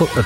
Retro.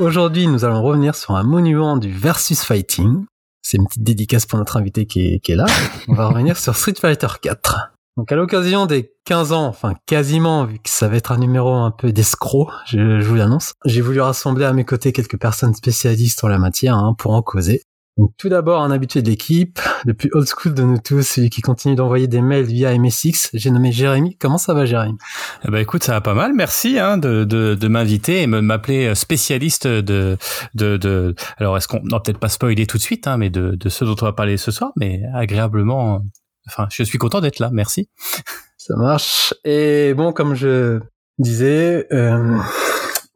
Aujourd'hui, nous allons revenir sur un monument du versus fighting. C'est une petite dédicace pour notre invité qui est, là. On va revenir sur Street Fighter 4. Donc à l'occasion des 15 ans, enfin quasiment, vu que ça va être un numéro un peu d'escroc, je, je vous l'annonce, j'ai voulu rassembler à mes côtés quelques personnes spécialistes en la matière hein, pour en causer. Donc tout d'abord un habitué de l'équipe, le plus old school de nous tous, celui qui continue d'envoyer des mails via MSX, j'ai nommé Jérémy. Comment ça va Jérémy? Eh ben écoute, ça va pas mal. Merci hein, de, de, de m'inviter et de m'appeler spécialiste de de, de alors est-ce qu'on non peut-être pas spoiler tout de suite, hein, mais de, de ce dont on va parler ce soir, mais agréablement. Enfin, je suis content d'être là. Merci. Ça marche. Et bon, comme je disais, euh,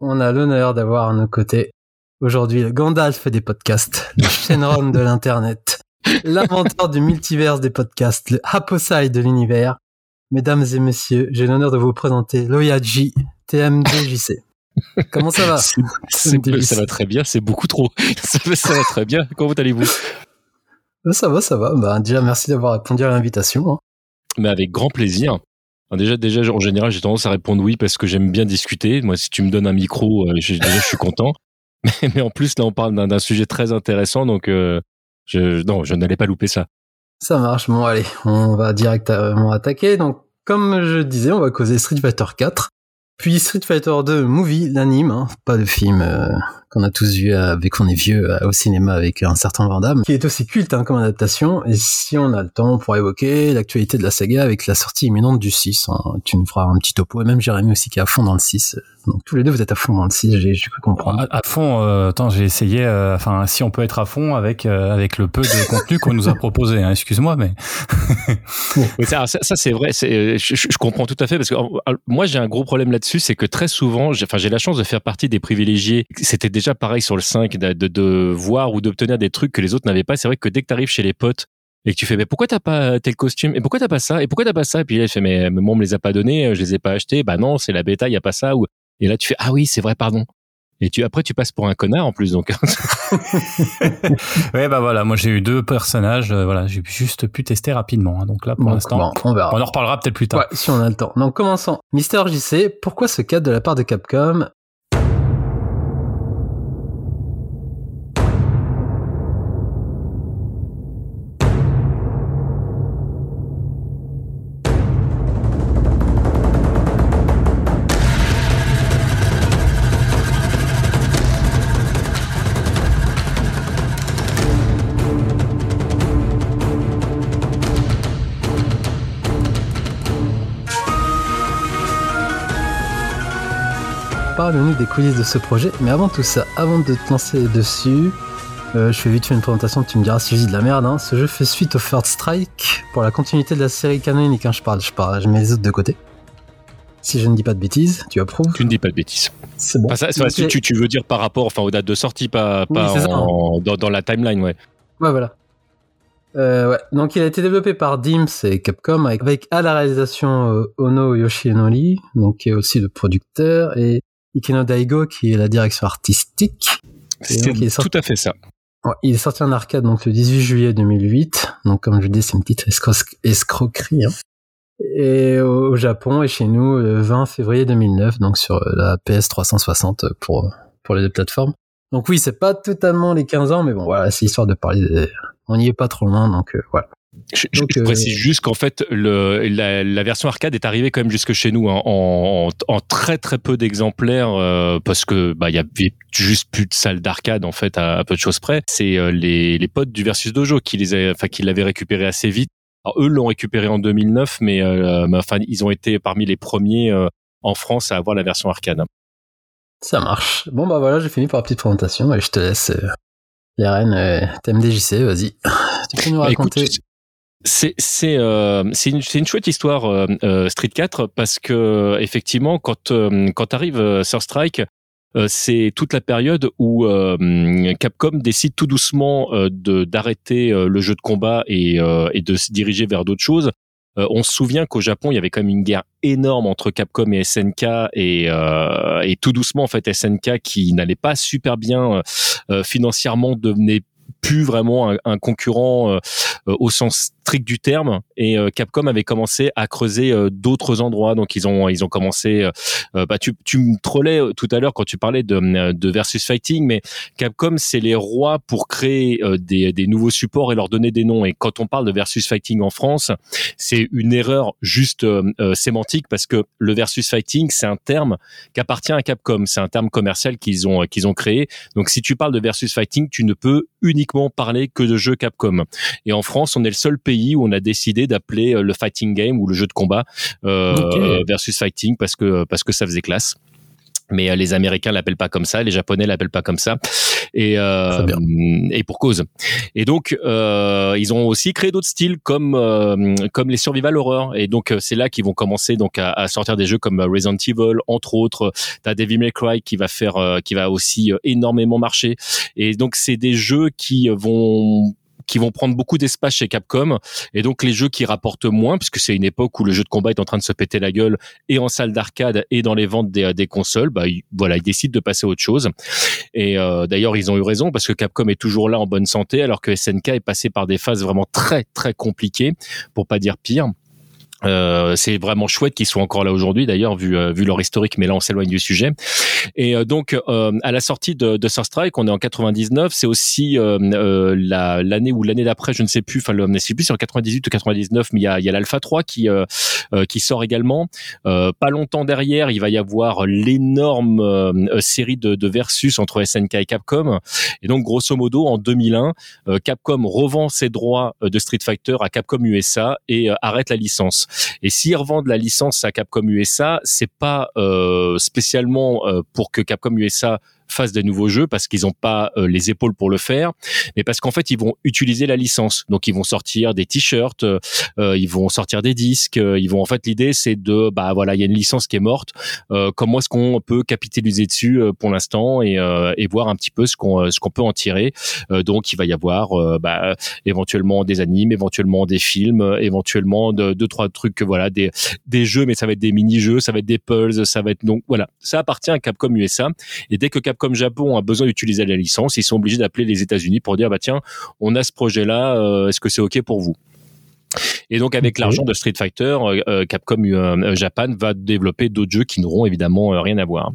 on a l'honneur d'avoir à nos côtés aujourd'hui le Gandalf des podcasts, le Shenron de l'internet, l'inventeur du multiverse des podcasts, le Haposai de l'univers. Mesdames et messieurs, j'ai l'honneur de vous présenter Loyaji TMDJC. Comment ça va? Ça va très bien, c'est beaucoup trop. Ça va, ça va très bien. Comment allez-vous? Euh, Ça va, ça va. Bah, déjà, merci d'avoir répondu à l'invitation. hein. Mais avec grand plaisir. Déjà, déjà, en général, j'ai tendance à répondre oui parce que j'aime bien discuter. Moi, si tu me donnes un micro, euh, déjà, je suis content. Mais, en plus, là, on parle d'un sujet très intéressant, donc euh, je, non, je n'allais pas louper ça. Ça marche. Bon, allez, on va directement attaquer. Donc, comme je disais, on va causer Street Fighter 4. Puis Street Fighter 2 Movie, l'anime, hein, pas le film euh, qu'on a tous vu euh, avec qu'on est vieux euh, au cinéma avec un certain Van Damme, qui est aussi culte hein, comme adaptation. Et si on a le temps, on pourra évoquer l'actualité de la saga avec la sortie imminente du 6. hein. Tu nous feras un petit topo. Et même Jérémy aussi qui est à fond dans le 6. Donc tous les deux, vous êtes à fond dans le 6, j'ai j'ai cru comprendre. À, à fond. euh, attends, j'ai essayé. euh, Enfin, si on peut être à fond avec euh, avec le peu de contenu qu'on nous a proposé. Hein, Excuse-moi, mais ça, c'est vrai. c'est- euh, Je, je- comprends tout à fait parce que euh, moi j'ai un gros problème là-dessus, c'est que très souvent, j'ai- enfin j'ai la chance de faire partie des privilégiés. C'était déjà pareil sur le 5 de, de, de voir ou d'obtenir des trucs que les autres n'avaient pas. C'est vrai que dès que tu arrives chez les potes et que tu fais mais pourquoi t'as pas tel costume? Et pourquoi t'as pas ça? Et pourquoi t'as pas ça? Et puis là il fait mais, mais moi on me les a pas donnés, je les ai pas achetés. Bah non, c'est la bêta, il y a pas ça ou et là tu fais ah oui c'est vrai pardon. Et tu après tu passes pour un connard en plus donc. ouais, bah voilà. Moi, j'ai eu deux personnages. euh, voilà, j'ai juste pu tester rapidement. hein. donc là, pour l'instant, bon, on en reparlera peut-être plus tard. Ouais, si on a le temps. Donc commençons. Mister JC, pourquoi ce cadre de la part de Capcom Parle-nous des coulisses de ce projet. Mais avant tout ça, avant de te lancer dessus, euh, je fais vite fait une présentation, tu me diras si je dis de la merde. Hein. Ce jeu fait suite au Third Strike pour la continuité de la série canonique. Hein, je parle, je parle, je mets les autres de côté. Si je ne dis pas de bêtises, tu approuves tu ne dis pas de bêtises. C'est bon. Enfin, ça, ça, Donc, tu, tu veux dire par rapport enfin, aux dates de sortie, pas, Oui, pas ça. dans, dans la timeline, ouais. Ouais, voilà. Euh, ouais. Donc, il a été développé par Dims et Capcom avec, avec à la réalisation euh, Ono Yoshinori, donc qui est aussi le producteur, et Ikeno Daigo qui est la direction artistique. C'est sorti- tout à fait ça. Il est sorti en arcade donc le 18 juillet 2008. Donc comme je dis, c'est une petite escro- escroquerie. hein. Et au Japon et chez nous le 20 février 2009, donc sur euh, la PS 360 pour pour les deux plateformes. Donc oui, c'est pas totalement les 15 ans, mais bon voilà, c'est histoire de parler. des- On n'y est pas trop loin, donc euh, voilà. Je, je- Donc, je euh, précise juste qu'en fait, le, la, la version arcade est arrivée quand même jusque chez nous hein, en, en, en très très peu d'exemplaires euh, parce que bah il y avait juste plus de salles d'arcade en fait à, à peu de choses près. C'est euh, les, les potes du Versus Dojo qui les a, enfin qui l'avaient récupéré assez vite. Alors, eux l'ont récupéré en 2009, mais, euh, enfin ils ont été parmi les premiers euh, en France à avoir la version arcade. Ça marche. Bon bah voilà, j'ai fini pour la petite présentation et je te laisse euh, les. Euh, TMDJC, vas-y. Tu peux nous Bah, écoute, raconter C'est c'est euh, c'est une une chouette histoire euh, euh, Street 4 parce que effectivement quand euh, quand arrive euh, Sur Strike euh, c'est toute la période où Capcom décide tout doucement de d'arrêter le jeu de combat et et de se diriger vers d'autres choses. On se souvient qu'au Japon il y avait quand même une guerre énorme entre Capcom et SNK et et tout doucement en fait SNK qui n'allait pas super bien financièrement devenait plus vraiment un, un concurrent au sens du terme et euh, Capcom avait commencé à creuser euh, d'autres endroits. Donc ils ont ils ont commencé euh, bah tu tu me trollais tout à l'heure quand tu parlais de de versus fighting mais Capcom c'est les rois pour créer des des nouveaux supports et leur donner des noms. Et quand on parle de versus fighting en France c'est une erreur juste sémantique parce que le versus fighting c'est un terme qui appartient à Capcom. C'est un terme commercial qu'ils ont qu'ils ont créé. Donc si tu parles de versus fighting tu ne peux uniquement parler que de jeux Capcom. Et en France on est le seul pays où on a décidé d'appeler euh, le fighting game ou le jeu de combat euh, versus fighting parce que parce que ça faisait classe. Mais euh, les Américains l'appellent pas comme ça, les Japonais l'appellent pas comme ça, et euh, et pour cause. Et donc euh, ils ont aussi créé d'autres styles comme euh, comme les survival horror. Et donc euh, c'est là qu'ils vont commencer donc à, à sortir des jeux comme euh, Resident Evil, entre autres. T'as Devil May Cry qui va faire euh, qui va aussi euh, énormément marcher. Et donc c'est des jeux qui vont qui vont prendre beaucoup d'espace chez Capcom. Et donc les jeux qui rapportent moins puisque c'est une époque où le jeu de combat est en train de se péter la gueule et en salle d'arcade et dans les ventes des, des consoles bah ils- voilà ils décident de passer à autre chose. Et euh, d'ailleurs ils ont eu raison parce que Capcom est toujours là en bonne santé alors que SNK est passé par des phases vraiment très très compliquées pour pas dire pire euh, c'est vraiment chouette qu'ils soient encore là aujourd'hui d'ailleurs vu euh, vu leur historique mais là on s'éloigne du sujet. Et euh, donc euh, à la sortie de, de Sur Strike on est en 99 c'est aussi euh, la l'année ou l'année d'après je ne sais plus enfin le- je sais plus c'est en 98 ou 99 mais il y a y a l'Alpha 3 qui qui sort également. Pas longtemps derrière il va y avoir l'énorme série de, de versus entre SNK et Capcom. Et donc grosso modo en 2001 euh, Capcom revend ses droits de Street Fighter à Capcom USA et arrête la licence et s'ils revendent la licence à Capcom USA, c'est pas euh, spécialement euh, pour que Capcom USA fasse des nouveaux jeux parce qu'ils n'ont pas euh, les épaules pour le faire, mais parce qu'en fait ils vont utiliser la licence. Donc ils vont sortir des t-shirts, euh, euh, ils vont sortir des disques, euh, ils vont en fait l'idée c'est de bah voilà il y a une licence qui est morte, euh, comment est-ce qu'on peut capitaliser dessus euh, pour l'instant et, et voir un petit peu ce qu'on ce qu'on peut en tirer? Donc il va y avoir bah, éventuellement des animes, éventuellement des films, éventuellement de, deux trois trucs, voilà, des des jeux, mais ça va être des mini-jeux, ça va être des puzzles, ça va être donc voilà, ça appartient à Capcom USA. Et dès que Capcom Japon a besoin d'utiliser la licence, ils sont obligés d'appeler les États-Unis pour dire bah tiens, on a ce projet-là, euh, est-ce que c'est ok pour vous? Et donc avec l'argent de Street Fighter, euh, euh, Capcom euh, Japan va développer d'autres jeux qui n'auront évidemment euh, rien à voir.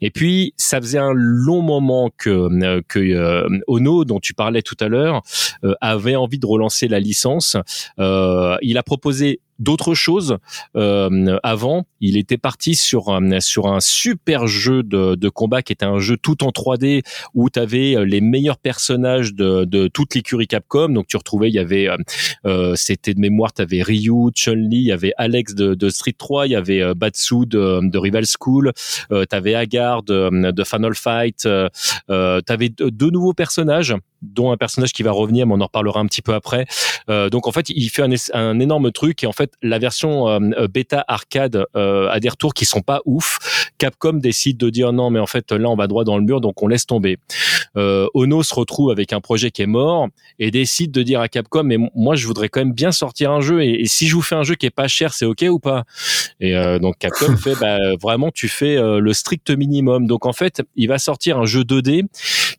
Et puis ça faisait un long moment que que Ono, dont tu parlais tout à l'heure, avait envie de relancer la licence. Il a proposé d'autres choses euh, avant. Il était parti sur un, sur un super jeu de, de combat qui était un jeu tout en 3D où tu avais les meilleurs personnages de, de toute l'écurie Capcom. Donc tu retrouvais, il y avait, euh, euh, c'était de mémoire, tu avais Ryu, Chun-Li, il y avait Alex de, de Street 3, il y avait euh, Batsu de, de Rival School, euh, tu avais Agar de, de Final Fight, euh, euh, tu avais deux nouveaux personnages dont un personnage qui va revenir, mais on en reparlera un petit peu après. Euh, donc en fait, il fait un, énorme truc et en fait, la version euh, euh, bêta arcade euh, a des retours qui sont pas ouf. Capcom décide de dire non, mais en fait là, on va droit dans le mur, donc on laisse tomber. Euh, Ono se retrouve avec un projet qui est mort et décide de dire à Capcom, mais moi, je voudrais quand même bien sortir un jeu et, et si je vous fais un jeu qui est pas cher, c'est ok ou pas? Et euh, donc Capcom fait, bah vraiment, tu fais euh, le strict minimum. Donc en fait, il va sortir un jeu 2D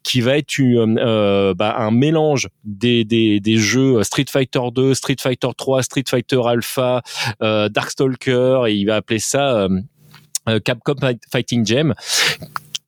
qui va être une, euh, bah, un mélange des, jeux Street Fighter 2, Street Fighter 3, Street Fighter Alpha, euh, Darkstalker, et il va appeler ça euh, euh, Capcom Fight- Fighting Gem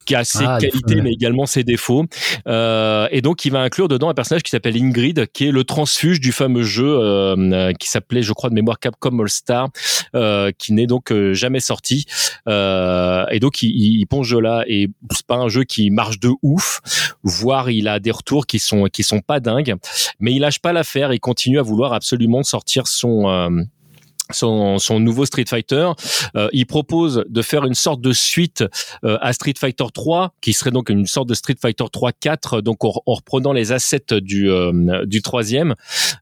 qui a ses Ah, qualités mais également ses défauts. Euh, et donc il va inclure dedans un personnage qui s'appelle Ingrid qui est le transfuge du fameux jeu euh, euh, qui s'appelait je crois de mémoire Capcom All Star euh, qui n'est donc euh, jamais sorti. Euh, et donc il, il, il jeu là et c'est pas un jeu qui marche de ouf. Voire il a des retours qui sont qui sont pas dingues. Mais il lâche pas l'affaire il continue à vouloir absolument sortir son euh, son, son nouveau Street Fighter. Euh, il propose de faire une sorte de suite euh, à Street Fighter 3, qui serait donc une sorte de Street Fighter 3 4, donc en, en reprenant les assets du euh, du troisième.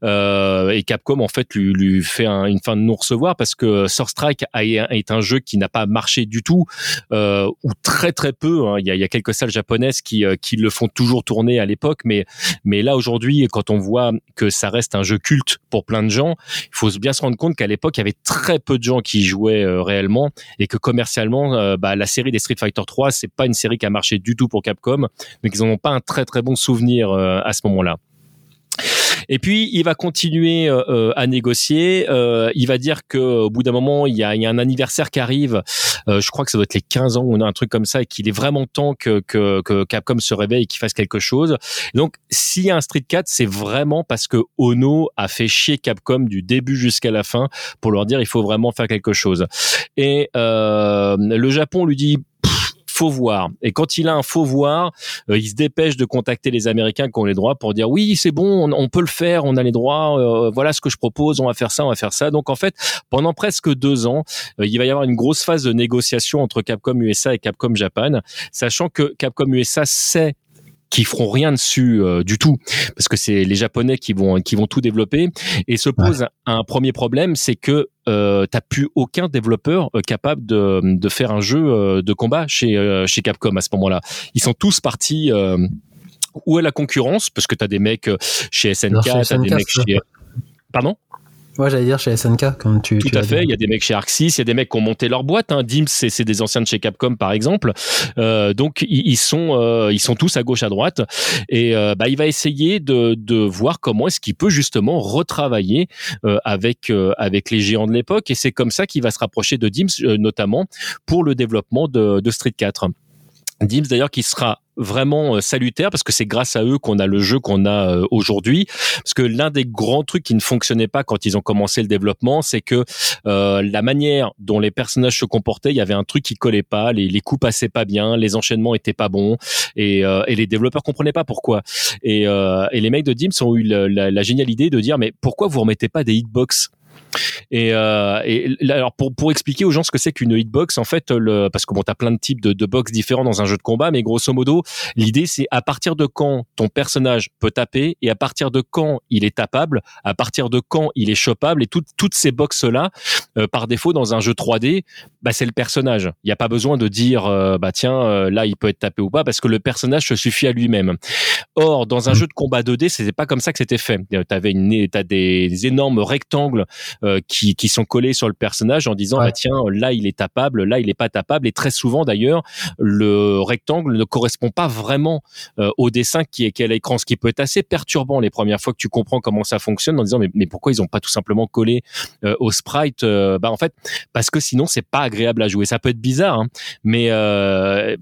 Euh, et Capcom en fait lui, lui fait un, une fin de non recevoir parce que Source Strike est un jeu qui n'a pas marché du tout euh, ou très très peu. Hein. Il, y a, il y a quelques salles japonaises qui qui le font toujours tourner à l'époque, mais mais là aujourd'hui, quand on voit que ça reste un jeu culte pour plein de gens, il faut bien se rendre compte qu'à l'époque il y avait très peu de gens qui jouaient euh, réellement et que commercialement, euh, bah, la série des Street Fighter 3, c'est pas une série qui a marché du tout pour Capcom, donc ils n'en ont pas un très très bon souvenir euh, à ce moment-là. Et puis il va continuer euh, euh, à négocier. Euh, il va dire que au bout d'un moment, il y a, il y a un anniversaire qui arrive. je crois que ça doit être les 15 ans ou un truc comme ça, et qu'il est vraiment temps que, que, que Capcom se réveille et qu'il fasse quelque chose. Donc s'il y a un Street 4, c'est vraiment parce que Ono a fait chier Capcom du début jusqu'à la fin pour leur dire il faut vraiment faire quelque chose. Et le Japon lui dit faux voir. Et quand il a un faux voir, euh, il se dépêche de contacter les Américains qui ont les droits pour dire oui, c'est bon, on, peut le faire, on a les droits, euh, voilà ce que je propose, on va faire ça, on va faire ça. Donc en fait, pendant presque deux ans, euh, il va y avoir une grosse phase de négociation entre Capcom USA et Capcom Japan, sachant que Capcom USA sait qui feront rien dessus euh, du tout parce que c'est les japonais qui vont qui vont tout développer et se pose un, premier problème c'est que euh, t'as plus aucun développeur euh, capable de, de faire un jeu euh, de combat chez chez Capcom à ce moment-là. Ils sont tous partis où est la concurrence? Parce que t'as des mecs chez SNK t'as des mecs chez pardon? Ouais, j'allais dire chez SNK, tu. Tout à fait. Il y a des mecs chez Arxis, il y a des mecs qui ont monté leur boîte. Hein. Dims, c'est des anciens de chez Capcom, par exemple. Euh, donc ils, sont, euh, ils sont tous à gauche, à droite. Et euh, bah, il va essayer de, de voir comment est-ce qu'il peut justement retravailler avec avec les géants de l'époque. Et c'est comme ça qu'il va se rapprocher de Dims, notamment pour le développement de, de Street 4. Dims d'ailleurs qui sera vraiment euh, salutaire parce que c'est grâce à eux qu'on a le jeu qu'on a euh, aujourd'hui. Parce que l'un des grands trucs qui ne fonctionnait pas quand ils ont commencé le développement, c'est que euh, la manière dont les personnages se comportaient, il y avait un truc qui collait pas, les, les coups passaient pas bien, les enchaînements étaient pas bons et, euh, et les développeurs comprenaient pas pourquoi. Et, et les mecs de Dims ont eu la, la, la géniale idée de dire mais pourquoi vous remettez pas des hitbox? Et, euh, et alors pour pour expliquer aux gens ce que c'est qu'une hitbox, en fait, le, parce que bon, t'as plein de types de, de box différents dans un jeu de combat, mais grosso modo, l'idée c'est à partir de quand ton personnage peut taper et à partir de quand il est tapable, à partir de quand il est chopable et toutes toutes ces boxes là, euh, par défaut dans un jeu 3D, bah c'est le personnage. Il n'y a pas besoin de dire euh, bah tiens euh, là il peut être tapé ou pas parce que le personnage se suffit à lui-même. Or dans un mmh. jeu de combat 2D, c'était pas comme ça que c'était fait. T'avais une t'as des énormes rectangles euh, qui, qui sont collés sur le personnage en disant bah tiens là il est tapable, là il est pas tapable. Et très souvent d'ailleurs le rectangle ne correspond pas vraiment euh, au dessin qui est, qui est à l'écran, ce qui peut être assez perturbant les premières fois que tu comprends comment ça fonctionne en disant mais, mais pourquoi ils ont pas tout simplement collé euh, au sprite bah en fait parce que sinon c'est pas agréable à jouer. Ça peut être bizarre hein, mais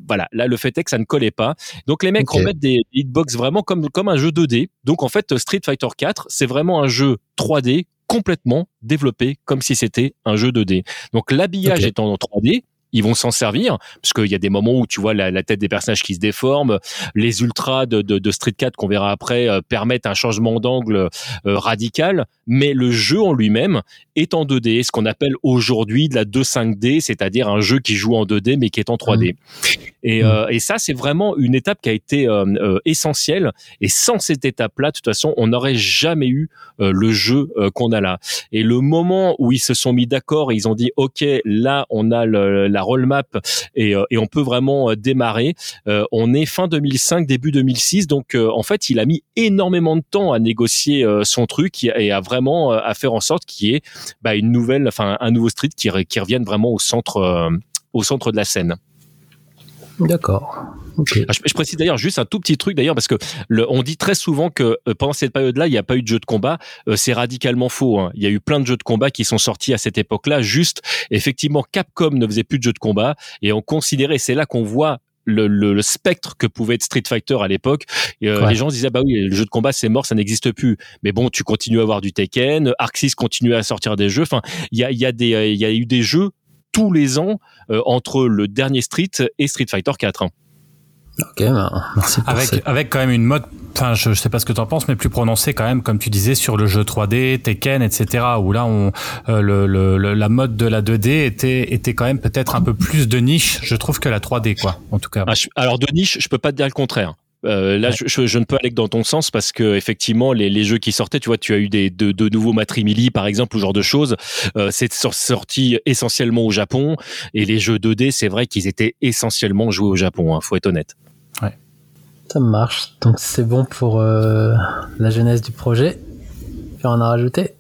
voilà. Là le fait est que ça ne collait pas. Donc les mecs remettent des hitbox vraiment comme comme un jeu 2D donc en fait Street Fighter 4 c'est vraiment un jeu 3D complètement développé comme si c'était un jeu 2D. Donc l'habillage étant en 3D, ils vont s'en servir parce qu'il y a des moments où tu vois la, tête des personnages qui se déforment, les ultras de, de, de Street 4 qu'on verra après euh, permettent un changement d'angle euh, radical, mais le jeu en lui-même est en 2D, ce qu'on appelle aujourd'hui de la 2.5D, c'est-à-dire un jeu qui joue en 2D mais qui est en 3D. Mmh. Et, mmh. euh, et, ça, c'est vraiment une étape qui a été essentielle. Et sans cette étape-là, de toute façon, on n'aurait jamais eu le jeu qu'on a là. Et le moment où ils se sont mis d'accord, ils ont dit OK, là, on a le, la roadmap et, et, on peut vraiment démarrer. on est fin 2005, début 2006, donc en fait, il a mis énormément de temps à négocier son truc et à vraiment à faire en sorte qu'il y ait bah, une nouvelle, enfin un nouveau street qui, qui revienne vraiment au centre, euh, au centre de la scène. D'accord. Ah, je, précise d'ailleurs juste un tout petit truc d'ailleurs parce que le, on dit très souvent que euh, pendant cette période-là, il n'y a pas eu de jeu de combat. Euh, c'est radicalement faux. Hein. Il y a eu plein de jeux de combat qui sont sortis à cette époque-là. Juste, effectivement, Capcom ne faisait plus de jeux de combat et on considérait, c'est là qu'on voit le, le, le, spectre que pouvait être Street Fighter à l'époque. Euh, Les gens disaient bah oui, le jeu de combat c'est mort, ça n'existe plus. Mais bon, tu continues à avoir du Tekken, Arxis continue à sortir des jeux. Enfin, il y a, y a des, il y a eu des jeux tous les ans euh, entre le dernier Street et Street Fighter 4. Ok, bah, merci. avec avec quand même une mode enfin, je, je sais pas ce que tu en penses, mais plus prononcé quand même, comme tu disais, sur le jeu 3D, Tekken, etc. Où là, on, euh, le, le, la mode de la 2D était, était quand même peut-être un peu plus de niche, je trouve, que la 3D, quoi. En tout cas. Ah, alors de niche, je peux pas te dire le contraire. Euh, là, je, je, ne peux aller que dans ton sens parce que effectivement, les, les, jeux qui sortaient, tu vois, tu as eu des de, de nouveaux Matrimili par exemple, ou genre de choses. Euh, c'est sorti essentiellement au Japon et les jeux 2D, c'est vrai qu'ils étaient essentiellement joués au Japon. Hein, faut être honnête. Ouais. Ça marche. Donc c'est bon pour euh, la jeunesse du projet. Faire en a rajouté.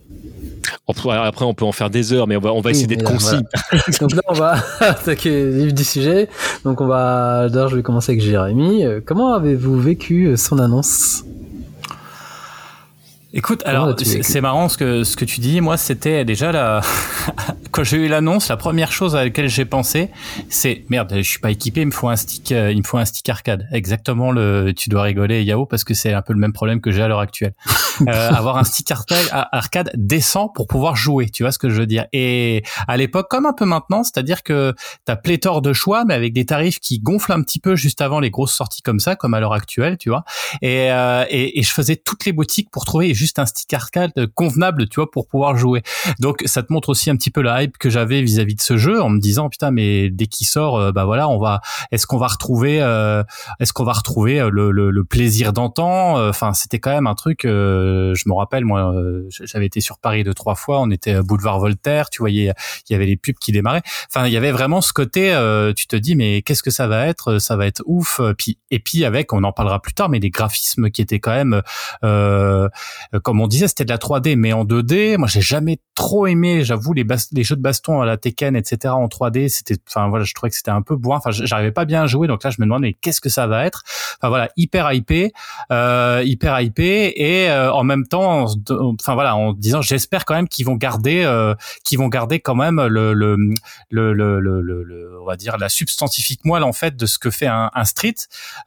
Après, on peut en faire des heures, mais on va, on va essayer d'être concis. Voilà. Donc là, on va attaquer le livre du sujet. Donc on va, d'abord, je vais commencer avec Jérémy. Comment avez-vous vécu son annonce? Écoute, alors c'est marrant ce que ce que tu dis. Moi, c'était déjà la quand j'ai eu l'annonce, la première chose à laquelle j'ai pensé, c'est merde, je suis pas équipé, il me faut un stick, euh, il me faut un stick arcade. Exactement le, tu dois rigoler Yao parce que c'est un peu le même problème que j'ai à l'heure actuelle. euh, avoir un stick arcade, arcade décent pour pouvoir jouer, tu vois ce que je veux dire. Et à l'époque, comme un peu maintenant, c'est-à-dire que t'as pléthore de choix, mais avec des tarifs qui gonflent un petit peu juste avant les grosses sorties comme ça, comme à l'heure actuelle, tu vois. Et, euh, et, et je faisais toutes les boutiques pour trouver juste un stick arcade convenable, tu vois, pour pouvoir jouer. Donc ça te montre aussi un petit peu la hype que j'avais vis-à-vis de ce jeu en me disant putain mais dès qu'il sort, euh, bah voilà, on va, est-ce qu'on va retrouver, euh, est-ce qu'on va retrouver euh, le, le, le plaisir d'antan? Enfin c'était quand même un truc. je me rappelle moi, j'avais été sur Paris deux trois fois, on était boulevard Voltaire, tu voyais, il y avait les pubs qui démarraient. Enfin il y avait vraiment ce côté, tu te dis mais qu'est-ce que ça va être? Ça va être ouf. Puis et puis avec, on en parlera plus tard, mais les graphismes qui étaient quand même euh, comme on disait, c'était de la 3D, mais en 2D. Moi, j'ai jamais trop aimé, j'avoue, les, les jeux de baston à la Tekken, etc. en 3D. C'était, enfin voilà, je trouvais que c'était un peu bourrin. Enfin, j'arrivais pas bien à jouer, donc là, je me demandais mais qu'est-ce que ça va être? Enfin voilà, hyper hypé, euh, hyper hypé, et euh, en même temps, enfin voilà, en disant, j'espère quand même qu'ils vont garder, euh, qu'ils vont garder quand même le le, le le, le, le, on va dire la substantifique moelle en fait de ce que fait un, un street,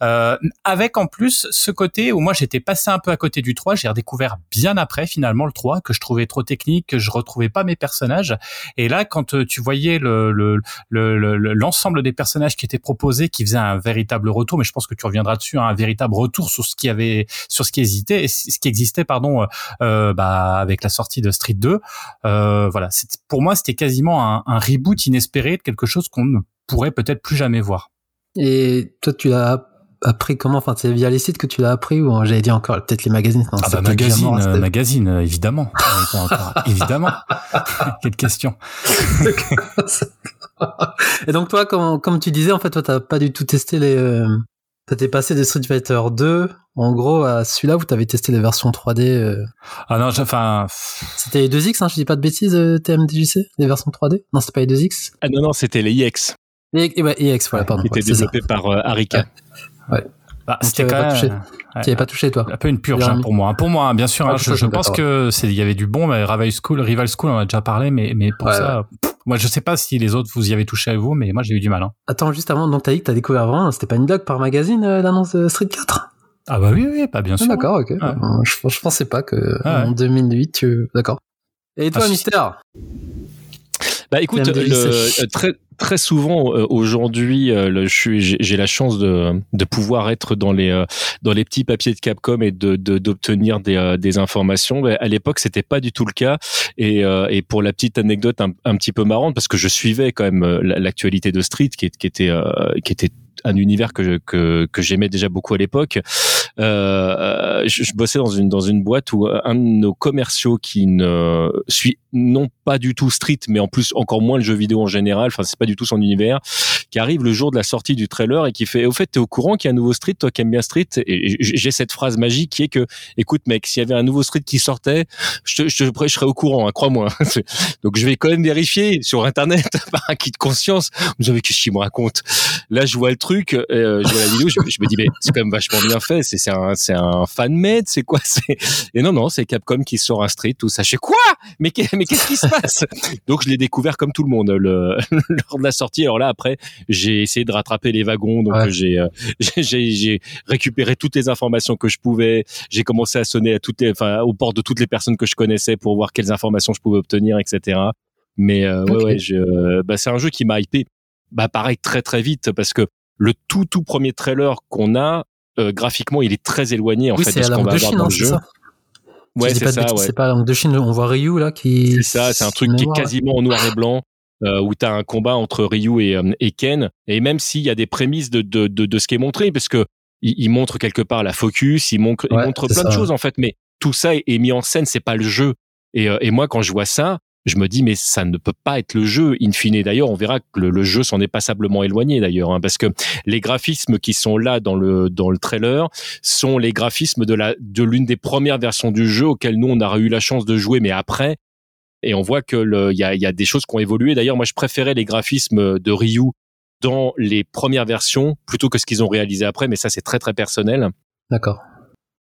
euh, avec en plus ce côté où moi j'étais passé un peu à côté du 3, j'ai redécouvert bien après finalement le 3 que je trouvais trop technique, que je retrouvais pas mes personnages. Et là, quand euh, tu voyais le l'ensemble le, le, des personnages qui étaient proposés, qui faisaient un véritable retour, mais je pense que tu reviendras dessus, hein, un véritable retour sur ce qui avait, sur ce qui hésitait, ce qui existait, pardon, euh, euh, bah, avec la sortie de Street 2. Euh, voilà, pour moi, c'était quasiment un, un reboot inespéré de quelque chose qu'on ne pourrait peut-être plus jamais voir. Et toi, tu as appris comment Enfin, c'est via les sites que tu l'as appris ou j'allais dire encore peut-être les magazines non, Ah bah magazine, mort, euh, magazine, euh, évidemment, évidemment. Quelle question Et donc toi, comme, comme tu disais, en fait, toi, t'as pas du tout testé les. Euh... T'es passé de Street Fighter 2, en gros, à celui-là où t'avais testé les versions 3D. Euh... Ah non, enfin. C'était les 2X, hein, je dis pas de bêtises, euh, TMDJC, les versions 3D Non, c'était pas les 2X. Ah non, non, c'était les IX. Les, ouais, IX, voilà, pardon. Qui était développé par euh, Arika. Ouais. Bah, c'était quand même. Touché. Ouais, tu pas touché, toi. Un peu une purge hein, pour moi. Pour moi, hein, bien sûr. Ah, hein, je, je pense que c'est, il y avait du bon, mais Rival School, Rival School, on en a déjà parlé, mais, mais pour ouais, ça, pff, moi, je sais pas si les autres vous y avez touché à vous, mais moi, j'ai eu du mal. Hein. Attends, juste avant, donc t'as dit que t'as découvert vraiment, c'était pas une blog par magazine, euh, l'annonce de Street 4? Ah bah oui, oui, pas bien sûr. Ah, d'accord, ok. Je, je, pensais pas que en 2008, tu... d'accord. Et toi, ah, Mystère bah écoute, le, très très souvent euh, aujourd'hui, euh, j'ai la chance de, de pouvoir être dans les euh, dans les petits papiers de Capcom et de d'obtenir des, des informations. Mais à l'époque, c'était pas du tout le cas. Et, et pour la petite anecdote un, un, petit peu marrante, parce que je suivais quand même l'actualité de Street, qui, qui était qui était un univers que que, que j'aimais déjà beaucoup à l'époque. Euh, je, je, bossais dans une dans une boîte où un de nos commerciaux qui ne suit non pas du tout Street, mais en plus encore moins le jeu vidéo en général. Enfin, c'est pas du tout son univers. Qui arrive le jour de la sortie du trailer et qui fait au fait t'es au courant qu'il y a un nouveau Street, toi qui aimes bien Street? Et j'ai cette phrase magique qui est que écoute mec, s'il y avait un nouveau Street qui sortait, je, te, je, je serais au courant, hein, crois-moi. Donc je vais quand même vérifier sur internet par kit de conscience. Vous savez que je me raconte? Là, je vois le truc, euh, je vois la vidéo, je, me dis mais c'est quand même vachement bien fait. C'est c'est un c'est un fan made, c'est quoi? Et non non, c'est Capcom qui sort un Street tout ça. Je sais quoi? Mais mais qu'est-ce qui se passe? Donc je l'ai découvert comme tout le monde le, lors de la sortie. Alors là après, j'ai essayé de rattraper les wagons, donc ouais. j'ai euh, j'ai récupéré toutes les informations que je pouvais. J'ai commencé à sonner à toutes les, enfin aux portes de toutes les personnes que je connaissais pour voir quelles informations je pouvais obtenir, etc. Mais euh, okay. ouais, ouais, je, bah, c'est un jeu qui m'a hypé. Bah pareil très très vite parce que le tout tout premier trailer qu'on a euh, graphiquement, il est très éloigné en oui, fait c'est de ce la qu'on va de avoir Chine, dans hein, le jeu. ça Ouais, Si c'est ça. Ouais. C'est pas la langue de Chine, on voit Ryu là qui. C'est ça, c'est un truc qui est quasiment en noir et blanc. Euh, où tu as un combat entre Ryu et, euh, et Ken. Et même s'il y a des prémices de, de, de, de ce qui est montré parce que il, il montre quelque part la focus il montre, il montre plein de choses en fait. Mais tout ça est, est mis en scène c'est pas le jeu. Et, euh, et moi quand je vois ça je me dis mais ça ne peut pas être le jeu in fine. D'ailleurs on verra que le, le jeu s'en est passablement éloigné d'ailleurs hein, parce que les graphismes qui sont là dans le dans le trailer sont les graphismes de la de l'une des premières versions du jeu auxquelles nous on a eu la chance de jouer. Mais après et on voit que il y a, y a des choses qui ont évolué. D'ailleurs, moi, je préférais les graphismes de Ryu dans les premières versions plutôt que ce qu'ils ont réalisé après, mais ça, c'est très très personnel. D'accord.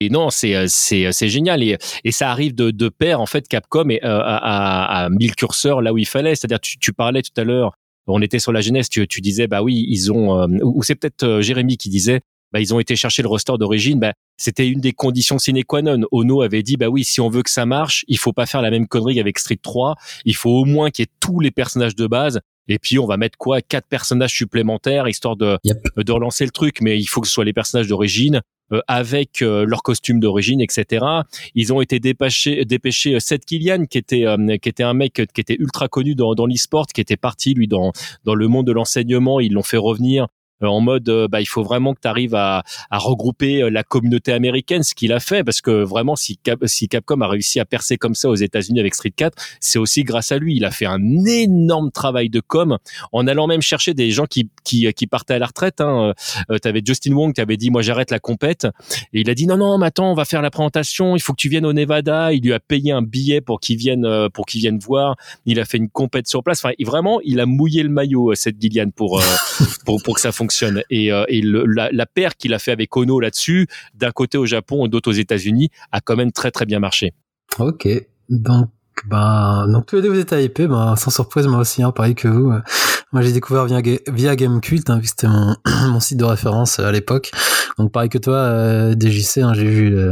Et non, c'est euh, c'est c'est génial et, et ça arrive de, de pair en fait. Capcom et, euh, a, a, a mis le curseur là où il fallait. C'est-à-dire, tu, tu parlais tout à l'heure, on était sur la jeunesse, tu, tu disais bah oui, ils ont euh, ou c'est peut-être euh, Jérémy qui disait bah ils ont été chercher le roster d'origine. Bah c'était une des conditions sine qua non. Ono avait dit bah oui, si on veut que ça marche, il faut pas faire la même connerie avec Street 3. Il faut au moins qu'il y ait tous les personnages de base. Et puis on va mettre quoi? Quatre personnages supplémentaires histoire de Yep. de relancer le truc. Mais il faut que ce soit les personnages d'origine euh, avec euh, leur costume d'origine, etc. Ils ont été dépêchés, dépêchés euh, Seth Killian, qui était euh, qui était un mec qui était ultra connu dans, dans l'e-sport, qui était parti lui dans dans le monde de l'enseignement. Ils l'ont fait revenir euh, en mode euh, bah il faut vraiment que tu arrives à, à regrouper euh, la communauté américaine ce qu'il a fait parce que vraiment si, Cap- si Capcom a réussi à percer comme ça aux États-Unis avec Street 4 c'est aussi grâce à lui il a fait un énorme travail de com en allant même chercher des gens qui qui, qui partaient à la retraite hein. euh, t'avais Justin Wong qui avait dit moi j'arrête la compète et il a dit non non mais attends on va faire la présentation il faut que tu viennes au Nevada il lui a payé un billet pour qu'il vienne euh, pour qu'il vienne voir il a fait une compète sur place enfin vraiment il a mouillé le maillot euh, cette Gillian pour euh, pour, pour que ça fonctionne. Et, euh, et le- la, paire qu'il a fait avec Ono là-dessus, d'un côté au Japon et d'autre aux États-Unis, a quand même très très bien marché. Ok. Donc, ben, donc tous les deux vous êtes hypés, ben, sans surprise, moi aussi, hein, pareil que vous. Euh, Moi, j'ai découvert via, via Gamecult, hein, vu que c'était mon, site de référence euh, à l'époque. Donc, pareil que toi, euh, DJC, hein, j'ai vu le,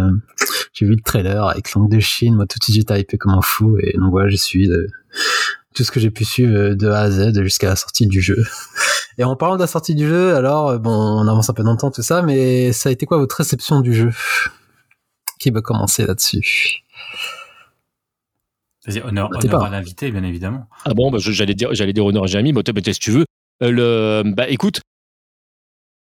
j'ai vu le trailer avec langue de Chine. Moi, tout de suite, j'étais hypé comme un fou. Et donc, voilà, suivi de- tout ce que j'ai pu suivre euh, de A à Z jusqu'à la sortie du jeu. Et en parlant de la sortie du jeu, alors, euh, bon, on avance un peu dans le temps, tout ça, mais ça a été quoi votre réception du jeu? Qui veut commencer là-dessus? Vas-y, honneur, Bah, honneur pas. à l'invité, bien évidemment. Ah bon, bah, j'allais dire, j'allais dire honneur à Jérémy, mais peut-être si tu veux. Euh, le, bah écoute,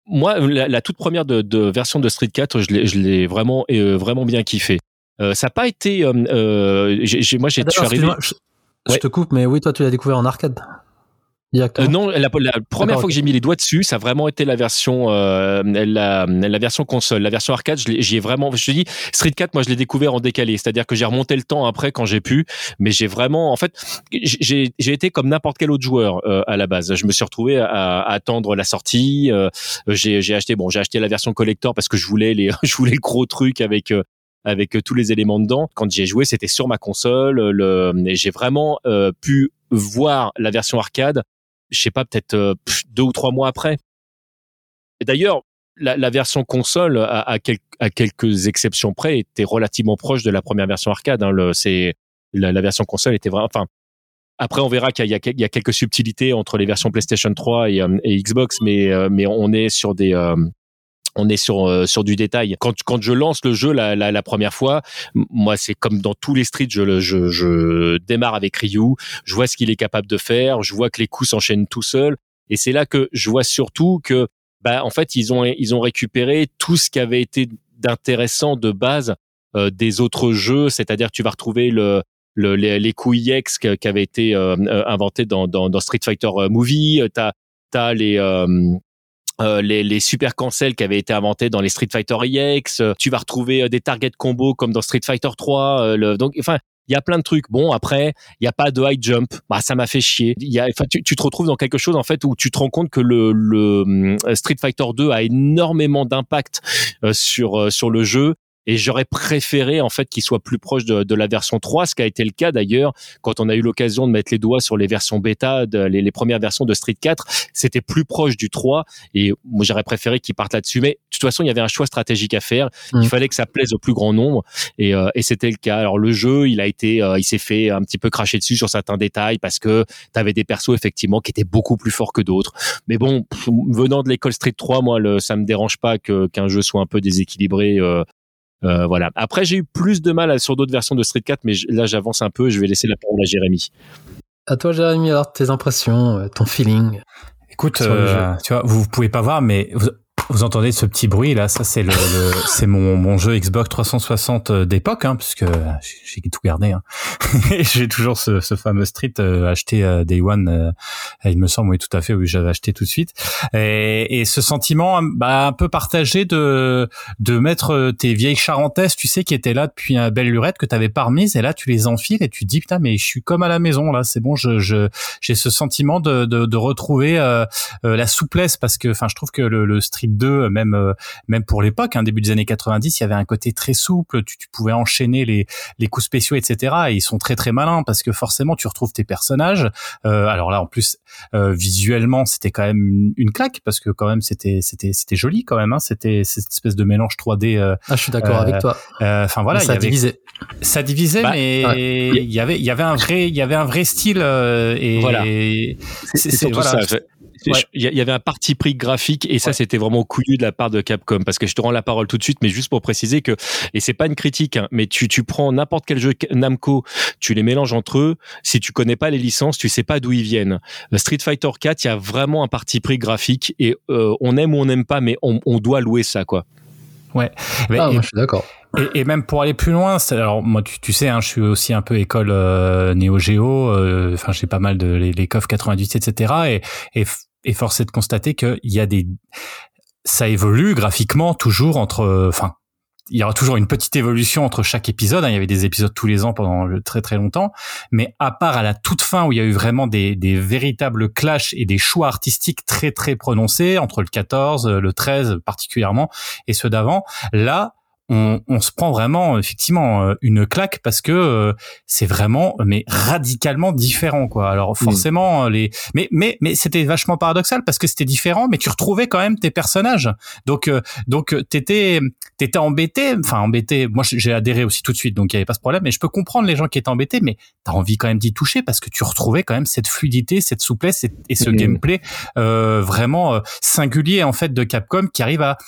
moi, la, la toute première de, de version de Street 4, je l'ai, vraiment, euh, vraiment bien kiffé. Euh, ça n'a pas été, euh, euh, moi, j'ai, Ah, je suis d'accord, arrivé. excuse-moi, je, je Ouais. te coupe, mais oui, toi, tu l'as découvert en arcade. Euh, non, la, la première fois que j'ai mis les doigts dessus, ça a vraiment été la version, euh, la, la version console, la version arcade. J'y ai vraiment, je te dis, Street 4, moi, je l'ai découvert en décalé, c'est-à-dire que j'ai remonté le temps après quand j'ai pu, mais j'ai vraiment, en fait, j'ai été comme n'importe quel autre joueur euh, à la base. Je me suis retrouvé à, à attendre la sortie. euh, j'ai acheté, bon, j'ai acheté la version collector parce que je voulais les, je voulais le gros truc avec. euh, avec tous les éléments dedans. Quand j'y ai joué, c'était sur ma console. Le, j'ai vraiment euh, pu voir la version arcade je sais pas, peut-être euh, deux ou trois mois après. D'ailleurs, la, la version console, à, à, à quelques exceptions près, était relativement proche de la première version arcade. Hein. C'est la, la version console était vraiment. Enfin, après, on verra qu'il y y a quelques subtilités entre les versions PlayStation 3 et, euh, et Xbox, mais euh, mais on est sur des euh, on est sur euh, sur du détail. Quand quand je lance le jeu la, la, la première fois, moi c'est comme dans tous les streets, je, je je démarre avec Ryu, je vois ce qu'il est capable de faire, je vois que les coups s'enchaînent tout seuls, et c'est là que je vois surtout que bah en fait ils ont ils ont récupéré tout ce qui avait été d'intéressant de base euh, des autres jeux, c'est-à-dire tu vas retrouver le le, les, les coups EX qui, qui avaient été euh, euh, inventés dans, dans, dans Street Fighter euh, Movie, Euh, t'as t'as les euh, euh, les, les super cancels qui avaient été inventés dans les Street Fighter EX. Euh, Tu vas retrouver euh, des target combos comme dans Street Fighter 3. euh, le, donc, enfin, il y a plein de trucs. Bon, après, il y a pas de high jump. Bah, ça m'a fait chier. Y a, tu, tu te retrouves dans quelque chose en fait où tu te rends compte que le, le hum, Street Fighter 2 a énormément d'impact sur sur le jeu Et j'aurais préféré en fait qu'il soit plus proche de, de, la version 3, ce qui a été le cas d'ailleurs quand on a eu l'occasion de mettre les doigts sur les versions bêta, de, les, les, premières versions de Street 4, c'était plus proche du 3 et moi j'aurais préféré qu'il parte là-dessus. Mais de toute façon, il y avait un choix stratégique à faire. Il mm. fallait que ça plaise au plus grand nombre et, euh, et c'était le cas. Alors le jeu, il a été, euh, il s'est fait un petit peu cracher dessus sur certains détails parce que tu avais des persos effectivement qui étaient beaucoup plus forts que d'autres. Mais bon, venant de l'école Street 3, moi, le, ça me dérange pas que qu'un jeu soit un peu déséquilibré. Euh, euh, voilà. Après, j'ai eu plus de mal sur d'autres versions de Street 4, mais là, j'avance un peu. Je vais laisser la parole à Jérémy. À toi, Jérémy, alors tes impressions, ton feeling. Écoute, tu vois, vous, vous pouvez pas voir, mais vous, entendez ce petit bruit là, ça c'est le, c'est mon, mon jeu Xbox 360 euh, d'époque, hein, puisque j'ai tout gardé. Hein. j'ai toujours ce, ce, fameux Street euh, acheté euh, Day One, euh, il me semble, oui tout à fait, oui j'avais acheté tout de suite. Et, et ce sentiment, bah, un peu partagé de de mettre tes vieilles charentaises, tu sais, qui étaient là depuis une belle lurette que t'avais pas remise, et là tu les enfiles et tu dis putain mais je suis comme à la maison là, c'est bon, je j'ai ce sentiment de de, de retrouver la souplesse parce que, enfin je trouve que le, le Street même euh, même pour l'époque, hein, début des années 90, il y avait un côté très souple, tu, tu pouvais enchaîner les, les coups spéciaux, etc. Et ils sont très très malins parce que forcément tu retrouves tes personnages. Euh, alors là, en plus, euh, visuellement, c'était quand même une, claque parce que quand même c'était c'était c'était joli quand même. Hein, c'était cette espèce de mélange 3D. ah, je suis d'accord avec toi. Enfin voilà, ça divisait. Ça divisait, bah, mais il y avait il y avait un vrai il y avait un vrai style et voilà. C'est voilà. ça. Il y, avait un parti pris graphique et ça c'était vraiment couillu de la part de Capcom parce que je te rends la parole tout de suite mais juste pour préciser que et c'est pas une critique hein, mais tu tu prends n'importe quel jeu Namco tu les mélanges entre eux si tu connais pas les licences tu sais pas d'où ils viennent Street Fighter 4 il y a vraiment un parti pris graphique et euh, on aime ou on n'aime pas mais on, on doit louer ça quoi Ouais. Ah, moi, je suis d'accord. Et, et, même pour aller plus loin, alors moi tu, tu sais, hein, je suis aussi un peu école euh, néo géo. Euh, enfin, j'ai pas mal de les, les COF 98, etc. Et, et et force est de constater qu'il y a des, ça évolue graphiquement toujours entre, enfin, il y aura toujours une petite évolution entre chaque épisode. Hein. Il y avait des épisodes tous les ans pendant très très longtemps, mais à part à la toute fin où il y a eu vraiment des, des véritables clashs et des choix artistiques très très prononcés entre le 14, le 13 particulièrement et ceux d'avant, là on, on, se prend vraiment effectivement euh, une claque parce que euh, c'est vraiment mais radicalement différent quoi. Alors forcément euh, les mais mais mais c'était vachement paradoxal parce que c'était différent mais tu retrouvais quand même tes personnages. Donc donc t'étais t'étais embêté, enfin embêté. Moi j'ai adhéré aussi tout de suite donc il y avait pas ce problème mais je peux comprendre les gens qui étaient embêtés mais t'as envie quand même d'y toucher parce que tu retrouvais quand même cette fluidité, cette souplesse et, ce gameplay vraiment singulier en fait de Capcom qui arrive à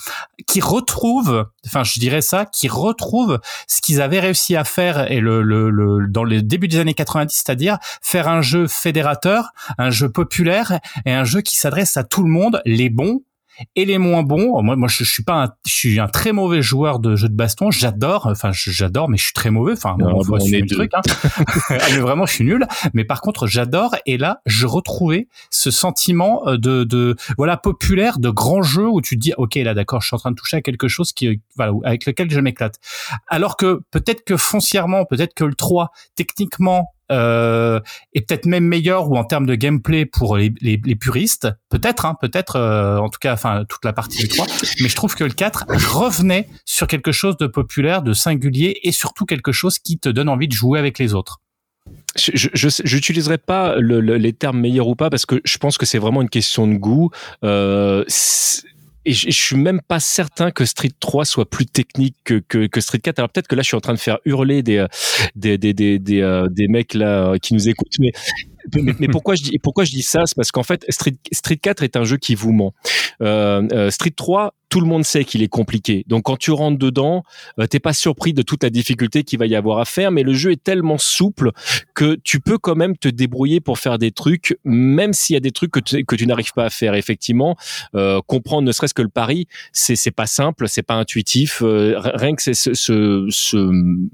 qui retrouve enfin je dirais qui retrouve ce qu'ils avaient réussi à faire et le, le, le, dans le début des années 90, c'est-à-dire faire un jeu fédérateur, un jeu populaire et un jeu qui s'adresse à tout le monde, les bons et les moins bons. Moi, moi, je, suis pas, un, je suis un très mauvais joueur de jeux de baston. J'adore, enfin, j'adore, mais je suis très mauvais. Enfin, on voit le truc. Hein. Ah, mais vraiment, je suis nul. Mais par contre, j'adore. Et là, je retrouvais ce sentiment euh, de, de, voilà, populaire, de grands jeux où tu te dis, ok, là, d'accord, je suis en train de toucher à quelque chose qui, voilà, avec lequel je m'éclate. Alors que peut-être que foncièrement, peut-être que le 3, techniquement, euh, est peut-être même meilleur ou en termes de gameplay pour les, les, puristes, peut-être, hein, peut-être, euh, en tout cas, enfin toute la partie du 3. Mais je trouve que le 4 revenait sur quelque chose de populaire, de singulier et surtout quelque chose qui te donne envie de jouer avec les autres. Je n'utiliserai pas le, les termes meilleur ou pas parce que je pense que c'est vraiment une question de goût. Euh, et je, suis même pas certain que Street 3 soit plus technique que, que, Street 4. Alors peut-être que là, je suis en train de faire hurler des, des, des, des, des, euh, des mecs là qui nous écoutent, mais mais, pourquoi je dis pourquoi je dis ça? C'est parce qu'en fait Street, Street 4 est un jeu qui vous ment. Euh, euh, Street 3, tout le monde sait qu'il est compliqué. Donc quand tu rentres dedans, euh, t'es pas surpris de toute la difficulté qu'il va y avoir à faire, mais le jeu est tellement souple que tu peux quand même te débrouiller pour faire des trucs, même s'il y a des trucs que tu, que tu n'arrives pas à faire. Effectivement, euh, comprendre ne serait-ce que le pari, c'est c'est pas simple, c'est pas intuitif. Euh, rien que ce, ce, ce,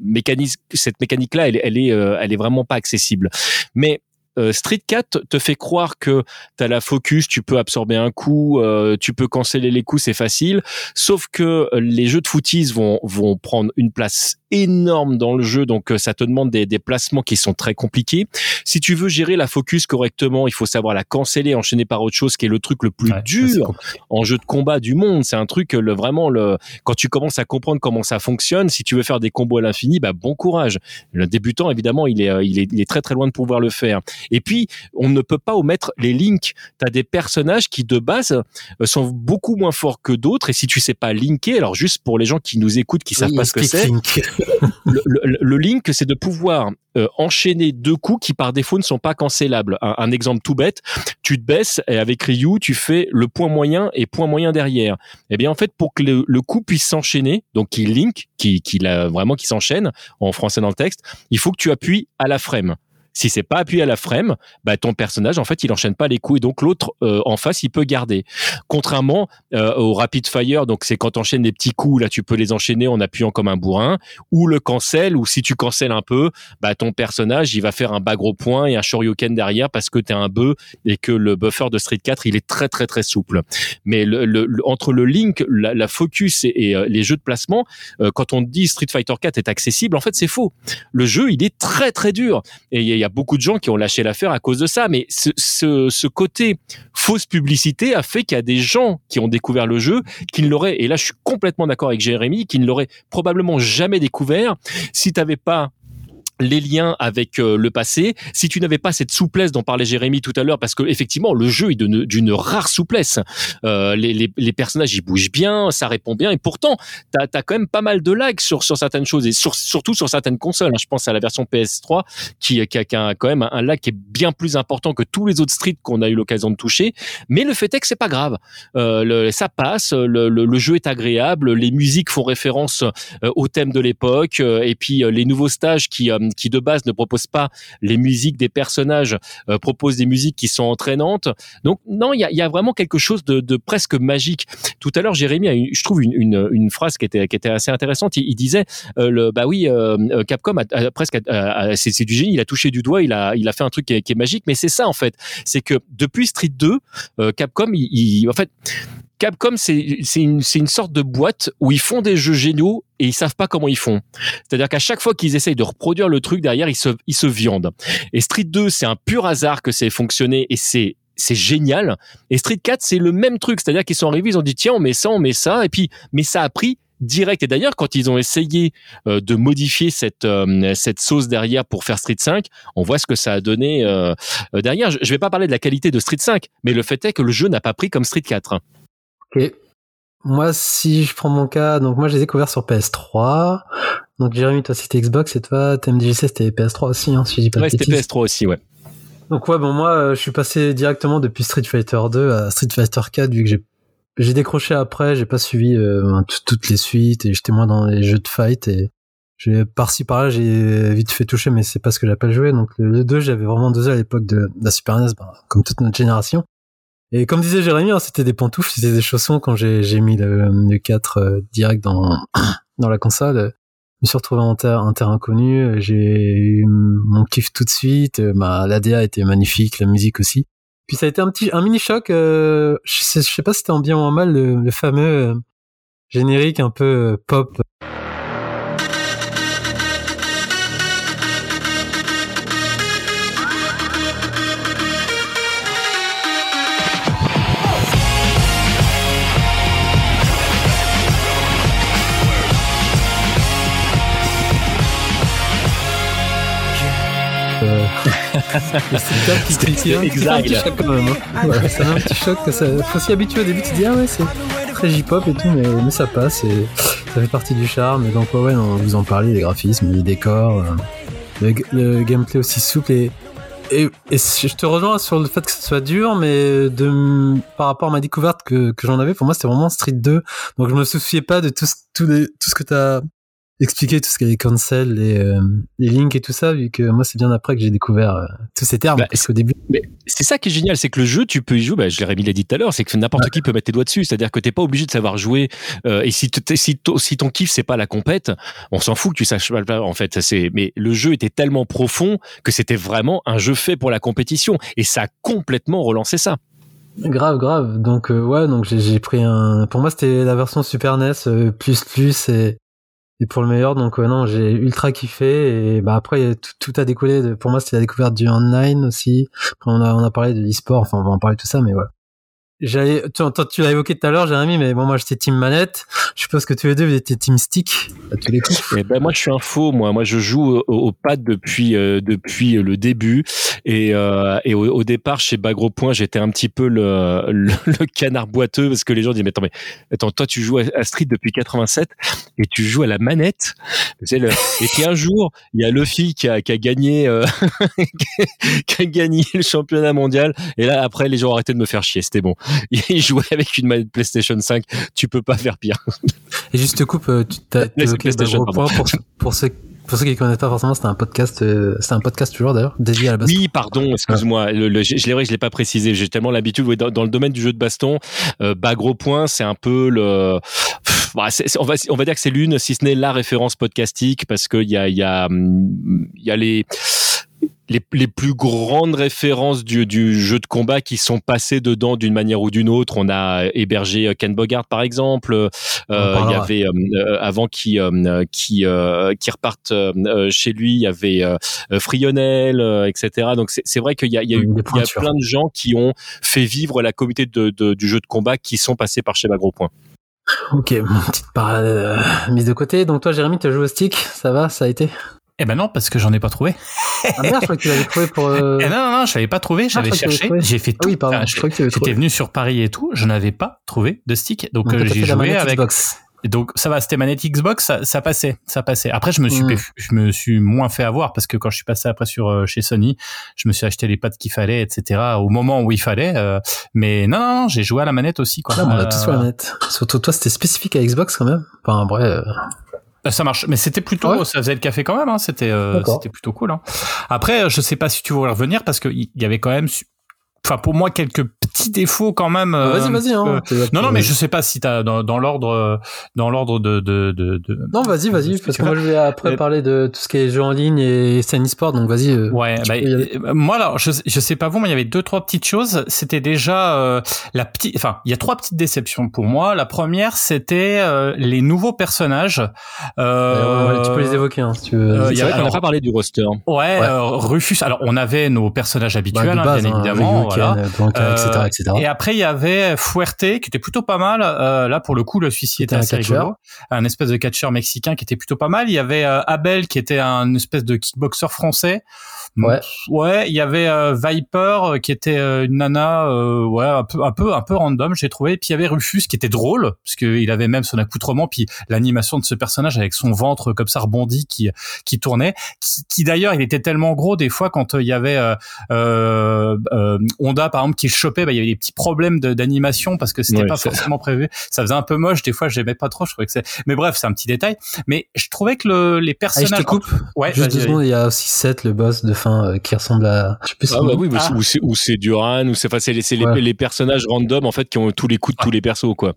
mécanisme, cette mécanique-là, elle, elle est elle est vraiment pas accessible. Mais euh, Street 4 te fait croire que tu as la focus, tu peux absorber un coup, euh, tu peux canceller les coups, c'est facile. Sauf que les jeux de footies vont, vont prendre une place énorme dans le jeu, donc ça te demande des, des placements qui sont très compliqués. Si tu veux gérer la focus correctement, il faut savoir la canceller, enchaîner par autre chose, qui est le truc le plus Ouais, dur en jeu de combat du monde. C'est un truc, le, vraiment, le, quand tu commences à comprendre comment ça fonctionne, si tu veux faire des combos à l'infini, bah, bon courage. Le débutant, évidemment, il est, euh, il est, il est très très loin de pouvoir le faire. Et puis, on ne peut pas omettre les links. Tu as des personnages qui, de base, euh, sont beaucoup moins forts que d'autres. Et si tu sais pas linker, alors juste pour les gens qui nous écoutent, qui savent Oui, pas ce que c'est, Link. le, le- le link, c'est de pouvoir euh, enchaîner deux coups qui par défaut ne sont pas cancellables. Un, un exemple tout bête, tu te baisses et avec Ryu, tu fais le point moyen et point moyen derrière. Eh bien en fait, pour que le, le coup puisse s'enchaîner, donc qu'il link, qui, qui l'a- vraiment qui s'enchaîne en français dans le texte, il faut que tu appuies à la frame. Si c'est pas appuyé à la frame, bah ton personnage en fait il enchaîne pas les coups et donc l'autre euh, en face il peut garder. Contrairement euh, au rapid fire, donc c'est quand tu enchaînes des petits coups là tu peux les enchaîner en appuyant comme un bourrin ou le cancel ou si tu cancelles un peu, bah ton personnage il va faire un bas gros point et un shoryuken derrière parce que tu es un bœuf et que le buffer de Street 4 il est très très très souple. Mais le, le- entre le link, la, la focus et, et, euh, les jeux de placement, euh, quand on dit Street Fighter 4 est accessible, en fait c'est faux. Le jeu il est très très dur et a beaucoup de gens qui ont lâché l'affaire à cause de ça. Mais ce, ce, côté fausse publicité a fait qu'il y a des gens qui ont découvert le jeu qui ne l'auraient, et là je suis complètement d'accord avec Jérémy, qui ne l'auraient probablement jamais découvert si tu n'avais pas les liens avec euh, le passé, si tu n'avais pas cette souplesse dont parlait Jérémy tout à l'heure, parce que effectivement le jeu est d'une rare souplesse, euh, les, les, les personnages ils bougent bien, ça répond bien, et pourtant t'as as quand même pas mal de lag sur sur certaines choses et sur, surtout sur certaines consoles. hein. Je pense à la version PS3 qui, a, qui a quand même un, lag qui est bien plus important que tous les autres streets qu'on a eu l'occasion de toucher, mais le fait est que c'est pas grave, euh, le, ça passe, le, le, jeu est agréable, les musiques font référence euh, au thème de l'époque, euh, et puis euh, les nouveaux stages qui euh, qui de base ne proposent pas les musiques des personnages, euh, proposent des musiques qui sont entraînantes. Donc non, il y a, vraiment quelque chose de, presque magique. Tout à l'heure, Jérémy a, je trouve une, phrase qui était qui était assez intéressante. Il, disait, euh, le, bah oui, euh, Capcom a, presque, c'est du génie. Il a touché du doigt, il a il a fait un truc qui est, magique. Mais c'est ça en fait, c'est que depuis Street 2, euh, Capcom, il, il- en fait. Capcom, c'est une, une sorte de boîte où ils font des jeux géniaux et ils savent pas comment ils font. C'est-à-dire qu'à chaque fois qu'ils essayent de reproduire le truc derrière, ils se, ils se viandent. Et Street 2, c'est un pur hasard que c'est fonctionné et c'est c'est génial. Et Street 4, c'est le même truc. C'est-à-dire qu'ils sont arrivés, ils ont dit tiens, on met ça, on met ça, et puis mais ça a pris direct. Et d'ailleurs, quand ils ont essayé euh, de modifier cette euh, cette sauce derrière pour faire Street 5, on voit ce que ça a donné euh, euh, derrière. Je, je vais pas parler de la qualité de Street 5, mais le fait est que le jeu n'a pas pris comme Street 4. Ok. Moi, si je prends mon cas, donc moi, je les ai découverts sur PS3. Donc, Jérémy, toi, c'était Xbox et toi, TMDJC, c'était PS3 aussi, hein, si je dis pas Ouais, c'était bêtises. PS3 aussi, ouais. Donc, ouais, bon, moi, euh, je suis passé directement depuis Street Fighter 2 à Street Fighter 4, vu que j'ai j'ai décroché après, j'ai pas suivi euh, tout- toutes les suites et j'étais moins dans les jeux de fight et j'ai par-ci par-là j'ai vite fait toucher mais c'est pas ce que j'appelle jouer donc le, le 2 j'avais vraiment deux à l'époque de, de la Super NES ben, comme toute notre génération et comme disait Jérémy hein, c'était des pantoufles c'était des chaussons quand j'ai mis le, le 4 euh, direct dans dans la console. Je me suis retrouvé en terre, un terrain inconnu j'ai eu mon kiff tout de suite euh, ma l'ADA était magnifique la musique aussi. Puis ça a été un petit un mini choc euh, je, sais, je sais pas si c'était en bien ou en mal le, le fameux euh, générique un peu pop le Street 4 qui- C'était- qui- qui- qui fait un petit choc quand même, hein. Ouais, fait un petit choc que ça faut s'y habituer au début tu te dis ah ouais c'est très J-pop et tout mais, mais ça passe et ça fait partie du charme et donc ouais, ouais non, vous en parlez les graphismes les décors euh, le, le gameplay aussi souple et et, et je te rejoins sur le fait que ce soit dur, mais de, par rapport à ma découverte que, que j'en avais, pour moi, c'était vraiment Street 2. Donc, je me souciais pas de tout ce, tout, les- tout ce que t'as, expliquer tout ce qu'est les cancel, les, euh, les links et tout ça, vu que moi c'est bien après que j'ai découvert euh, tous ces termes. Bah, parce qu'au début, c'est ça qui est génial, c'est que le jeu, tu peux y jouer. Bah, je l'ai dit tout à l'heure, c'est que n'importe qui peut mettre tes doigts dessus. C'est-à-dire que t'es pas obligé de savoir jouer. euh, et si, si, ton- si ton kiff c'est pas la compète, on s'en fout que tu saches pas le faire. En fait, c'est. Mais le jeu était tellement profond que c'était vraiment un jeu fait pour la compétition. Et ça a complètement relancé ça. grave, grave. Donc euh, ouais, donc j'ai j'ai pris un. Pour moi c'était la version Super NES euh, plus plus et et pour le meilleur. Donc non, j'ai ultra kiffé et bah après tout, a découlé. De... Pour moi c'était la découverte du online aussi. On a on a parlé de l'e-sport. Enfin on va en parler de tout ça, mais voilà. J'allais, tu, toi, tu l'as évoqué tout à l'heure, Jérémy, mais bon, moi j'étais team manette. Je suppose que tous les deux vous étiez team stick. À tous les coups. Et ben moi je suis un faux moi. Moi je joue au, au pad depuis euh, depuis le début. Et euh, et au, au départ chez Bagro Point j'étais un petit peu le, le le canard boiteux parce que les gens disent mais attends mais attends toi tu joues à, à Street depuis 87 et tu joues à la manette. Le et puis un jour il y a Luffy qui a qui a gagné euh, qui a gagné le championnat mondial. Et là après les gens ont arrêté de me faire chier. C'était bon il jouait avec une manette PlayStation 5 tu peux pas faire pire Et juste coupe, euh, tu c'est évoqué PlayStation, Bagro Point pour, pour ceux pour ceux qui connaissent pas forcément, c'était un podcast, euh, c'était un podcast toujours d'ailleurs dédié à la baston. Oui, pardon, excuse-moi. Le, le, je je l'ai vrai, je l'ai pas précisé. J'ai tellement l'habitude. oui, dans, dans le domaine du jeu de baston, euh, bah gros point, c'est un peu le. Pff, bah, c'est- c'est- on va on va dire que c'est l'une, si ce n'est la référence podcastique, parce qu'il y a il y a hum, il y a les les, les plus grandes références du, du jeu de combat qui sont passées dedans d'une manière ou d'une autre. On a hébergé euh, Ken Bogart par exemple. Euh, il y avait euh, avant qui euh, qui qui repartent chez lui, il y avait Frionel, etc. Donc c'est vrai qu'il y a, il y a eu Des il y a pointures. plein de gens qui ont fait vivre la communauté de, de- du jeu de combat qui sont passés par chez Magro Point. Ok, petite parade mise de côté. Donc toi, Jérémy, t'as joué au stick, ça va, ça a été? Eh ben non, parce que j'en ai pas trouvé. Ah merde, je crois que tu l'avais trouvé pour. Euh... Eh non, non, non, je l'avais pas trouvé, j'avais que tu cherché, j'ai fait Ah tout. oui, pardon, Enfin, je crois que tu l'avais J'étais venu sur Paris et tout, je n'avais pas trouvé de stick, donc euh, j'ai joué manette avec. Xbox. Et donc ça va, c'était manette Xbox, ça, ça passait, ça passait. Après je me suis, Mm. je me suis moins fait avoir parce que quand je suis passé après sur euh, chez Sony, je me suis acheté les pads qu'il fallait, etc. Au moment où il fallait. euh, mais non, non, non, j'ai joué à la manette aussi quoi. Ah, on a tous la manette. Surtout toi, c'était spécifique à Xbox quand même. Enfin, Euh, Ça marche, mais c'était plutôt, Ouais. ça faisait le café quand même. Hein, c'était, euh, c'était plutôt cool. Hein. Après, euh, je sais pas si tu veux revenir parce que il y avait quand même, enfin pour moi quelques petits défauts quand même. euh, Vas-y, un vas-y. Hein, Non, non, mais je sais pas si t'as dans, dans l'ordre, euh, dans l'ordre de, de, de, de- Non, vas-y, vas-y, parce que moi je vais après Euh, parler de tout ce qui est jeux en ligne et scène e-sport, donc vas-y. euh, Ouais, bah, euh, moi alors je je sais pas vous, mais il y avait deux trois petites choses. C'était déjà euh, la petite, enfin il y a trois petites déceptions pour moi. La première c'était euh, les nouveaux personnages. Euh, Ouais, tu peux les évoquer hein, si tu veux. euh, y C'est a- vrai qu'on n'a alors- pas parlé du roster. Ouais, Ouais. euh, Rufus. Alors on avait nos personnages Bah, habituels, hein, bien hein, évidemment. Voilà. euh, Blanca, etc., etc. Et après, il y avait Fuerte, qui était plutôt pas mal. Euh, là, pour le coup, le suicide était un assez catcheur. rigolo. Un espèce de catcheur mexicain qui était plutôt pas mal. Il y avait euh, Abel, qui était un espèce de kickboxer français. Ouais. Ouais, il y avait euh, Viper, euh, qui était euh, une nana, euh, ouais, un peu, un peu, un peu random, j'ai trouvé. Puis il y avait Rufus, qui était drôle, parce qu'il avait même son accoutrement, puis l'animation de ce personnage avec son ventre comme ça rebondi qui, qui tournait, qui, qui d'ailleurs, il était tellement gros des fois quand euh, il y avait euh, Honda par exemple qui le chopait, bah, il y avait des petits problèmes d'animation parce que c'était Ouais, pas forcément prévu. Ça faisait un peu moche des fois, j'aimais pas trop. Je trouvais que c'est. Mais bref, c'est un petit détail. Mais je trouvais que le, les personnages. je te coupe. Ouais. Juste deux secondes, il y a aussi Seth, le boss de fin, euh, qui ressemble à. Je sais plus Ah bah oui, mais Ah. ou c'est ou c'est Duran ou c'est enfin c'est les, c'est les- Ouais. les personnages random en fait qui ont tous les coups de tous les persos quoi.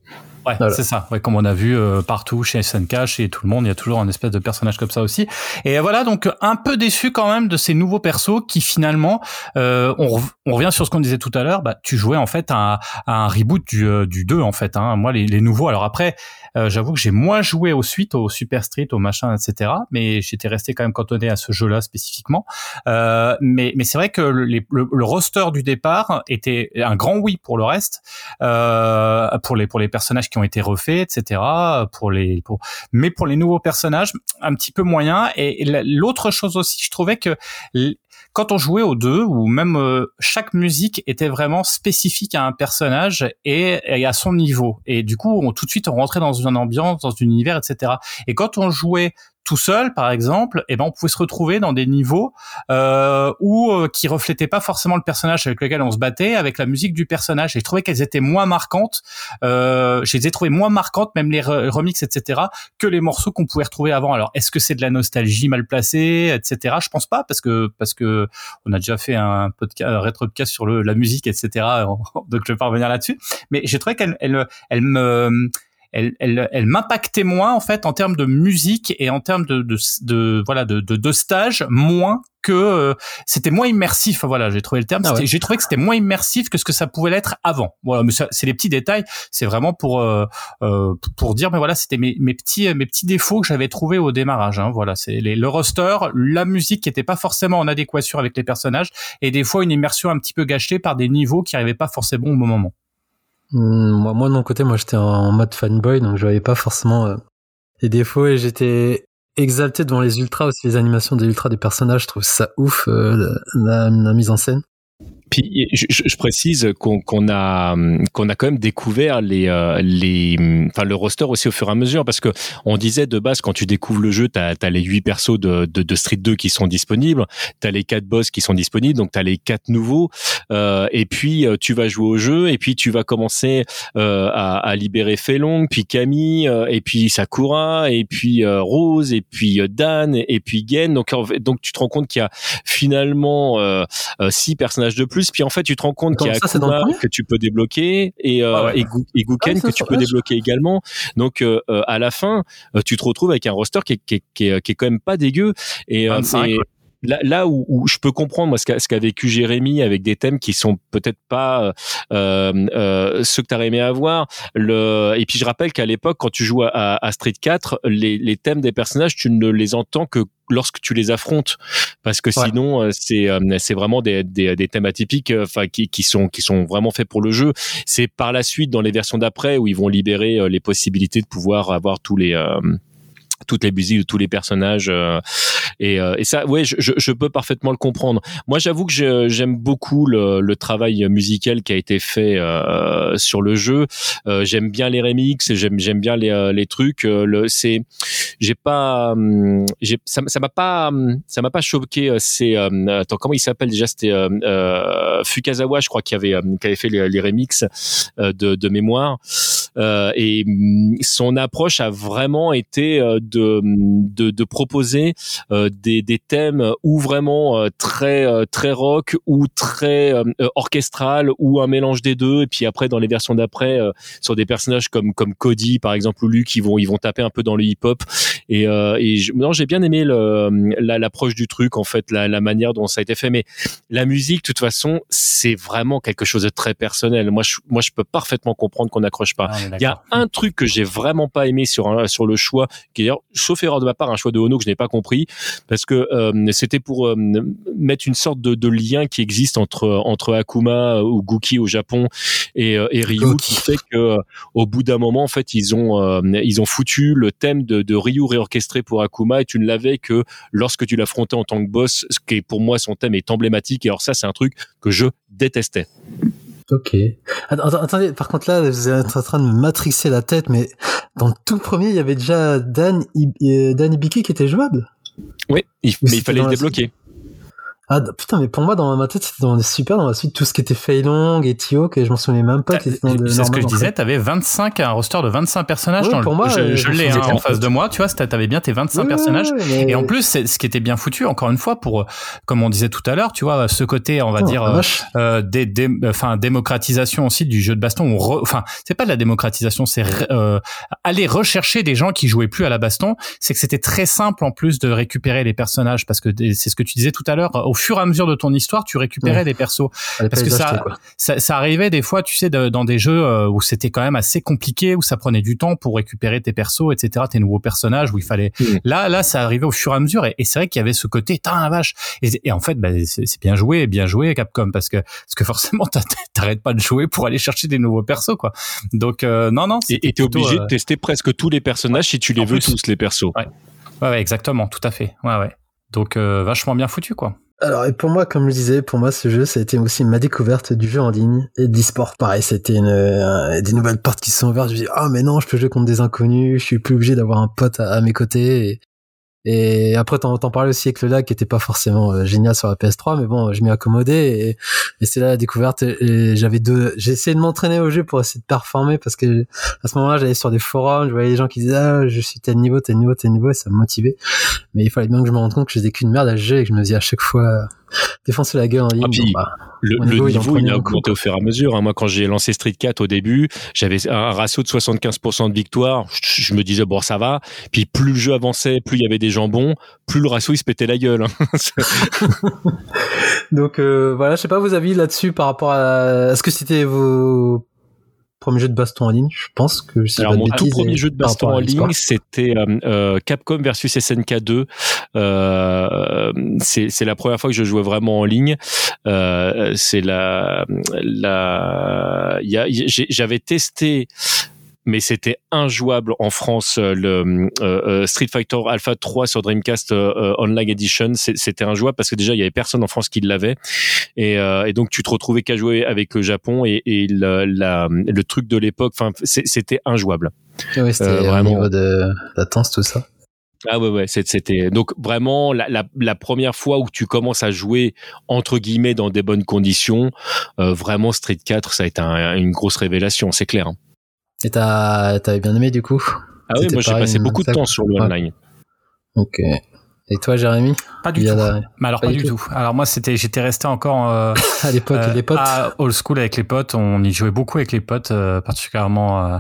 Ouais, Voilà. c'est ça. Ouais, comme on a vu euh, partout chez SNK, chez tout le monde, il y a toujours un espèce de personnage comme ça aussi. Et voilà, donc un peu déçu quand même de ces nouveaux persos qui finalement, euh, on, rev- on revient sur ce qu'on disait tout à l'heure. Bah, tu jouais en fait à, à un reboot du, euh, du 2 en fait. Hein. Moi, les, les nouveaux. Alors après, euh, j'avoue que j'ai moins joué aux suites, au Super Street, au machin, etc. Mais j'étais resté quand même cantonné à ce jeu-là spécifiquement. Euh, mais mais c'est vrai que le, le, le roster du départ était un grand oui pour le reste, euh, pour les pour les personnages qui ont été refaits, etc. Pour les pour mais pour les nouveaux personnages un petit peu moyen. Et, et la- l'autre chose aussi, je trouvais que quand on jouait aux deux, ou même euh, chaque musique était vraiment spécifique à un personnage et, à son niveau. Et du coup, on, tout de suite, on rentrait dans une ambiance, dans un univers, etc. Et quand on jouait tout seul, par exemple, et ben on pouvait se retrouver dans des niveaux euh, où euh, qui reflétaient pas forcément le personnage avec lequel on se battait, avec la musique du personnage. Et je trouvais qu'elles étaient moins marquantes. Euh, je les moins marquantes, même les remixes, etc., que les morceaux qu'on pouvait retrouver avant. Alors, est-ce que c'est de la nostalgie mal placée, etc. Je pense pas, parce que parce que on a déjà fait un podcast, un rétro podcast sur le, la musique, etc. Donc je vais pas revenir là-dessus. Mais j'ai trouvé qu'elle elle, elle me elle, elle, elle m'impactait moins en fait en termes de musique et en termes de, de, de voilà de, de, de, stage moins que euh, c'était moins immersif. Voilà j'ai trouvé le terme. Ah j'ai trouvé que c'était moins immersif que ce que ça pouvait l'être avant. Voilà mais c'est les petits détails. C'est vraiment pour euh, euh, pour dire mais voilà c'était mes, mes petits mes petits défauts que j'avais trouvé au démarrage hein, voilà c'est le roster la musique qui était pas forcément en adéquation avec les personnages et des fois une immersion un petit peu gâchée par des niveaux qui arrivaient pas forcément au bon moment moi, moi de mon côté, moi j'étais en mode fanboy, donc je voyais pas forcément euh, les défauts et j'étais exalté devant les ultras aussi les animations des ultras des personnages. Je trouve ça ouf euh, la, mise en scène. Puis je, je précise qu'on a qu'on a quand même découvert les euh, les enfin le roster aussi au fur et à mesure. Parce que on disait de base quand tu découvres le jeu tu as, les huit persos de, de, de, Street 2 qui sont disponibles, tu as les quatre boss qui sont disponibles. Donc tu as les quatre nouveaux. Euh, et puis euh, tu vas jouer au jeu. Et puis tu vas commencer euh, à, à, libérer Felong, puis Camille euh, et puis Sakura et puis Rose et puis Dan et puis Gen. Donc donc tu te rends compte qu'il y a finalement six personnages de plus puis en fait, tu te rends compte qu'il y a Akuma que tu peux débloquer et, euh, ah et, Guken ah, que tu peux débloquer également. Donc euh, euh, à la fin, tu te retrouves avec un roster qui est, qui est, qui est, qui est quand même pas dégueu. Et, là, là où, où, je peux comprendre moi ce qu'a, ce qu'a vécu Jérémy avec des thèmes qui sont peut-être pas euh, euh, ceux que tu aimé avoir. Le et puis je rappelle qu'à l'époque quand tu joues à, à Street 4, les, les thèmes des personnages tu ne les entends que lorsque tu les affrontes. Parce que sinon euh, c'est euh, c'est vraiment des, des, des thèmes atypiques euh, enfin qui, qui sont qui sont vraiment faits pour le jeu. C'est par la suite dans les versions d'après où ils vont libérer les possibilités de pouvoir avoir tous les toutes les musiques tous les personnages euh, et, euh, et, ça ouais je, je, peux parfaitement le comprendre. Moi j'avoue que j'aime beaucoup le, le, travail musical qui a été fait euh, sur le jeu. Euh, j'aime bien les remixes j'aime j'aime bien les, les trucs le c'est j'ai pas hum, j'ai ça m'a pas hum, ça m'a pas choqué c'est attends comment il s'appelle déjà c'était Fukazawa je crois qui avait qui avait fait les, les remixes de, de mémoire et hum, son approche a vraiment été de, de, de proposer euh, des, des thèmes ou vraiment euh, très euh, très rock ou très orchestral ou un mélange des deux. Et puis après dans les versions d'après sur des personnages comme comme Cody par exemple ou Luke ils vont ils vont taper un peu dans le hip hop et, et non j'ai bien aimé l'approche du truc en fait la, la manière dont ça a été fait. Mais la musique de toute façon c'est vraiment quelque chose de très personnel. Moi je moi je peux parfaitement comprendre qu'on n'accroche pas. Ah, il y a un truc que j'ai vraiment pas aimé sur un, sur le choix qui est sauf erreur de ma part, un choix de Ono que je n'ai pas compris, parce que euh, c'était pour euh, mettre une sorte de, de, lien qui existe entre entre Akuma ou Guki au Japon et, euh, et Ryu, qui fait que au bout d'un moment, en fait, ils ont ils ont foutu le thème de, de Ryu réorchestré pour Akuma et tu ne l'avais que lorsque tu l'affrontais en tant que boss, ce qui est pour moi son thème est emblématique. Et alors ça, c'est un truc que je détestais. Ok. Attendez, par contre là, vous êtes en train de me matrixer la tête, mais dans le tout premier, il y avait déjà Dan, euh, Dan Ibiki qui était jouable? Oui, mais il fallait le débloquer. Ah putain, mais pour moi, dans ma tête, c'était dans super dans la suite tout ce qui était Fei Long et Tio, que je m'en souvenais même pas. C'est ce que je disais, t'avais 25, un roster de 25 personnages dans pour le, moi, je, je l'ai hein, en face de moi, tu vois, t'avais bien tes 25 personnages. Et en plus, ce qui était bien foutu, encore une fois, pour, comme on disait tout à l'heure, tu vois, ce côté, on va oh, dire, euh, euh, des, des, enfin, démocratisation aussi du jeu de baston. Enfin, c'est pas de la démocratisation, c'est euh, aller rechercher des gens qui jouaient plus à la baston. C'est que c'était très simple en plus de récupérer les personnages parce que c'est ce que tu disais tout à l'heure. Au fur et à mesure de ton histoire, tu récupérais des persos. Parce que ça, ça, arrivait des fois, tu sais, dans des jeux euh, où c'était quand même assez compliqué, où ça prenait du temps pour récupérer tes persos, etc., tes nouveaux personnages, où il fallait. Mm. Là, là, ça arrivait au fur et à mesure, et, c'est vrai qu'il y avait ce côté, t'as la vache. Et, en fait, bah, c'est bien joué, bien joué, Capcom, parce que parce que forcément, t'arrêtes pas de jouer pour aller chercher des nouveaux persos, quoi. Donc euh, non, non. Et t'es obligé de euh, tester presque tous les personnages si tu les veux tous les persos. Ouais. ouais, exactement, tout à fait. Ouais, ouais. Donc vachement bien foutu, quoi. Alors, et pour moi, comme je disais, pour moi, ce jeu, ça a été aussi ma découverte du jeu en ligne et d'e-sport. Pareil, c'était une, euh, des nouvelles portes qui se sont ouvertes. Je me dis, ah, mais non, je peux jouer contre des inconnus, je suis plus obligé d'avoir un pote à, mes côtés. Et après, t'en, t'en parlais aussi avec le lag qui était pas forcément euh, génial sur la PS3, mais bon, je m'y accommodais et, et c'est là la découverte. Et, et j'avais deux, j'ai essayé de m'entraîner au jeu pour essayer de performer parce que à ce moment-là, j'allais sur des forums, je voyais les gens qui disaient ah, je suis tel niveau, tel niveau, tel niveau, et ça me motivait. Mais il fallait bien que je me rende compte que faisais qu'une merde à ce et que je me faisais à chaque fois défoncer la gueule en ligne. Ah, puis, Bon, bah, Le, le niveau, niveau, il a augmenté au fur et à mesure. hein. Moi, quand j'ai lancé Street 4 au début, j'avais un ratio de 75% de victoire. Je, je me disais, bon, ça va. Puis plus le jeu avançait, plus il y avait des gens bons, plus le ratio, il se pétait la gueule. hein. Donc euh, voilà, je sais pas vos avis là-dessus par rapport à. Est-ce que c'était vos premiers jeux de baston en ligne Je pense que c'est Alors, mon tout premier et jeu de baston en ligne, c'était euh, euh, Capcom versus SNK 2. Euh, c'est c'est la première fois que je jouais vraiment en ligne. Euh, c'est la la. J'avais testé. Mais c'était injouable en France. euh, Le euh, euh, Street Fighter Alpha 3 sur Dreamcast euh, Online Edition, c'était injouable parce que déjà il y avait personne en France qui l'avait, et, et donc tu te retrouvais qu'à jouer avec le Japon et, et le, la- le truc de l'époque. Enfin, c'était injouable. Ouais, c'était euh, au vraiment. niveau de tout ça. Ah ouais ouais c'était donc vraiment la, la, la première fois où tu commences à jouer entre guillemets dans des bonnes conditions euh, vraiment Street 4 ça a été un- une grosse révélation c'est clair hein. Et t'as, t'avais bien aimé du coup ah C'était moi j'ai passé beaucoup de temps sur le online Ok. Et toi, Jérémy Pas du tout. la- Mais alors Pas pas, du du tout. tout. Alors moi c'était j'étais resté encore euh, À l'époque, euh, les potes. à old school avec les potes. On y jouait beaucoup avec les potes, euh, particulièrement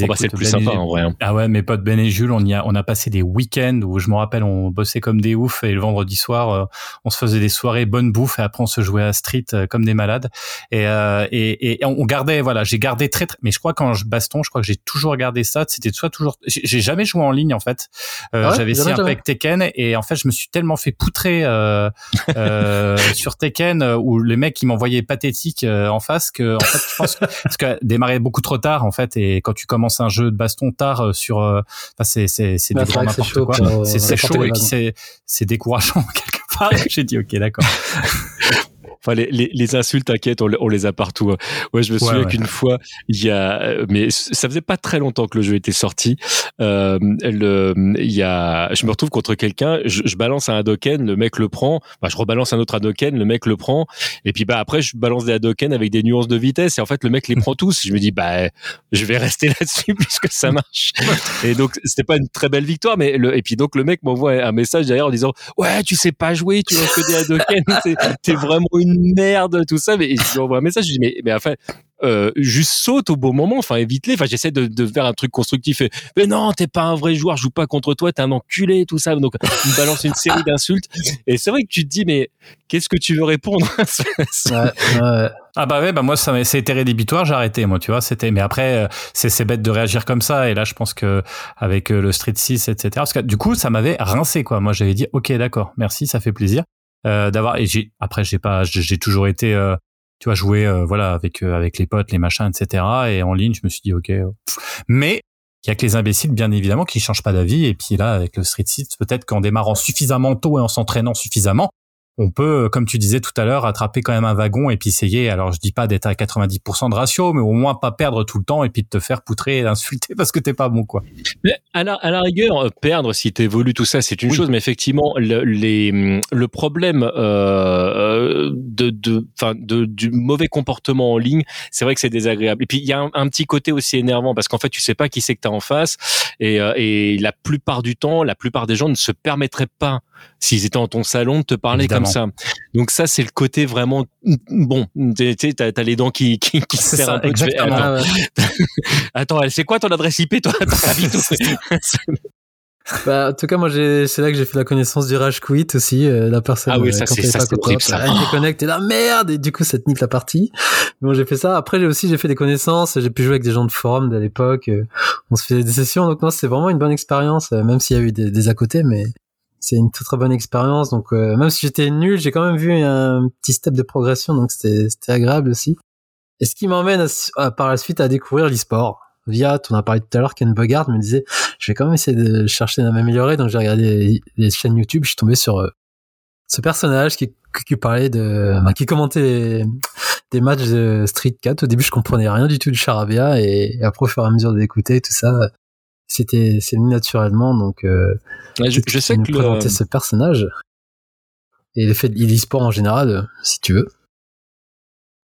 Bon, bah, c'est le plus Ben et- sympa en vrai hein. Ah ouais, mes potes Ben et Jules, on y a, on a passé des week-ends où je me rappelle, on bossait comme des oufs et le vendredi soir, euh, on se faisait des soirées bonne bouffe et après on se jouait à Street euh, comme des malades. Et, euh, et, et on gardait, voilà, j'ai gardé très, très, mais je crois quand je baston, je crois que j'ai toujours gardé ça. C'était soit toujours, j'ai jamais joué en ligne en fait. Euh, Ah ouais J'avais essayé un peu avec Tekken et en fait je me suis tellement fait poutrer euh, euh, sur Tekken où les mecs ils m'envoyaient pathétique euh, en face que en fait je pense que, parce que démarrer beaucoup trop tard en fait et quand tu commences un jeu de baston tard euh, sur euh, enfin c'est c'est c'est du c'est grand n'importe chaud quoi. c'est et puis c'est c'est décourageant quelque part. J'ai dit ok d'accord Enfin, les, les, les insultes, t'inquiète, on, les- on les a partout. hein. Ouais, je me souviens ouais. qu'une fois, il y a, euh, mais ça faisait pas très longtemps que le jeu était sorti. Euh, le, il y a, je me retrouve contre quelqu'un, je, je balance un Hadoken, le mec le prend, bah, je rebalance un autre Hadoken, le mec le prend, et puis bah après je balance des Hadoken avec des nuances de vitesse, et en fait le mec les prend tous. Je me dis bah je vais rester là-dessus puisque ça marche. Et donc c'était pas une très belle victoire, mais le, et puis donc le mec m'envoie un message derrière en disant ouais tu sais pas jouer, tu lances que des Hadoken, t'es vraiment une merde tout ça. Mais je lui envoie un message, je dis mais mais enfin euh, juste saute au bon moment, enfin évite-les. Enfin, j'essaie de, de faire un truc constructif. Et, mais non, t'es pas un vrai joueur, je joue pas contre toi, t'es un enculé, tout ça. Donc, il me balance une série d'insultes. Et c'est vrai que tu te dis, mais qu'est-ce que tu veux répondre Ouais, ouais. Ah bah ouais, bah moi ça c'était rédhibitoire, j'ai arrêté moi, tu vois, c'était mais après euh, c'est c'est bête de réagir comme ça et là je pense que avec euh, le Street 6 etc. parce que du coup ça m'avait rincé quoi. Moi j'avais dit OK, d'accord, merci, ça fait plaisir euh, d'avoir et j'ai après j'ai pas j'ai toujours été euh, tu vois jouer euh, voilà avec euh, avec les potes, les machins etc. et en ligne, je me suis dit OK. euh. Mais il y a que les imbéciles, bien évidemment, qui changent pas d'avis. Et puis là, avec le Street 6, peut-être qu'en démarrant suffisamment tôt et en s'entraînant suffisamment, on peut, comme tu disais tout à l'heure, attraper quand même un wagon et puis essayer. Alors, je dis pas d'être à 90% de ratio, mais au moins pas perdre tout le temps et puis de te faire poutrer et insulter parce que t'es pas bon, quoi. Mais à la, à la rigueur, euh, perdre si t'évolues tout ça, c'est une Oui. chose, mais effectivement, le, les, hum, le problème euh, de, de, enfin, de, du mauvais comportement en ligne, c'est vrai que c'est désagréable. Et puis il y a un, un petit côté aussi énervant parce qu'en fait, tu sais pas qui c'est que t'as en face, et, euh, et la plupart du temps, la plupart des gens ne se permettraient pas, s'ils étaient dans ton salon, de te parler Évidemment. comme ça. Donc ça, c'est le côté vraiment bon. Tu sais, t'as les dents qui qui, qui se serrent un peu. Exactement. attends, attends, c'est quoi ton adresse IP, toi? Bah, en tout cas, moi, c'est là que j'ai fait la connaissance du rage quit aussi. euh, la personne. Ah oui, euh, ça, c'est- ça, c'est contente, horrible, ça. Elle déconnecte et là, merde! Et du coup, ça te nique la partie. Bon, j'ai fait ça. Après, j'ai aussi, j'ai fait des connaissances. J'ai pu jouer avec des gens de forum de l'époque. euh, On se faisait des sessions. Donc, non, c'est vraiment une bonne expérience, même s'il y a eu des, des à côté, mais c'est une très très bonne expérience. Donc, euh, même si j'étais nul, j'ai quand même vu un petit step de progression. Donc, c'était, agréable aussi. Et ce qui m'emmène par la suite à découvrir l'e-sport. Via, on a parlé tout à l'heure, Ken Bogard me disait, je vais quand même essayer de chercher à m'améliorer. Donc j'ai regardé les, chaînes YouTube, je suis tombé sur euh, ce personnage qui, qui parlait de, qui commentait des matchs de Street 4. Au début, je comprenais rien du tout du charabia et, et après, au fur et à mesure d'écouter tout ça, C'était c'est venu naturellement donc. Euh, Ouais, je, je sais que le, présenter ce personnage et le fait de l'e-sport en général, si tu veux.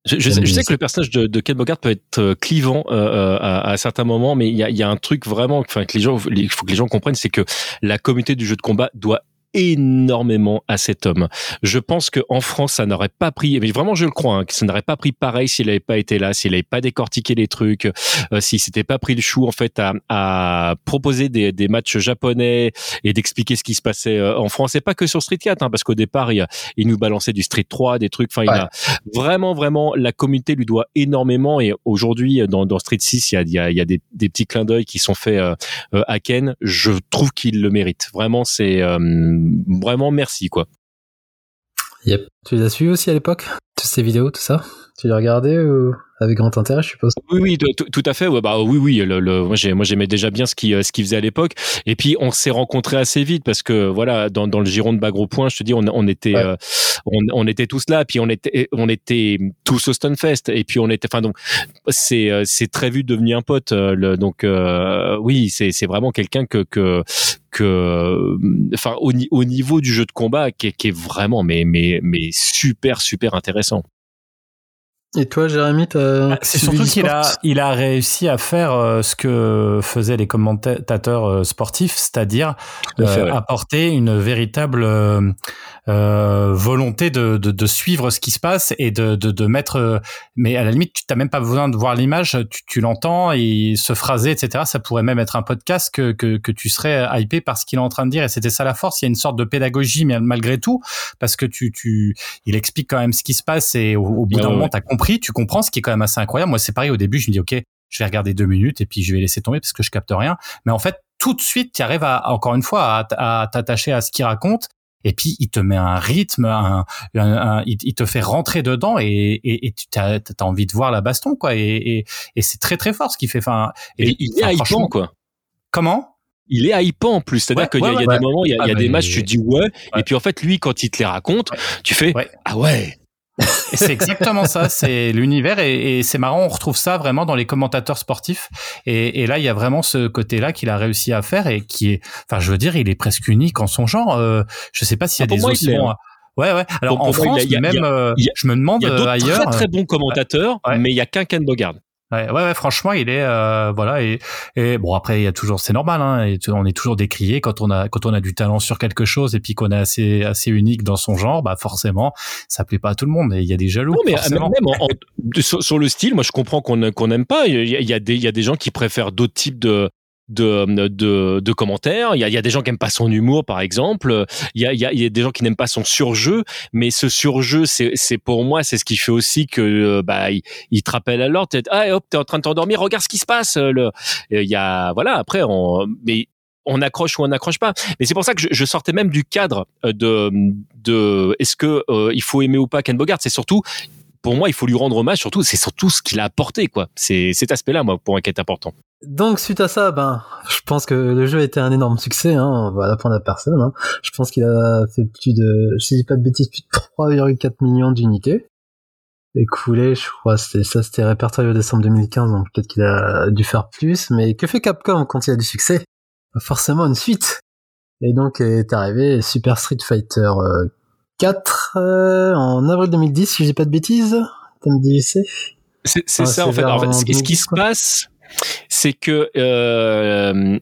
Je, je, sais, je sais que le personnage de, de Ken Bogart peut être euh, clivant euh, euh, à, à certains moments, mais il y a, il y a un truc vraiment, enfin que les gens, il faut que les gens comprennent, c'est que la communauté du jeu de combat doit énormément à cet homme. Je pense que en France, ça n'aurait pas pris, mais vraiment je le crois, hein, que ça n'aurait pas pris pareil s'il n'avait pas été là, s'il n'avait pas décortiqué les trucs, euh, s'il s'était pas pris le chou en fait à, à proposer des, des, matchs japonais et d'expliquer ce qui se passait euh, en France. Et pas que sur Street 4, hein, parce qu'au départ il, il, nous balançait du Street 3, des trucs. Enfin, ouais. il a vraiment vraiment la communauté lui doit énormément. Et aujourd'hui dans, dans Street 6, il y a, il y a, il y a des, des, petits clins d'œil qui sont faits euh, à Ken. Je trouve qu'il le mérite. Vraiment, c'est euh, vraiment merci quoi. Tu les as suivis aussi à l'époque Toutes ces vidéos, tout ça? Tu les regardais ou avec grand intérêt, je suppose? Oui, oui, tout à fait. Ouais, bah oui, oui. Le, le, moi, j'ai, moi, j'aimais déjà bien ce qu'il, ce qu'il faisait à l'époque. Et puis, on s'est rencontrés assez vite parce que voilà, dans, dans le giron de Bagro Point, je te dis, on, on était, ouais. euh, on, on, était tous là. Puis on était, on était tous au Stunfest. Et puis on était, enfin donc, c'est, c'est très vite devenu un pote. Le, donc euh, oui, c'est, c'est vraiment quelqu'un que, que que enfin au, au, niveau du jeu de combat qui est, qui est vraiment mais mais mais super super intéressant. Et toi, Jérémy, bah, c'est surtout qu'il a, il a réussi à faire euh, ce que faisaient les commentateurs euh, sportifs, c'est-à-dire euh, ouais. apporter une véritable euh, volonté de, de, de, suivre ce qui se passe et de, de, de mettre. mais à la limite, tu n'as même pas besoin de voir l'image, tu, tu l'entends et se phraser, etc. Ça pourrait même être un podcast que, que, que tu serais hypé par ce qu'il est en train de dire. Et c'était ça la force. Il y a une sorte de pédagogie, mais malgré tout, parce que tu, tu, il explique quand même ce qui se passe et au, au bout d'un ouais, moment, ouais. t'as compris, tu comprends, ce qui est quand même assez incroyable. Moi, c'est pareil au début, je me dis ok, je vais regarder deux minutes et puis je vais laisser tomber parce que je capte rien. Mais en fait, tout de suite, tu arrives à encore une fois à, à t'attacher à ce qu'il raconte et puis il te met un rythme, un, un, un, il, te fait rentrer dedans et, et, et tu as, as, envie de voir la baston quoi. Et, et c'est très très fort ce qu'il fait. Enfin, et, il est hypant quoi. Comment? Il est hypant en plus. C'est-à-dire ouais, qu'il ouais, y a, ouais, des moments, il y a, ah, il y a des matchs, tu dis ouais, et puis en fait, lui, quand il te les raconte, tu fais ah ouais. C'est exactement ça, c'est l'univers et, et c'est marrant, on retrouve ça vraiment dans les commentateurs sportifs. Et, et là, il y a vraiment ce côté-là qu'il a réussi à faire et qui est, enfin, je veux dire, il est presque unique en son genre. Euh, je sais pas s'il y a ah, des aussi bons. Ouais, ouais. Alors en France, il y a, même, il y a, euh, je me demande il y a euh, ailleurs. Très très bons commentateurs, ouais. mais il y a qu'un Ken Bogard. Ouais, ouais, ouais, franchement, il est euh, voilà et, et bon après il y a toujours c'est normal hein, et on est toujours décrié quand on a quand on a du talent sur quelque chose et puis qu'on est assez assez unique dans son genre, bah forcément ça plaît pas à tout le monde et il y a des jaloux. Non mais forcément. même en, en, sur, sur, le style, moi je comprends qu'on qu'on n'aime pas. Il y, a, il y a des il y a des gens qui préfèrent d'autres types de de, de, de commentaires. Il y, a, il y a des gens qui n'aiment pas son humour, par exemple. Il y a, il y a, il y a des gens qui n'aiment pas son surjeu. Mais ce surjeu, c'est, pour moi, c'est ce qui fait aussi que euh, bah, il, te rappelle à l'ordre. Ah, hop, t'es en train de t'endormir. Regarde ce qui se passe. Le, il y a, voilà. Après, on, mais on accroche ou on n'accroche pas. Mais c'est pour ça que je, sortais même du cadre de, de est-ce que euh, il faut aimer ou pas Ken Bogart? C'est surtout pour moi, il faut lui rendre hommage. Surtout, c'est surtout ce qu'il a apporté, quoi. C'est cet aspect-là, moi, pour moi, qui est important. Donc suite à ça, ben, je pense que le jeu a été un énorme succès. Hein, on va l'apprendre personne. Hein. Je pense qu'il a fait plus de, je dis pas de bêtises, plus de 3,4 millions d'unités écoulé, je crois, c'était ça, c'était répertorié au décembre 2015, donc peut-être qu'il a dû faire plus. Mais que fait Capcom quand il a du succès? Forcément une suite. Et donc est arrivé Super Street Fighter 4 euh, en avril 2010, si je dis pas de bêtises. C'est c'est ah, ça en fait. En fait ce qui se passe, c'est que euh,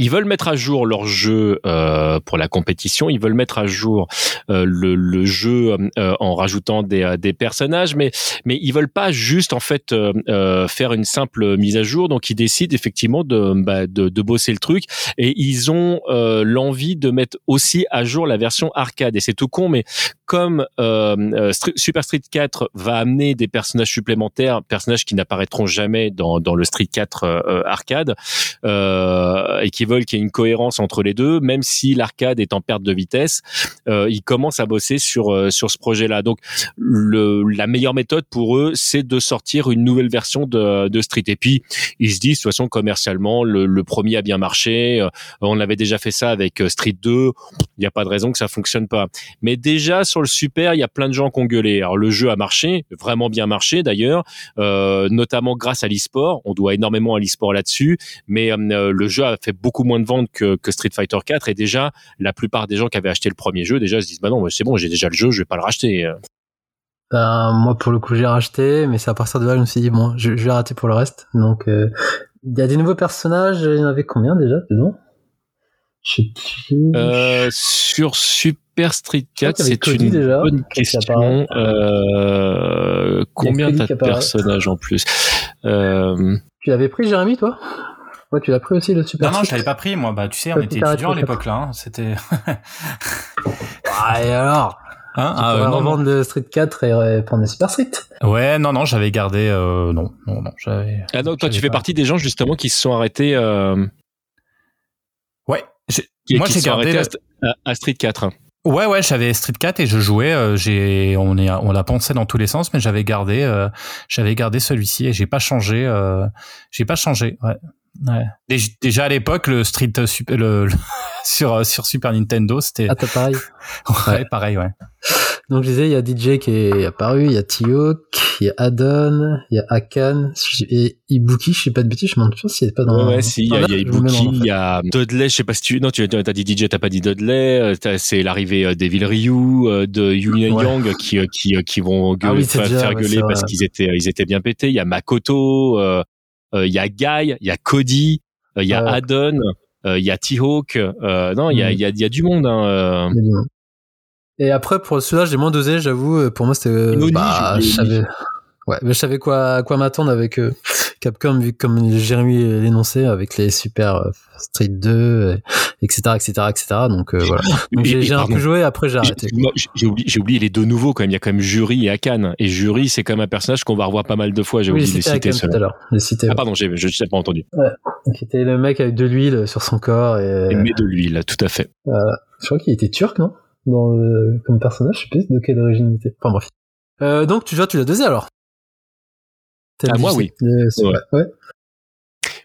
ils veulent mettre à jour leur jeu euh, pour la compétition, ils veulent mettre à jour euh, le, le, jeu euh, en rajoutant des, euh, des, personnages, mais mais ils veulent pas juste en fait euh, faire une simple mise à jour. Donc ils décident effectivement de bah, de, de, bosser le truc et ils ont l'envie de mettre aussi à jour la version arcade. Et c'est tout con, mais comme Super Street 4 va amener des personnages supplémentaires, personnages qui n'apparaîtront jamais dans dans le Street 4 arcade et qui veulent qu'il y ait une cohérence entre les deux, même si l'arcade est en perte de vitesse, euh, ils commencent à bosser sur euh, sur ce projet-là. Donc le, la meilleure méthode pour eux, c'est de sortir une nouvelle version de, de Street. Et puis ils se disent de toute façon commercialement, le, le premier a bien marché. Euh, on avait déjà fait ça avec euh, Street 2. Il n'y a pas de raison que ça fonctionne pas. Mais déjà sur Super, il y a plein de gens qui ont gueulé. Alors le jeu a marché, vraiment bien marché d'ailleurs, euh, notamment grâce à l'e-sport. On doit énormément à l'e-sport là-dessus, mais euh, le jeu a fait beaucoup moins de ventes que, Street Fighter 4 et déjà la plupart des gens qui avaient acheté le premier jeu déjà se disent bah non, c'est bon, j'ai déjà le jeu, je vais pas le racheter. Ben, moi pour le coup j'ai racheté, mais c'est à partir de là je me suis dit bon, je, je vais rater pour le reste. Donc euh, il y a des nouveaux personnages, il y en avait combien déjà dedans? Euh, sur Super Street 4, c'est une déjà, bonne question. Euh, combien t'as de personnages en plus euh... Tu l'avais pris, Jérémy, toi? Ouais, tu l'as pris aussi le Super Non, non, je l'avais pas pris, moi. Bah, tu sais, on était étudiants à l'époque là. Hein. C'était. ah, et alors? Hein? Tu ah, euh, vendre le Street 4 et prendre le Super Street? Ouais, non, non, j'avais gardé. Euh, non, non, non, j'avais. Ah donc toi, tu fais partie des gens justement qui se sont arrêtés. Euh... Ouais, moi j'ai gardé à, Street 4. Ouais, ouais, j'avais Street 4 et je jouais. Euh, j'ai, on est, on l'a pensé dans tous les sens, mais j'avais gardé, euh, j'avais gardé celui-ci et j'ai pas changé. Euh, j'ai pas changé. Ouais. ouais. Déjà à l'époque, le Street super, le, sur sur Super Nintendo, c'était. Ah, pareil. ouais, pareil, ouais. Donc je disais, il y a DJ qui est apparu, il y a Tio, il y a Adon, il y a Akan et Ibuki, je sais pas de bêtises, je me demande s'il est pas dans. Ouais, ouais si, il y, a, Ibuki, il y a Dudley, je sais pas si tu, non, tu as dit DJ, t'as pas dit Dudley, euh, c'est l'arrivée euh, d'Evil Ryu, euh, de Yunia Yang qui, qui, qui vont ah faire gueuler parce qu'ils étaient, ils étaient bien pétés. Il y a Makoto, il y a Guy, il y a Cody, il y a Adon, il y a T-Hawk, non, il y a, mm. il y a, il y a du monde, hein. Il y a du monde. Et après, pour celui-là, j'ai moins dosé, j'avoue. Euh, pour moi, c'était. Euh, bah, je savais. Ouais, mais je savais quoi, quoi m'attendre avec euh, Capcom, vu que comme Jérémy l'énonçait, avec les Super Street 2, etc., etc., etc. Donc voilà. Donc j'ai un peu joué, après j'ai arrêté. J'ai oublié, oublié, les deux nouveaux quand même. Il y a quand même Jury et Akan. Et Jury, c'est quand même un personnage qu'on va revoir pas mal de fois. J'ai oublié de les citer. Tout à l'heure. Ah pardon, je n'ai pas entendu. Ouais. Qui était le mec avec de l'huile sur son corps et. et met de l'huile, tout à fait. Je crois qu'il était turc, non? Dans, comme personnage, je sais plus de quelle origine il était. Enfin bref. Euh, donc tu vois, tu l'as dosé alors? Ah moi oui. Ouais. ouais.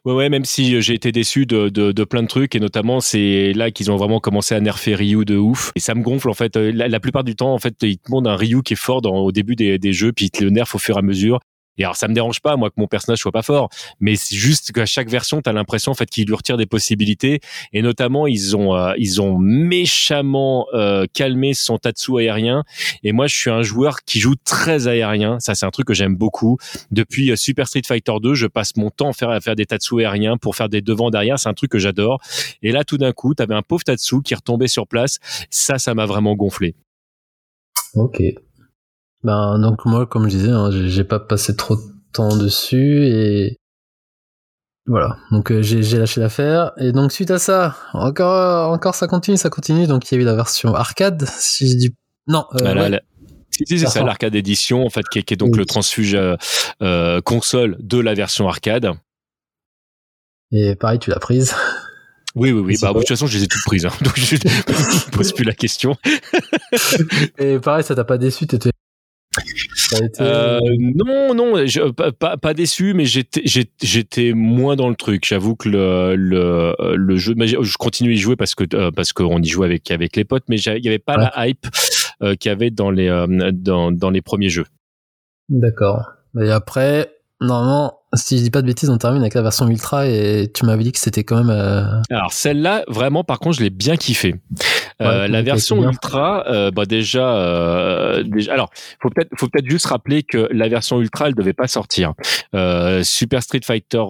Ouais, ouais, même si j'ai été déçu de, de, de, plein de trucs, et notamment c'est là qu'ils ont vraiment commencé à nerfer Ryu de ouf. Et ça me gonfle en fait. La, la plupart du temps, en fait, ils te montrent un Ryu qui est fort dans, au début des, des jeux, puis ils te le nerfent au fur et à mesure. Et alors ça me dérange pas moi que mon personnage soit pas fort, mais c'est juste qu'à chaque version tu as l'impression en fait qu'ils lui retirent des possibilités et notamment ils ont euh, ils ont méchamment euh, calmé son tatsu aérien et moi je suis un joueur qui joue très aérien, ça c'est un truc que j'aime beaucoup. Depuis euh, Super Street Fighter 2, je passe mon temps à faire des tatsu aériens pour faire des devants derrière, c'est un truc que j'adore. Et là tout d'un coup, tu avais un pauvre tatsu qui retombait sur place, ça ça m'a vraiment gonflé. OK. Ben, donc moi, comme je disais, hein, j'ai pas passé trop de temps dessus et voilà. Donc euh, j'ai lâché l'affaire et donc suite à ça, encore encore ça continue, ça continue. Donc il y a eu la version arcade, si je dis non. Euh, bah c'est ça, l'arcade édition en fait, qui est, donc le transfuge euh, euh, console de la version arcade. Et pareil, tu l'as prise. Oui, oui, oui. Bah, de toute façon, je les ai toutes prises, hein, donc je ne pose plus la question. et pareil, ça t'a pas déçu, t'étais euh, non, non, je, pas, pas, déçu, mais j'étais, j'étais moins dans le truc. J'avoue que le, le, le jeu, je continue à y jouer parce que euh, parce qu'on y jouait avec avec les potes, mais il y avait pas la hype euh, qu'il y avait dans les euh, dans, dans les premiers jeux. D'accord. Et après, normalement, si je dis pas de bêtises, on termine avec la version ultra et tu m'avais dit que c'était quand même. Euh... Alors celle-là, vraiment, par contre, je l'ai bien kiffé. Euh, la version ultra, euh, bah déjà, déjà, alors faut peut-être, faut peut-être juste rappeler que la version ultra, elle devait pas sortir. Super Street Fighter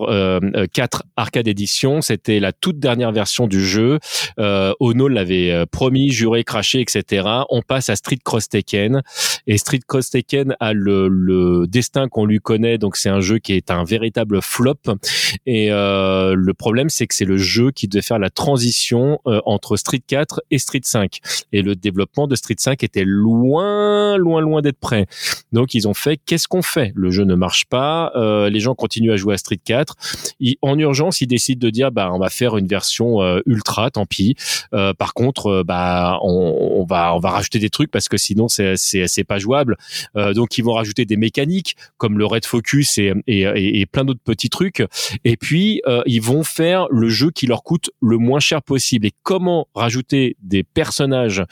4 Arcade Edition, c'était la toute dernière version du jeu. Ono l'avait promis, juré, craché, etc. On passe à Street Cross Tekken et Street Cross Tekken a le, le destin qu'on lui connaît. Donc c'est un jeu qui est un véritable flop. Et euh, le problème, c'est que c'est le jeu qui devait faire la transition euh, entre Street 4 et Street 5. Et le développement de Street 5 était loin, loin, loin d'être prêt. Donc ils ont fait, qu'est-ce qu'on fait? Le jeu ne marche pas, euh, les gens continuent à jouer à Street 4. en urgence, ils décident de dire, bah on va faire une version ultra, tant pis. par contre, bah on, on, va on va rajouter des trucs parce que sinon c'est c'est c'est pas jouable. donc ils vont rajouter des mécaniques comme le red focus et, et, et plein d'autres petits trucs. Et puis, euh, ils vont faire le jeu qui leur coûte le moins cher possible. Et comment rajouter des personnages,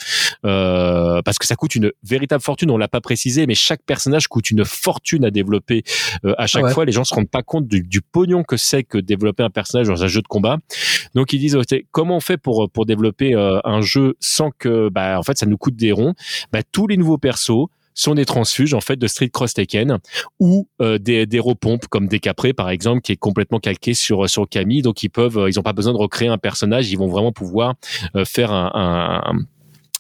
euh, parce que ça coûte une véritable fortune. On l'a pas précisé, mais chaque personnage coûte une fortune à développer. Euh, à chaque Ouais. fois, les gens se rendent pas compte du, du pognon que c'est que développer un personnage dans un jeu de combat. Donc ils disent comment on fait pour pour développer euh, un jeu sans que bah en fait ça nous coûte des ronds? Bah tous les nouveaux persos sont des transfuges en fait de Street Cross Tekken ou euh, des des repompes comme Décapré par exemple qui est complètement calqué sur sur Camille. Donc ils peuvent euh, ils ont pas besoin de recréer un personnage. Ils vont vraiment pouvoir euh, faire un, un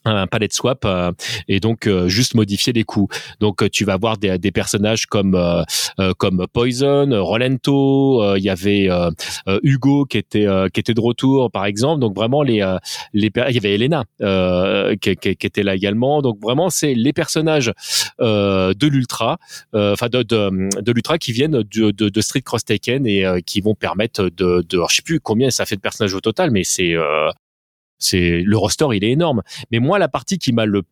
un palette swap euh, et donc euh, juste modifier les coups. Donc euh, tu vas avoir des, des personnages comme euh, euh, comme Poison, euh, Rolento, il y avait Hugo qui était qui était de retour par exemple. Donc vraiment les les il y avait Elena qui, qui, qui était là également. Donc vraiment c'est les personnages de l'ultra, enfin de de, de l'ultra qui viennent de, de, de Street Cross Taken et qui vont permettre de de je sais plus combien ça fait de personnages au total, mais c'est c'est le roster il est énorme. Mais moi la partie qui m'a le,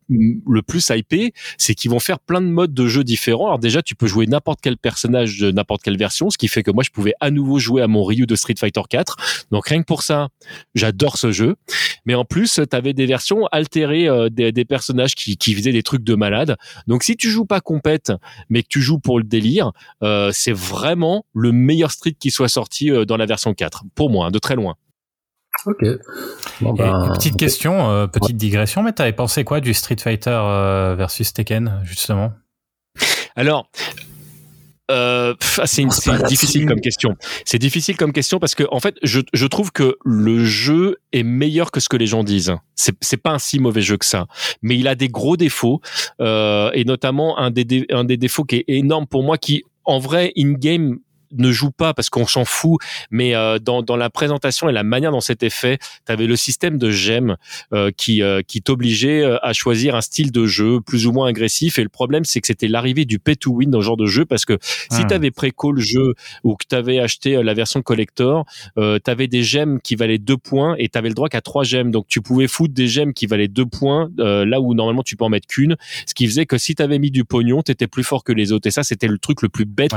plus hypé c'est qu'ils vont faire plein de modes de jeu différents. Alors déjà tu peux jouer n'importe quel personnage de n'importe quelle version ce qui fait que moi je pouvais à nouveau jouer à mon Ryu de Street Fighter 4 donc rien que pour ça j'adore ce jeu. Mais en plus tu avais des versions altérées euh, des, personnages qui, qui faisaient des trucs de malade. Donc si tu joues pas compète mais que tu joues pour le délire euh, c'est vraiment le meilleur Street qui soit sorti euh, dans la version 4 pour moi hein, de très loin. Ok. Bon, ben, petite question, euh, petite digression, mais t'avais pensé quoi du Street Fighter euh, versus Tekken justement? Alors, euh, ah, c'est là-dessus. difficile comme question. C'est difficile comme question parce que en fait, je, je trouve que le jeu est meilleur que ce que les gens disent. C'est pas un si mauvais jeu que ça, mais il a des gros défauts euh, et notamment un des dé- un des défauts qui est énorme pour moi, qui en vrai in game ne joue pas parce qu'on s'en fout, mais euh, dans, dans la présentation et la manière dont c'était fait, tu avais le système de gemmes euh, qui, euh, qui t'obligeait euh, à choisir un style de jeu plus ou moins agressif. Et le problème, c'est que c'était l'arrivée du pay to win dans ce genre de jeu parce que si Hmm. tu avais préco le jeu ou que tu avais acheté euh, la version collector, euh, tu avais des gemmes qui valaient deux points et tu avais le droit qu'à trois gemmes. Donc tu pouvais foutre des gemmes qui valaient deux points euh, là où normalement tu peux en mettre qu'une, ce qui faisait que si tu avais mis du pognon, tu étais plus fort que les autres. Et ça, c'était le truc le plus bête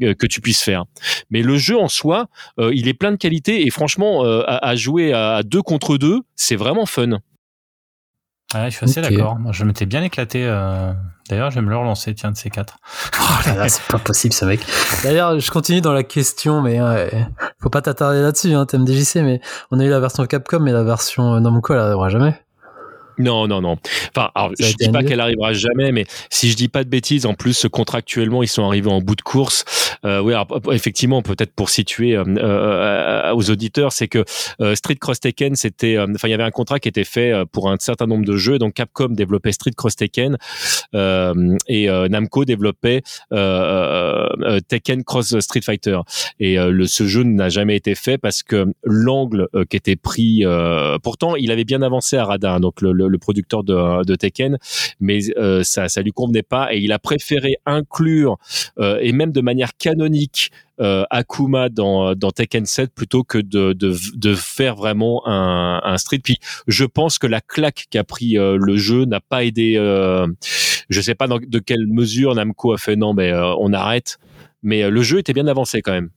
Ouais. que tu puisses faire. Mais le jeu en soi, euh, il est plein de qualités et franchement, euh, à, à jouer à deux contre deux, c'est vraiment fun. Ouais, je suis assez d'accord. Moi, je m'étais bien éclaté. euh, D'ailleurs, je vais me le relancer, tiens, de ces quatre. Oh là là, c'est pas possible ce mec. D'ailleurs, je continue dans la question, mais ouais, faut pas t'attarder là-dessus, hein, thème DJC, mais on a eu la version Capcom, mais la version Namco, elle arrivera jamais. Non, non, non. Enfin, alors, je dis pas qu'elle arrivera jamais, mais si je dis pas de bêtises, en plus contractuellement, ils sont arrivés en bout de course. Euh, oui, alors, effectivement, peut-être pour situer euh, euh, aux auditeurs, c'est que euh, Street Cross Tekken, c'était, euh, enfin, il y avait un contrat qui était fait euh, pour un certain nombre de jeux. Donc Capcom développait Street Cross Tekken euh, et euh, Namco développait euh, euh, Tekken Cross Street Fighter. Et euh, le, ce jeu n'a jamais été fait parce que l'angle euh, qui était pris, euh, pourtant, il avait bien avancé à Radin, donc le, le, le producteur de, de Tekken, mais euh, ça, ça lui convenait pas et il a préféré inclure euh, et même de manière canonique euh, Akuma dans, dans Tekken 7 plutôt que de, faire vraiment un, street. Puis je pense que la claque qu'a pris euh, le jeu n'a pas aidé. Euh, je sais pas de quelle mesure Namco a fait non, mais euh, on arrête. Mais euh, le jeu était bien avancé quand même.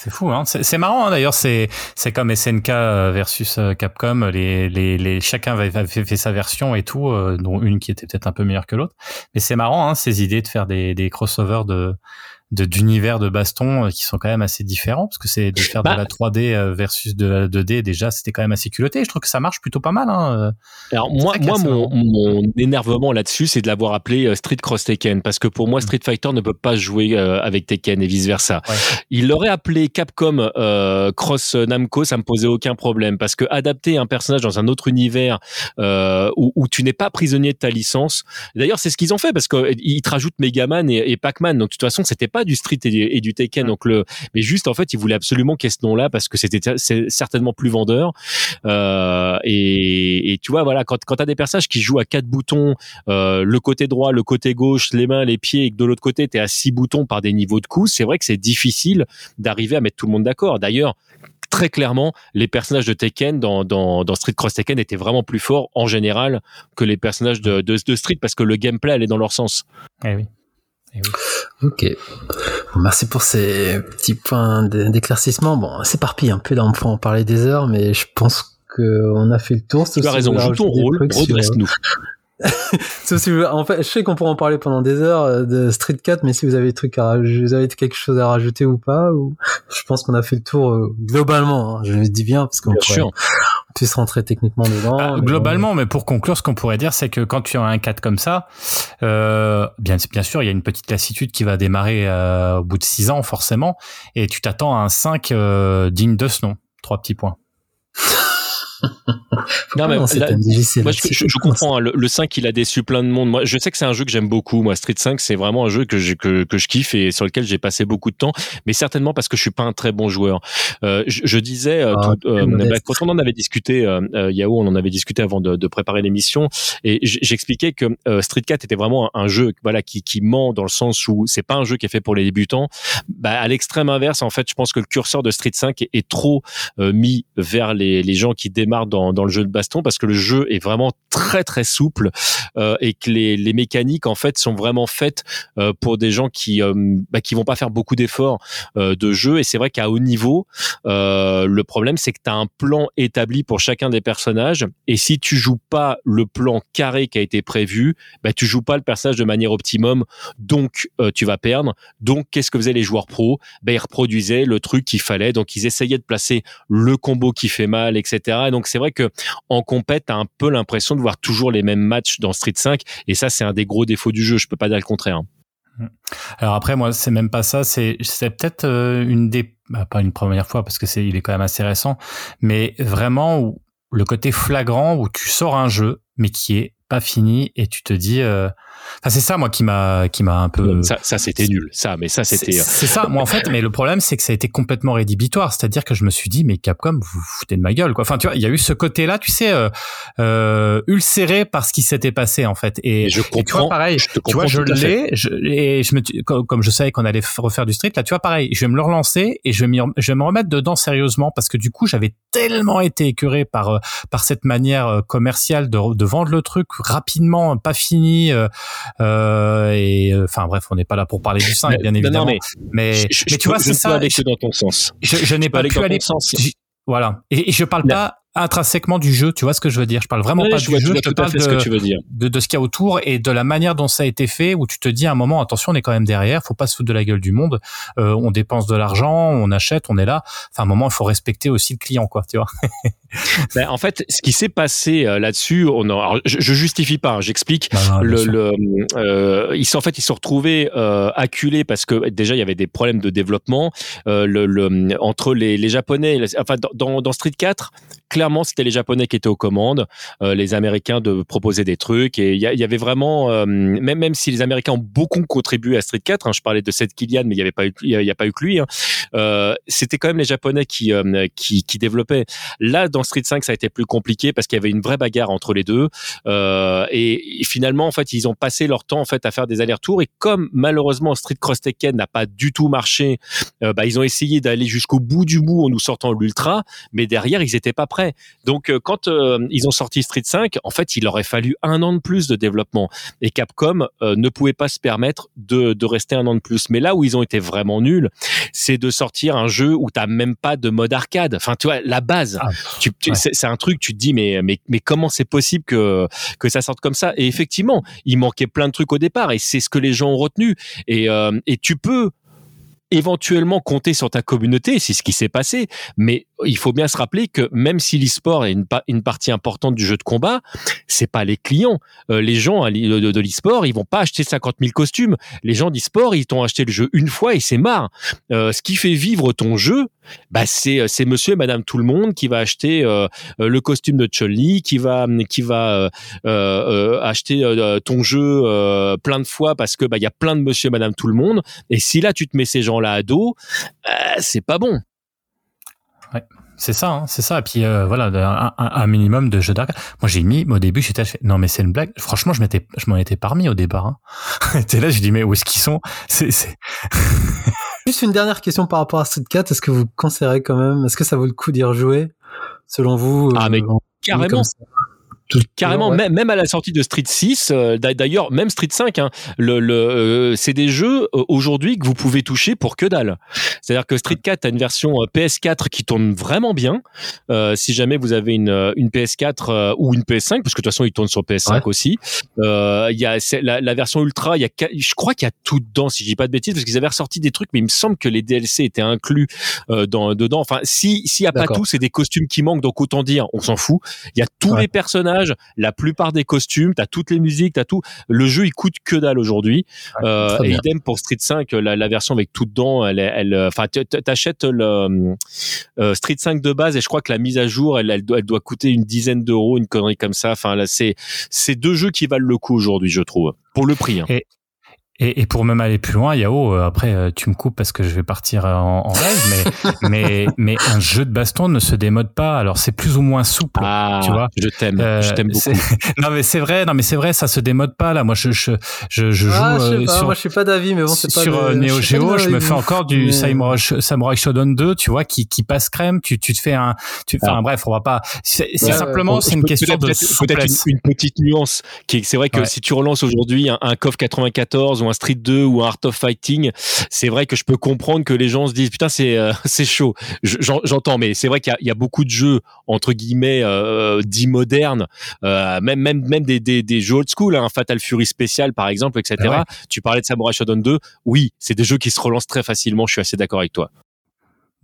C'est fou, hein. C'est marrant, hein, d'ailleurs. C'est c'est comme SNK versus euh, Capcom. Les les les chacun fait, fait sa version et tout, euh, dont une qui était peut-être un peu meilleure que l'autre. Mais c'est marrant, hein, ces idées de faire des des crossovers de d'univers de baston euh, qui sont quand même assez différents parce que c'est de faire Bah. de la 3D euh, versus de la 2D déjà c'était quand même assez culotté je trouve que ça marche plutôt pas mal hein. euh. Alors moi, moi mon, mon énervement là-dessus, c'est de l'avoir appelé Street Cross Tekken parce que pour moi, Street Fighter ne peut pas jouer euh, avec Tekken et vice versa. Ouais. Il l'aurait appelé Capcom euh, Cross Namco, ça me posait aucun problème parce que adapter un personnage dans un autre univers euh, où, où tu n'es pas prisonnier de ta licence. D'ailleurs, c'est ce qu'ils ont fait parce que ils te rajoutent Megaman et, et Pac-Man. Donc de toute façon, c'était pas du Street et du, et du Tekken. Donc le, mais juste en fait, ils voulaient absolument qu'il y ait ce nom-là parce que c'était c'est certainement plus vendeur. Euh, et, et tu vois, voilà, quand, quand tu as des personnages qui jouent à quatre boutons, euh, le côté droit, le côté gauche, les mains, les pieds, et que de l'autre côté, tu es à six boutons par des niveaux de coups, c'est vrai que c'est difficile d'arriver à mettre tout le monde d'accord. D'ailleurs, très clairement, les personnages de Tekken dans, dans, dans Street Cross Tekken étaient vraiment plus forts en général que les personnages de, de, de Street parce que le gameplay allait dans leur sens. Eh oui. Eh oui. Ok. Bon, merci pour ces petits points d'éclaircissement. Bon, c'est parpille un peu là, on peut en parler des heures, mais je pense qu'on a fait le tour. Tu as raison, joue ton rôle, redresse-nous. en fait, je sais qu'on pourrait en parler pendant des heures euh, de Street 4, mais si vous avez des trucs à vous avez quelque chose à rajouter ou pas, ou je pense qu'on a fait le tour euh, globalement. Hein, je le dis bien parce qu'on pourrait puisse rentrer techniquement dedans. Ah, globalement, mais pour conclure, ce qu'on pourrait dire, c'est que quand tu as un 4 comme ça, euh, bien, bien sûr, il y a une petite lassitude qui va démarrer euh, au bout de 6 ans, forcément, et tu t'attends à un 5 euh, digne de ce nom. Trois petits points non, mais moi, je, je, comprends. Hein, le, 5, il a déçu plein de monde. Moi, je sais que c'est un jeu que j'aime beaucoup. Moi, Street 5, c'est vraiment un jeu que je, que, que, je kiffe et sur lequel j'ai passé beaucoup de temps. Mais certainement parce que je suis pas un très bon joueur. Euh, je, je, disais, euh, ah, euh bah, quand on en avait discuté, Yahoo, on en avait discuté avant de, de préparer l'émission, et j'expliquais que Street 4 était vraiment un, jeu, voilà, qui, qui ment dans le sens où c'est pas un jeu qui est fait pour les débutants. Bah, à l'extrême inverse, en fait, je pense que le curseur de Street 5 est, est trop mis vers les, les gens qui démarrent dans, dans le jeu de baston parce que le jeu est vraiment très très souple euh, et que les, les mécaniques en fait sont vraiment faites euh, pour des gens qui euh, bah, qui vont pas faire beaucoup d'efforts euh, de jeu. Et c'est vrai qu'à haut niveau euh, le problème c'est que tu as un plan établi pour chacun des personnages. Et si tu joues pas le plan carré qui a été prévu bah tu joues pas le personnage de manière optimum. Donc tu vas perdre. Donc qu'est-ce que faisaient les joueurs pros? Bah, ils reproduisaient le truc qu'il fallait. Donc ils essayaient de placer le combo qui fait mal etc et donc c'est vrai que en compète, t'as un peu l'impression de voir toujours les mêmes matchs dans Street 5, et ça, c'est un des gros défauts du jeu. Je peux pas dire le contraire. Mmh. Alors après, moi, c'est même pas ça. C'est peut-être euh, une des bah, pas une première fois parce que c'est il est quand même assez récent, mais vraiment le côté flagrant où tu sors un jeu mais qui est pas fini et tu te dis euh, Enfin, c'est ça, moi, qui m'a, qui m'a un peu. Ça, ça c'était nul. Ça, mais ça, c'était. C'est ça. Moi, en fait, mais le problème, c'est que ça a été complètement rédhibitoire. C'est-à-dire que je me suis dit, mais Capcom, vous vous foutez de ma gueule, quoi. Enfin, tu vois, il y a eu ce côté-là, tu sais, euh, euh, ulcéré par ce qui s'était passé, en fait. Et, je comprends. tu vois, pareil. Je tu vois, je l'ai, et je me, comme, je savais qu'on allait refaire du street, là, tu vois, pareil. Je vais me le relancer et je vais, je vais me remettre dedans sérieusement parce que du coup, j'avais tellement été écœuré par, euh, par cette manière euh, commerciale de, de vendre le truc rapidement, pas fini. Euh, euh, et euh, enfin bref, on n'est pas là pour parler du 5 bien évidemment. mais, mais, tu vois, c'est ça. Aller dans ton sens. Je, je n'ai pas pu aller. Sens. Voilà. Et, et je parle pas intrinsèquement du jeu, tu vois ce que je veux dire. Je parle vraiment pas du jeu, je te parle de, ce que tu veux dire. De, de, ce qu'il y a autour et de la manière dont ça a été fait, où tu te dis à un moment, attention, on est quand même derrière, faut pas se foutre de la gueule du monde, euh, on dépense de l'argent, on achète, on est là. Enfin, à un moment, il faut respecter aussi le client, quoi, tu vois. ben, en fait, ce qui s'est passé euh, là-dessus, on a, je, je, justifie pas, hein, j'explique. le, le euh, ils sont en fait, ils se sont retrouvés euh, acculés parce que déjà il y avait des problèmes de développement le, le, entre les, les japonais, enfin dans, dans Street 4 clairement, c'était les Japonais qui étaient aux commandes, euh, les Américains de proposer des trucs. Et il y, y, avait vraiment, euh, même, même si les Américains ont beaucoup contribué à Street 4, hein, je parlais de Seth Killian, mais il n'y avait pas eu, il y, a pas eu que lui. Hein, euh, c'était quand même les Japonais qui, qui, qui développaient. Là, dans Street 5, ça a été plus compliqué parce qu'il y avait une vraie bagarre entre les deux. Euh, et, et, finalement, en fait, ils ont passé leur temps en fait à faire des allers-retours. Et comme malheureusement Street Cross Tekken n'a pas du tout marché, bah, ils ont essayé d'aller jusqu'au bout du bout en nous sortant l'ultra, mais derrière, ils n'étaient pas prêts donc euh, quand euh, ils ont sorti Street 5, en fait, il aurait fallu un an de plus de développement et Capcom euh, ne pouvait pas se permettre de, de rester un an de plus. Mais là où ils ont été vraiment nuls, c'est de sortir un jeu où t'as même pas de mode arcade. Enfin, tu vois, la base. Ah, tu, c'est un truc, tu te dis mais mais mais comment c'est possible que que ça sorte comme ça? Et effectivement, il manquait plein de trucs au départ et c'est ce que les gens ont retenu. Et et tu peux éventuellement compter sur ta communauté, c'est ce qui s'est passé. Mais il faut bien se rappeler que même si l'e-sport est une, partie importante du jeu de combat, c'est pas les clients. Euh, les gens de, de l'e-sport, ils vont pas acheter 50 000 costumes. Les gens d'e-sport, ils t'ont acheté le jeu une fois et c'est marre. Euh, ce qui fait vivre ton jeu, bah c'est c'est Monsieur et Madame tout le monde qui va acheter euh, euh le costume de Chun-Li, qui va qui va euh, acheter ton jeu plein de fois parce que bah il y a plein de Monsieur et Madame tout le monde. Et si là tu te mets ces gens-là à dos, c'est pas bon. Ouais. C'est ça, hein, c'est ça. Et puis euh, voilà, un, un, minimum de jeux d'arcade. Moi, j'ai mis au début, j'étais non mais c'est une blague. Franchement, je m'étais, je m'en étais parmi au départ. Hein. T'es là, je dis mais où est-ce qu'ils sont? C'est juste une dernière question par rapport à Street 4. Est-ce que vous conseillerez quand même Est-ce que ça vaut le coup d'y rejouer selon vous Ah mais euh, carrément. Tout- Carrément, ouais. même, même à la sortie de Street 6, euh, d'a- d'ailleurs, même Street 5, hein, le, le, euh, c'est des jeux euh, aujourd'hui que vous pouvez toucher pour que dalle. C'est-à-dire que Street 4 a une version euh, PS4 qui tourne vraiment bien. Euh, si jamais vous avez une, une PS4 euh, ou une PS5, parce que de toute façon, il tourne sur PS5 Ouais. aussi. Euh, Il y a la, la version Ultra, il y a, je crois qu'il y a tout dedans, si je dis pas de bêtises, parce qu'ils avaient ressorti des trucs, mais il me semble que les DLC étaient inclus euh, dans, dedans. Enfin, si s'il y a pas tout, c'est des costumes qui manquent, donc autant dire, on s'en fout. Il y a tous Ouais. les personnages, la plupart des costumes, t'as toutes les musiques, t'as tout. Le jeu, il coûte que dalle aujourd'hui. Euh, très et bien. idem pour Street 5, la, la version avec tout dedans, elle, elle, euh, enfin, t'achètes le euh, Street 5 de base et je crois que la mise à jour, elle, elle, doit, elle doit coûter une dizaine d'euros, une connerie comme ça. Enfin, là, c'est c'est deux jeux qui valent le coup aujourd'hui, je trouve, pour le prix. hein. Et, et pour même aller plus loin, Yao, euh, après euh, tu me coupes parce que je vais partir en, en live, mais, mais, mais un jeu de baston ne se démode pas. Alors c'est plus ou moins souple. Ah, tu vois, je t'aime, Euh, je t'aime beaucoup. non mais c'est vrai, non mais c'est vrai, ça se démode pas là. Moi je je je, je joue Ah, je sais euh, pas, sur moi je suis pas d'avis, mais bon, c'est pas sur le- euh, Neo Geo, je me fais encore du Mais- Samurai, Samurai Shodown 2, tu vois, qui, qui passe crème. Tu, tu te fais un, tu, enfin Ah. bref, on va pas. C'est Ouais, simplement, ouais, c'est une question de peut-être- une, une petite nuance qui est c'est vrai que Ouais. si tu relances aujourd'hui un, un KOF 94 ou un Street 2 ou un Art of Fighting c'est vrai que je peux comprendre que les gens se disent putain c'est euh, c'est chaud. Je- j'en- j'entends mais c'est vrai qu'il y a, il y a beaucoup de jeux entre guillemets euh, dits modernes euh, même même même des, des, des jeux old school hein, Fatal Fury spécial par exemple etc Ah ouais. tu parlais de Samurai Shodown 2 oui c'est des jeux qui se relancent très facilement je suis assez d'accord avec toi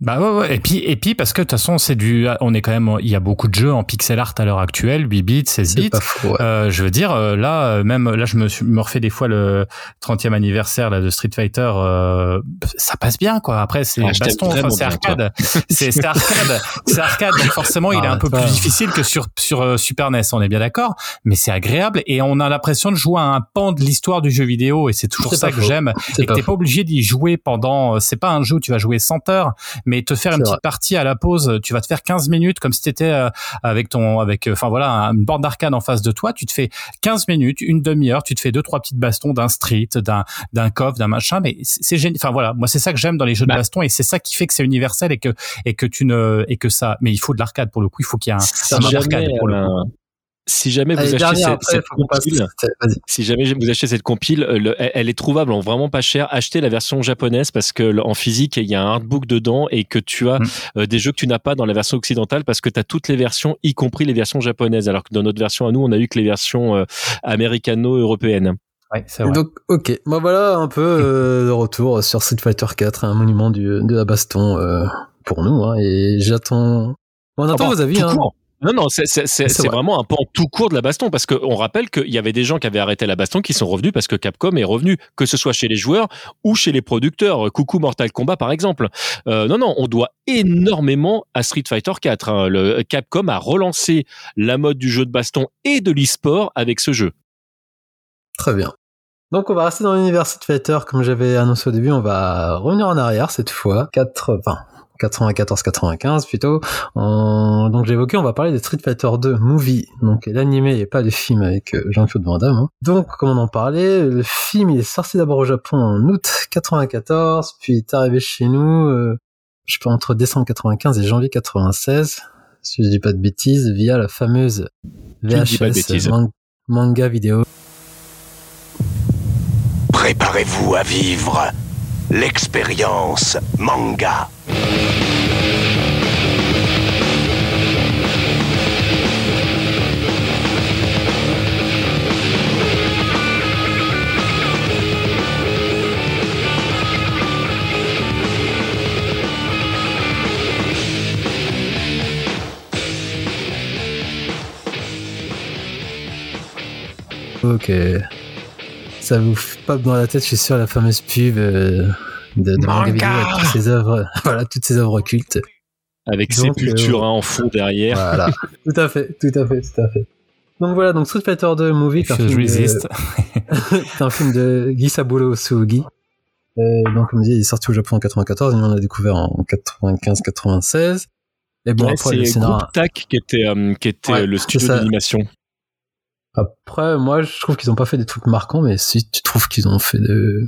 Bah ouais, ouais. Et puis, et puis parce que de toute façon, c'est du, on est quand même, il y a beaucoup de jeux en pixel art à l'heure actuelle, 8 bits, 16 C'est bits. ouais. Euh, je veux dire, euh, là, euh, même là, je me, me refais des fois le 30e anniversaire là, de Street Fighter. euh, ça passe bien, quoi. Après, c'est Ah, baston, enfin, c'est arcade. C'est c'est arcade. C'est arcade. Donc forcément, il est un Arrête peu plus difficile que sur sur euh, Super NES. On est bien d'accord. Mais c'est agréable et on a l'impression de jouer à un pan de l'histoire du jeu vidéo et c'est toujours ça que j'aime. Et t'es pas obligé d'y jouer pendant. C'est pas un jeu où tu vas jouer 100 heures, mais te faire une petite partie à la pause. Tu vas te faire 15 minutes comme si t'étais euh, avec ton, avec, euh, enfin voilà, une borne d'arcade en face de toi. Tu te fais 15 minutes, une demi-heure. Tu te fais deux trois petites bastons d'un street, d'un d'un coff, d'un machin. Mais c'est génial. Enfin voilà, moi c'est ça que j'aime dans les jeux Bah. de baston et c'est ça qui fait que c'est universel et que et que tu ne et que ça. Mais il faut de l'arcade pour le coup. Il faut qu'il y ait un, un jamais, arcade pour le coup. Si jamais vous Allez, achetez dernière, cette, après, cette faut qu'on passe. compile. Si jamais vous achetez cette compile, le- elle, est trouvable en vraiment pas cher. Achetez la version japonaise parce que le- en physique, il y a un artbook dedans et que tu as Mm. euh, des jeux que tu n'as pas dans la version occidentale parce que tu as toutes les versions, y compris les versions japonaises. Alors que dans notre version à nous, on a eu que les versions euh, américano-européennes. Ouais, c'est vrai. Donc, ok. Bon, voilà un peu euh, de retour sur Street Fighter 4, un monument du, de la baston euh, pour nous. Hein, et j'attends. On attend Enfin, vos avis. tout Hein. court. Non, non, c'est c'est- c'est- C'est c'est vrai. vraiment un pan tout court de la baston parce qu'on rappelle qu'il y avait des gens qui avaient arrêté la baston qui sont revenus parce que Capcom est revenu, que ce soit chez les joueurs ou chez les producteurs. Coucou Mortal Kombat par exemple. Euh, non, non, on doit énormément à Street Fighter 4. hein. Le Capcom a relancé la mode du jeu de baston et de l'e-sport avec ce jeu. Très bien. Donc, on va rester dans l'univers Street Fighter, comme j'avais annoncé au début. On va revenir en arrière cette fois. 4, enfin, 94-95 plutôt. En- Donc, j'ai évoqué, on va parler de Street Fighter 2 Movie. Donc, l'animé et pas le film avec euh, Jean-Claude Van Damme. hein. Donc, comme on en parlait, le film, il est sorti d'abord au Japon en août 94, puis il est arrivé chez nous, euh, je sais pas, entre décembre 95 et janvier 96. Si je dis pas de bêtises, via la fameuse VHS, man- manga vidéo. Préparez-vous à vivre l'expérience manga. Ok. Ça vous pas dans la tête, je suis sûr, la fameuse pub euh, de, de manga avec toutes ces œuvres, voilà, toutes ces œuvres cultes. Avec Donc, Sépultura euh, en fond derrière. Voilà. tout à fait, tout à fait, tout à fait. Donc voilà, donc Street Fighter 2 Movie, c'est un, de... c'est un film de Gisaburo Sugi. Euh, donc comme dit, il est sorti au Japon en 94, et nous on l'a découvert en 95-96. Et bon, Ouais, après, le scénario... TAC qui était, euh, qui était Ouais, le studio d'animation. Après, moi, je trouve qu'ils ont pas fait des trucs marquants, mais si tu trouves qu'ils ont fait de...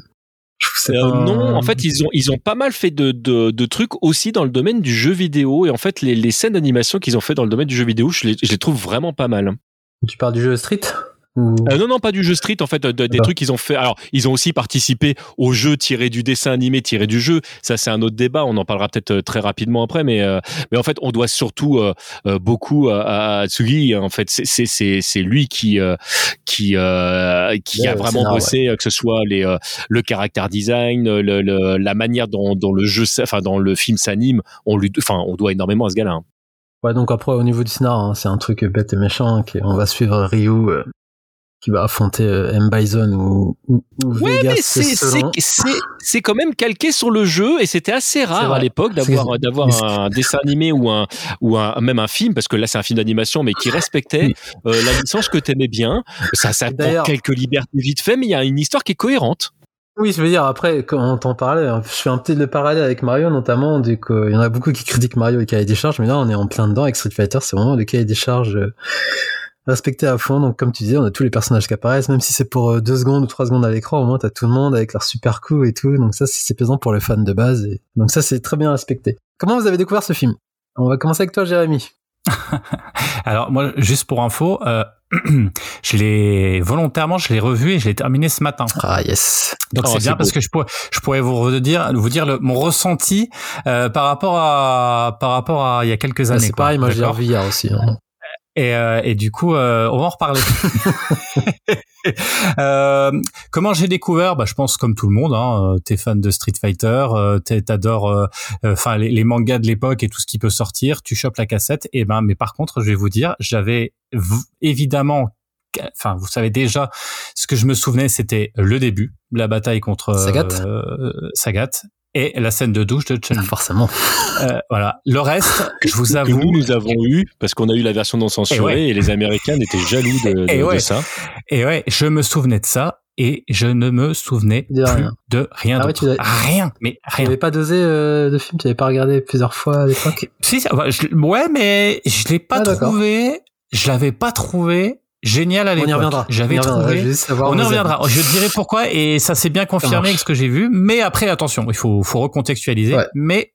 Je Euh, pas- Non, en fait, ils ont, ils ont pas mal fait de, de, de trucs aussi dans le domaine du jeu vidéo. Et en fait, les, les scènes d'animation qu'ils ont fait dans le domaine du jeu vidéo, je les, je les trouve vraiment pas mal. Tu parles du jeu Street? Ou... Euh, non, non, pas du jeu Street, en fait, de- des D'accord. trucs qu'ils ont fait. Alors, ils ont aussi participé au jeu tiré du dessin animé, tiré du jeu. Ça, c'est un autre débat. On en parlera peut-être euh, très rapidement après, mais euh, mais en fait, on doit surtout euh, euh, beaucoup à, à Tsugi. En fait, c'est c'est c'est c'est lui qui euh, qui euh, qui Ouais, a vraiment bossé, que ce soit les euh, le caractère design, le, le- la manière dont dont le jeu, enfin dans le film s'anime. On lui, enfin, on doit énormément à ce gars-là. hein. Ouais, donc après, au niveau du scénar, hein, c'est un truc bête et méchant. qui- on va suivre Ryu qui va affronter euh, M. Bison ou, ou, ou Ouais, Vegas. mais c'est c'est selon. c'est c'est quand même calqué sur le jeu et c'était assez rare à l'époque d'avoir d'avoir c'est- un dessin animé ou un ou un même un film parce que là c'est un film d'animation mais qui respectait Oui. euh, la licence que t'aimais bien. Ça ça prend quelques libertés vite fait mais il y a une histoire qui est cohérente. Oui, je veux dire, après, quand on t'en parlait, hein, je fais un petit le parallèle avec Mario, notamment, du coup, il y en a beaucoup qui critiquent Mario et le cahier des charges, mais là, on est en plein dedans avec Street Fighter, c'est vraiment le cahier des charges euh, respecté à fond. Donc, comme tu disais, on a tous les personnages qui apparaissent, même si c'est pour euh, deux secondes ou trois secondes à l'écran, au moins, t'as tout le monde avec leurs super coups et tout. Donc, ça, c'est plaisant pour les fans de base. Et... Donc, ça, c'est très bien respecté. Comment vous avez découvert ce film? On va commencer avec toi, Jérémy. Alors moi, juste pour info, euh, je l'ai volontairement, je l'ai revu et je l'ai terminé ce matin. Ah, yes. Donc Oh, c'est bien beau. parce que je pourrais, je pourrais vous redire, vous dire le, mon ressenti euh, par rapport à par rapport à il y a quelques Ah, années. c'est pareil, moi, D'accord? revu hier aussi. hein. Et, euh, et du coup, euh, on va en reparler. Euh, comment j'ai découvert? Bah, Je pense comme tout le monde, hein, euh, t'es fan de Street Fighter, euh, t'adores enfin les, les mangas de l'époque et tout ce qui peut sortir, tu chopes la cassette. Et ben, mais par contre, je vais vous dire, j'avais évidemment, enfin vous savez déjà, ce que je me souvenais, c'était le début, la bataille contre Sagat. euh, Sagat et la scène de douche de Chun. Forcément. Euh, voilà. Le reste, je vous Que avoue, nous nous avons eu parce qu'on a eu la version non censurée Et les Américains étaient jaloux de, de- Et de ouais. ça. Et ouais, je me souvenais de ça et je ne me souvenais De plus rien. de rien Ah d'autre. tu rien, mais Tu rien. n'avais pas dosé euh, de film, tu n'avais pas regardé plusieurs fois à l'époque? Si, ça va, je- ouais, mais je l'ai pas Ah, trouvé. Je l'avais pas trouvé génial à On l'époque. J'avais On y reviendra. trouvé. On y reviendra. Je dirai pourquoi et ça s'est bien confirmé avec ce que j'ai vu. Mais après, attention, il faut, faut recontextualiser. Ouais. Mais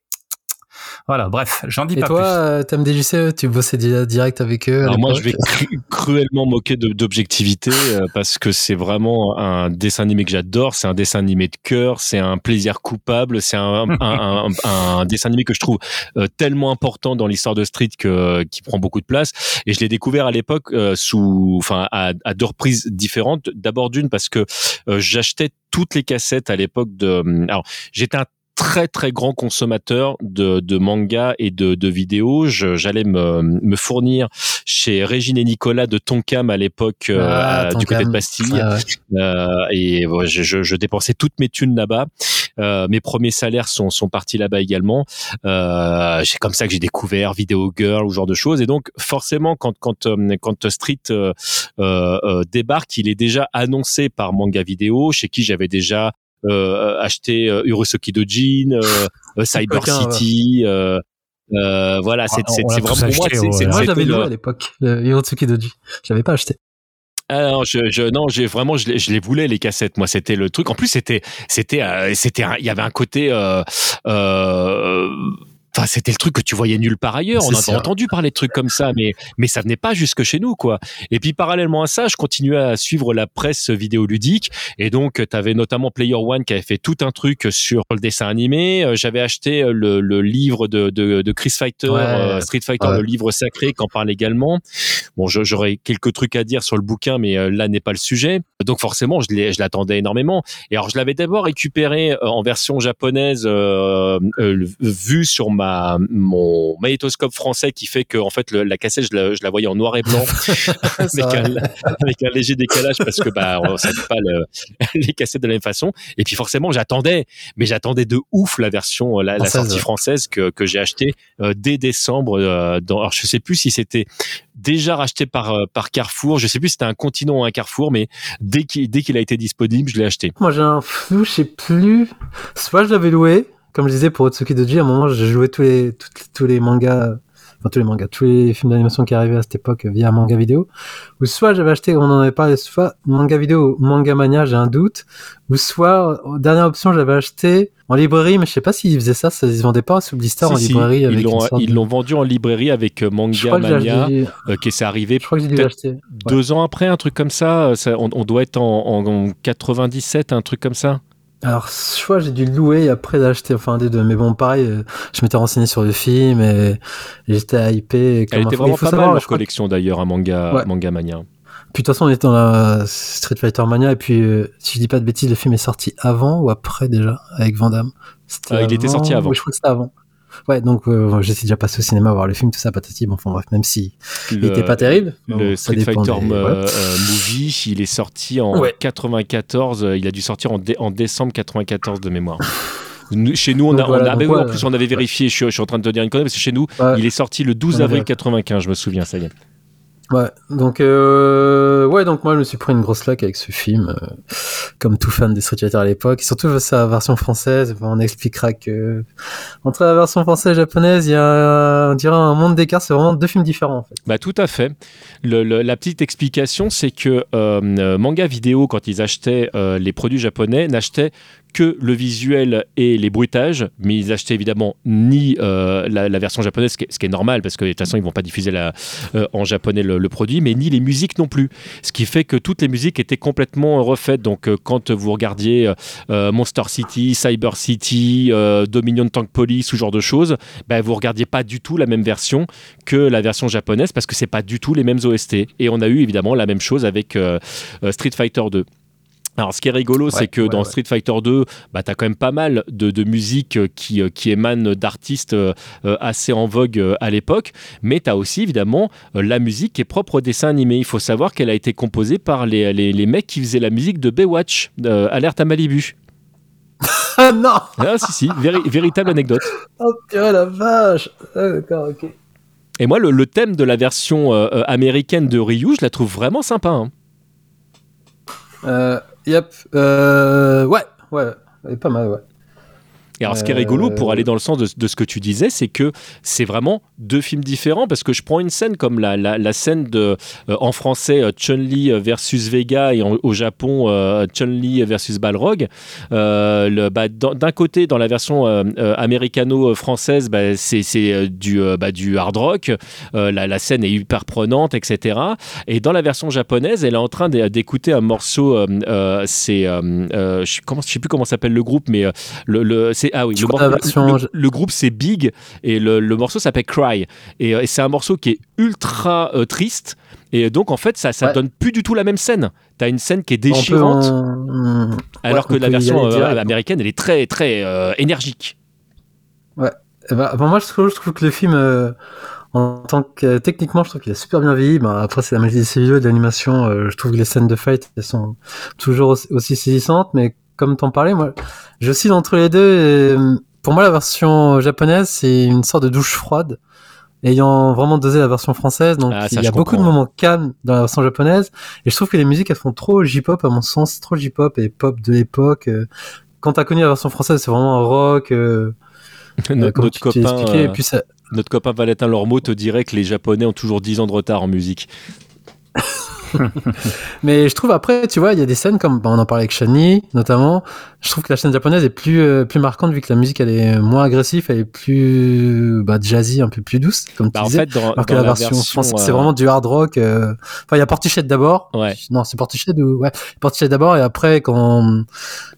voilà, bref, j'en dis Et pas toi, plus. euh, DJC, tu bossais di- direct avec eux Alors moi, je vais cru- cruellement moquer de- d'objectivité euh, parce que c'est vraiment un dessin animé que j'adore. C'est un dessin animé de cœur, c'est un plaisir coupable, c'est un, un, un- un- un dessin animé que je trouve euh, tellement important dans l'histoire de Street que qui prend beaucoup de place. Et je l'ai découvert à l'époque euh, sous, enfin, à, à deux reprises différentes. D'abord d'une parce que euh, j'achetais toutes les cassettes à l'époque de. Alors, j'étais un très très grand consommateur de, de manga et de, de vidéos. J'allais me, me fournir chez Régine et Nicolas de Tonkam à l'époque euh, Ah, du côté de Bastille. Ouais. Euh, et ouais, je, je, je dépensais toutes mes thunes là-bas. Euh, mes premiers salaires sont, sont partis là-bas également. Euh, c'est comme ça que j'ai découvert Video Girl ou genre de choses. Et donc forcément, quand quand euh, quand Street euh, débarque, il est déjà annoncé par Manga Vidéo, chez qui j'avais déjà euh, acheté euh, Urosoki Dojin, euh, Cyber. City. Euh, euh, voilà, c'est tous vraiment pour moi. acheté, c'est- Moi, j'avais loué à l'époque, le Hirotsuki Doji. Je l'avais pas acheté. Ah non, je, je non, j'ai vraiment, je les, je les voulais les cassettes. Moi, c'était le truc. En plus, c'était, c'était, c'était, il y avait un côté, euh, euh, Enfin, c'était le truc que tu voyais nulle part ailleurs. On sûr. entendu parler de trucs comme ça, mais mais ça venait pas jusque chez nous, quoi. Et puis parallèlement à ça, je continuais à suivre la presse vidéoludique, et donc tu avais notamment Player One qui avait fait tout un truc sur le dessin animé. Euh, J'avais acheté euh, le, le livre de, de, de Chris Fighter, Ouais. euh, Street Fighter, Ouais. le livre sacré, qui en parle également. Bon, j'aurais quelques trucs à dire sur le bouquin, mais là n'est pas le sujet. Donc forcément, je l'ai- je l'attendais énormément. Et alors, je l'avais d'abord récupéré en version japonaise, euh, euh, vue sur ma mon magnétoscope français, qui fait que en fait le- la cassette, je la, je la voyais en noir et blanc, avec, un, avec un léger décalage parce que bah on savait pas le- les cassettes de la même façon. Et puis forcément, j'attendais, mais j'attendais de ouf la version, la, la sortie française que, que j'ai acheté euh, dès décembre. euh, dans, alors je sais plus si c'était déjà racheté par euh, par Carrefour. Je sais plus si c'était un continent ou un Carrefour, mais dès qu'il dès qu'il a été disponible, je l'ai acheté. Moi, j'ai un flou, je sais plus. Soit je l'avais loué, comme je disais pour Otsuki Doji, à un moment, j'ai joué tous les, tous, tous les mangas enfin tous les mangas, tous les films d'animation qui arrivaient à cette époque via manga vidéo, ou soit j'avais acheté, on en avait parlé, soit manga vidéo ou manga mania, j'ai un doute, ou soit, dernière option, j'avais acheté en librairie, mais je sais pas s'ils faisaient ça, ça ils se vendait pas sous blister en Si, si, librairie. avec ils l'ont une sorte ils de- l'ont vendu en librairie avec euh, Manga Mania, acheté- euh, qui s'est arrivé je crois que j'ai dû l'acheter. deux ans après, un truc comme ça. euh, ça- on, on doit être en, en- en 97, un truc comme ça. Alors, soit j'ai dû le louer après d'acheter, enfin, un des deux. Mais bon, pareil, euh, je m'étais renseigné sur le film et, j'étais hypé. Comme Elle était vraiment pas savoir, mal je crois que- collection d'ailleurs, un manga, Ouais. manga Mania. Puis de toute façon, on était dans la Street Fighter Mania et puis, euh, si je dis pas de bêtises, le film est sorti avant ou après déjà, avec Van Damme? Euh, il était sorti avant. Oui, je crois que c'était avant. Ouais, donc euh, déjà passé au cinéma voir le film, tout ça, patati. Bon, enfin bref, même si il Le- était pas terrible. Le bon, Street Fighter des- euh, euh, Movie, il est sorti en Ouais. 94. euh, Il a dû sortir en, dé- en décembre 94 de mémoire. Nous- chez nous, on a, voilà, on a- donc en plus, on avait vérifié. Je suis, je suis en train de te dire une connerie parce que chez nous, Ouais. il est sorti le 12 On avril avait- 95. Je me souviens, ça y est. Ouais, donc euh, ouais, donc moi je me suis pris une grosse claque avec ce film, euh, comme tout fan des Street Fighter à l'époque, surtout sa version française. On expliquera que entre la version française et japonaise, il y a, on dirait un monde d'écart. C'est vraiment deux films différents en fait. Bah tout à fait. La petite explication, c'est que euh, manga vidéo, quand ils achetaient les produits japonais, n'achetaient que le visuel et les bruitages, mais ils achetaient évidemment ni euh, la, version japonaise, ce qui, est, normal parce que de toute façon ils vont pas diffuser euh, en japonais le, produit, mais ni les musiques non plus. Ce qui fait que toutes les musiques étaient complètement refaites. Donc euh, quand vous regardiez Monster City, Cyber City, Dominion Tank Police, ce genre de choses, bah, vous regardiez pas du tout la même version que la version japonaise parce que c'est pas du tout les mêmes OST. Et on a eu évidemment la même chose avec Street Fighter 2. Alors, ce qui est rigolo, c'est que ouais, dans ouais. Street Fighter 2, bah, tu as quand même pas mal de, de musique euh, qui, euh, qui émane d'artistes euh, assez en vogue à l'époque, mais tu as aussi évidemment la musique qui est propre au dessin animé. Il faut savoir qu'elle a été composée par les, les, les mecs qui faisaient la musique de Baywatch, euh, Alerte à Malibu. Ah non Ah, si, si, véri- véritable anecdote. Oh purée la vache Ah, D'accord, ok. Et moi, le, le thème de la version euh, américaine de Ryu, je la trouve vraiment sympa. hein. Euh, yep. Euh, ouais, ouais, pas mal, ouais. Et alors, ce qui est Euh, rigolo pour aller dans le sens de, de ce que tu disais, c'est que c'est vraiment deux films différents parce que je prends une scène comme la, la, la scène de, euh, en français euh, Chun-Li versus Vega et en- au Japon euh, Chun-Li versus Balrog. Euh, bah, D'un côté, dans la version euh, euh, américano-française, bah, c'est euh, du, euh, bah, du hard rock. Euh, la, la scène est hyper prenante, etc. Et dans la version japonaise, elle est en train d'é- d'écouter un morceau. euh, euh, c'est euh, euh, je comment- je sais plus comment s'appelle le groupe, mais euh, le, le- c'est ah oui, le, version- groupe c'est Big et le, le morceau s'appelle Cry et, euh, et c'est un morceau qui est ultra euh, triste et donc en fait ça ça Ouais. donne plus du tout la même scène. T'as une scène qui est déchirante en- alors ouais, que la version euh, américaine elle est très très euh, énergique. Eh ben, moi, je trouve, je trouve que le film, en tant que techniquement, je trouve qu'il a super bien vieilli. Ben, après, c'est la magie des studios et de l'animation. euh, je trouve que les scènes de fight, elles sont toujours aussi, aussi saisissantes. Mais comme t'en parlais, moi, j'oscille entre les deux. Et, euh, pour moi, la version japonaise, c'est une sorte de douche froide. Ayant vraiment dosé la version française, donc Ah, ça, il y a beaucoup de moments calmes dans la version japonaise, et je trouve que les musiques elles font trop J-pop à mon sens, trop J-pop et pop de l'époque. euh. Quand t'as connu la version française, c'est vraiment un rock. euh, notre, comme notre tu copain euh, et puis ça, notre copain Valentin Lormeau te dirait que les Japonais ont toujours 10 ans de retard en musique. Mais je trouve après, tu vois, il y a des scènes comme, bah, on en parlait avec Shani, notamment. Je trouve que la scène japonaise est plus, euh, plus marquante vu que la musique elle est moins agressive, elle est plus, bah, jazzy, un peu plus douce, comme tu Bah, en disais. fait dans, alors que la la version, française, c'est euh, vraiment du hard rock. euh, Enfin, il y a Portichet d'abord. Ouais. Non, c'est Portichet ou, ouais. Portichet d'abord et après quand,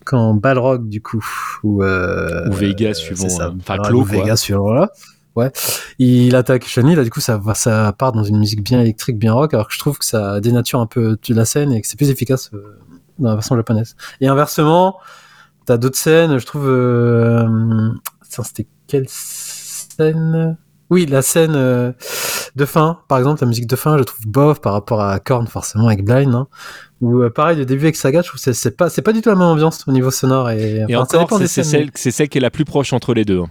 quand Balrog, du coup, ou, euh, Ou Vega, euh, suivant, euh, enfin, Balrog Claude, ou quoi. Vega, suivant, là. Ouais. Il attaque Shani, là, du coup, ça ça part dans une musique bien électrique, bien rock, alors que je trouve que ça dénature un peu la scène et que c'est plus efficace euh, dans la version japonaise. Et inversement, t'as d'autres scènes, je trouve, euh, c'était quelle scène? Oui, la scène euh, de fin, par exemple, la musique de fin, je trouve bof par rapport à Korn, forcément, avec Blind, hein. Ou euh, pareil, le début avec Saga, je trouve que c'est- pas, c'est pas du tout la même ambiance au niveau sonore et, Et enfin, encore, c'est celle, c'est celle qui est la plus proche entre les deux. hein.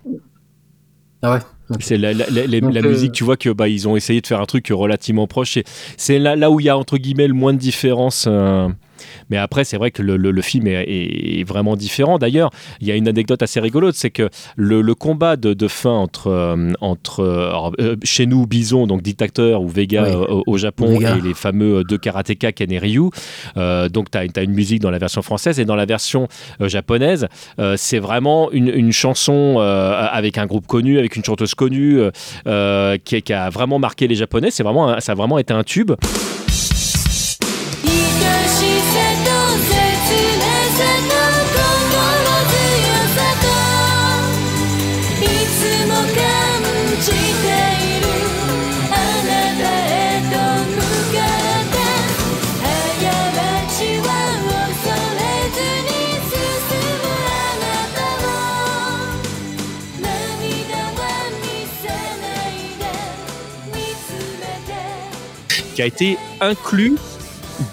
Ah ouais. C'est la, la- la- les- Donc, la euh, musique, tu vois que bah ils ont essayé de faire un truc relativement proche. C'est là, là où il y a entre guillemets le moins de différence. euh, mais après c'est vrai que le, le, film est, est, vraiment différent. D'ailleurs, il y a une anecdote assez rigolote, c'est que le, le, combat de, de fin entre euh, entre euh, chez nous Bison donc dictateur ou Vega oui. au Japon Vega. et les fameux deux karatéka Ken et Ryu. donc tu as, as, une musique dans la version française et dans la version japonaise, c'est vraiment une, une chanson avec un groupe connu, avec une chanteuse connue qui, qui, a vraiment marqué les Japonais. C'est vraiment ça a vraiment été un tube. Qui a été inclus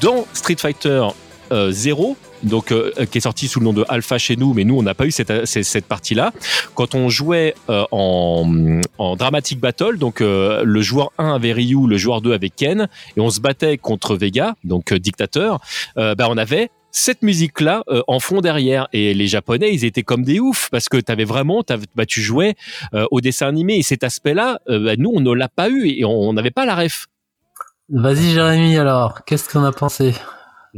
dans Street Fighter euh, 0 donc euh, qui est sorti sous le nom de Alpha chez nous, mais nous on n'a pas eu cette, cette, partie-là. Quand on jouait euh, en, en dramatic battle, donc euh, le joueur 1 avait Ryu, le joueur 2 avait Ken, et on se battait contre Vega, donc dictateur, bah, on avait cette musique là euh, en fond derrière. Et les japonais ils étaient comme des oufs parce que tu avais vraiment bah, tu jouais euh, au dessin animé. Et cet aspect là bah, nous on ne l'a pas eu et on n'avait pas la ref Vas-y Jérémy alors, qu'est-ce qu'on a pensé?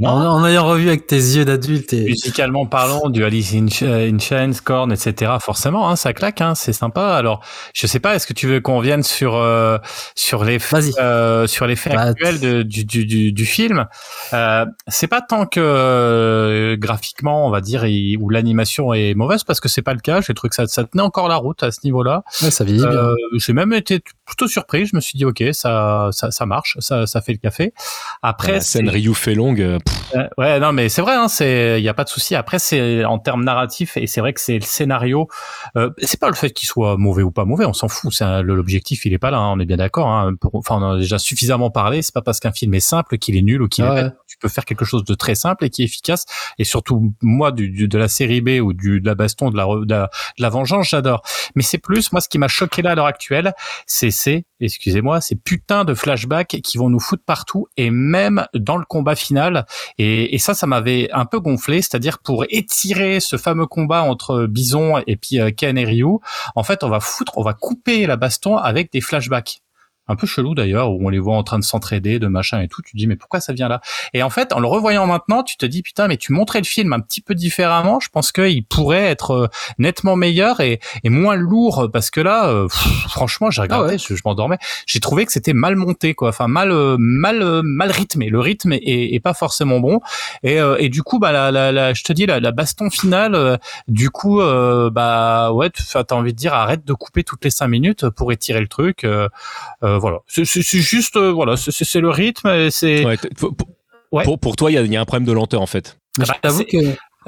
En, en, ayant revu avec tes yeux d'adulte et musicalement parlant du Alice in, in Chains, Korn, etc. Forcément, hein, ça claque, hein, c'est sympa. Alors, je sais pas, est-ce que tu veux qu'on vienne sur euh, sur les euh, sur les faits bah, actuels de, du, du, du, film euh, C'est pas tant que euh, graphiquement, on va dire, il, où l'animation est mauvaise, parce que c'est pas le cas. J'ai trouvé que ça, ça tenait encore la route à ce niveau-là. Ouais, ça vieillit bien. Euh, j'ai même été plutôt surpris. Je me suis dit, ok, ça ça, ça marche, ça ça fait le café. Après, la scène Ryu fait longue. Euh, ouais, non, mais c'est vrai, hein, c'est, il y a pas de souci. Après, c'est en termes narratifs et c'est vrai que c'est le scénario. Euh, c'est pas le fait qu'il soit mauvais ou pas mauvais, on s'en fout. C'est l'objectif, il est pas là. Hein, on est bien d'accord. Hein, enfin, on en a déjà suffisamment parlé. C'est pas parce qu'un film est simple qu'il est nul ou qu'il ah est ouais. Tu peux faire quelque chose de très simple et qui est efficace. Et surtout, moi, du, du de la série B ou du de la baston, de la de la, de la vengeance, j'adore. Mais c'est plus moi ce qui m'a choqué là à l'heure actuelle, c'est c'est excusez-moi, ces putains de flashbacks qui vont nous foutre partout et même dans le combat final. Et, ça, ça m'avait un peu gonflé, c'est-à-dire pour étirer ce fameux combat entre Bison et puis Ken et Ryu, en fait, on va foutre, on va couper la baston avec des flashbacks un peu chelou d'ailleurs, où on les voit en train de s'entraider, de machin et tout. Tu te dis mais pourquoi ça vient là? Et en fait, en le revoyant maintenant, tu te dis putain mais tu montrais le film un petit peu différemment. Je pense qu'il pourrait être nettement meilleur et, et, moins lourd parce que là, euh, pff, franchement, j'ai regardé, ah ouais. je, je m'endormais. J'ai trouvé que c'était mal monté quoi, enfin mal mal mal rythmé. Le rythme est, est pas forcément bon et, euh, et du coup bah la, la, la, je te dis la, la baston finale, euh, du coup euh, bah ouais, t'as envie de dire arrête de couper toutes les cinq minutes pour étirer le truc. Euh, voilà, c'est juste euh, voilà, c'est le rythme. C'est ouais, pour, ouais. pour, pour, toi, il y a, y a, un problème de lenteur en fait. Bah, J'avoue que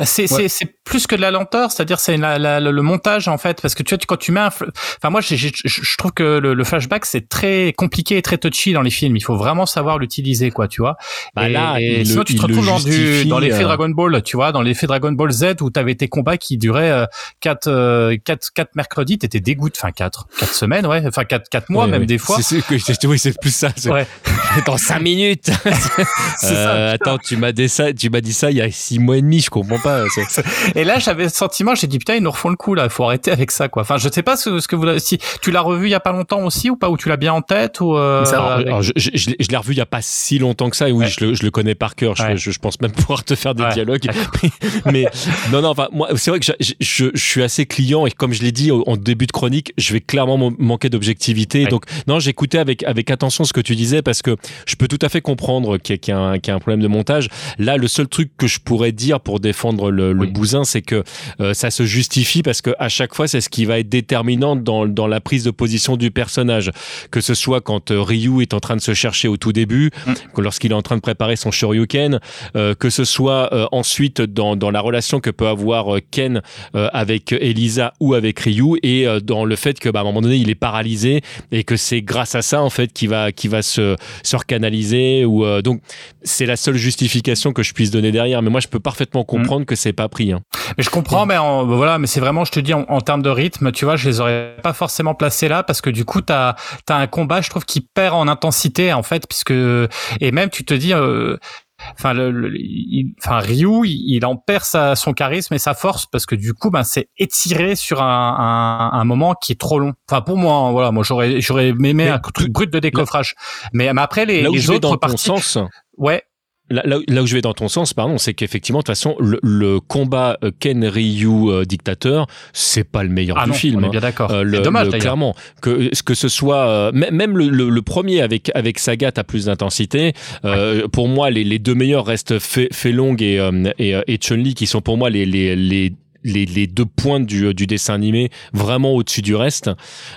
c'est ouais. C'est plus que de la lenteur, c'est-à-dire c'est le montage en fait, parce que tu vois quand tu mets un, enfin moi je, trouve que le, le flashback c'est très compliqué et très touchy dans les films. Il faut vraiment savoir l'utiliser quoi, tu vois. Bah et, là, et sinon tu te retrouves dans, du, dans l'effet euh... Dragon Ball, tu vois, dans l'effet Dragon Ball Z où t'avais tes combats qui duraient euh, quatre euh, quatre quatre mercredis, t'étais dégoûté, enfin quatre quatre semaines, ouais, enfin quatre quatre mois ouais, même ouais. des fois. C'est oui, c'est plus ça. Ouais. dans cinq minutes. euh, attends, tu m'as dit ça, tu m'as dit ça il y a six mois et demi, je comprends pas. Et là, j'avais le sentiment, j'ai dit putain, ils nous refont le coup là, il faut arrêter avec ça quoi. Enfin, je sais pas ce, ce que vous si tu l'as revu il y a pas longtemps aussi ou pas ou tu l'as bien en tête ou euh, alors, alors, je, je, je, je l'ai revu il y a pas si longtemps que ça et oui, ouais. je, le, je le connais par cœur. Ouais. Je, pense même pouvoir te faire des ouais. dialogues. mais non non, enfin moi c'est vrai que je, suis assez client et comme je l'ai dit en début de chronique, je vais clairement manquer d'objectivité. Donc non, j'écoutais avec avec attention ce que tu disais parce que je peux tout à fait comprendre qu'il y, qu y, a un, qu y a un problème de montage. Là, le seul truc que je pourrais dire pour défendre le, le oui. bousin, c'est que euh, ça se justifie parce que à chaque fois, c'est ce qui va être déterminant dans, dans la prise de position du personnage. Que ce soit quand euh, Ryu est en train de se chercher au tout début, mm. lorsqu'il est en train de préparer son Shoryuken, euh, que ce soit ensuite dans, dans la relation que peut avoir Ken avec Elisa ou avec Ryu et dans le fait que bah, à un moment donné il est paralysé et que c'est grâce à ça en fait qu'il va qui va se, se recanaliser ou donc c'est la seule justification que je puisse donner derrière mais moi je peux parfaitement mm. comprendre mm. que c'est pas pris hein. Mais je comprends mais en, voilà mais c'est vraiment je te dis en, en, termes de rythme tu vois je les aurais pas forcément placés là parce que du coup t'as as un combat je trouve qui perd en intensité en fait puisque et même tu te dis euh, enfin, le, le- il- enfin Ryu, il, il en perd sa, son charisme et sa force parce que du coup, ben, c'est étiré sur un, un, un moment qui est trop long. Enfin, pour moi, hein, voilà, moi j'aurais, j'aurais aimé Mais un truc brut de décoffrage. Mais, mais après les, là où les je vais autres dans ton parties, sens, ouais, Là, là, là où je vais dans ton sens, pardon, c'est qu'effectivement, de toute façon, le, le combat euh, Ken Ryu euh, dictateur, c'est pas le meilleur ah du non, film. on est hein. bien d'accord. Euh, le- dommage le- clairement que que ce soit euh, mê- même le, le, le premier avec avec Sagat a plus d'intensité euh, pour moi les, les deux meilleurs restent Fei Fei Long et euh, et, et Chun Li qui sont pour moi les les les les, les deux pointes du, du dessin animé vraiment au-dessus du reste.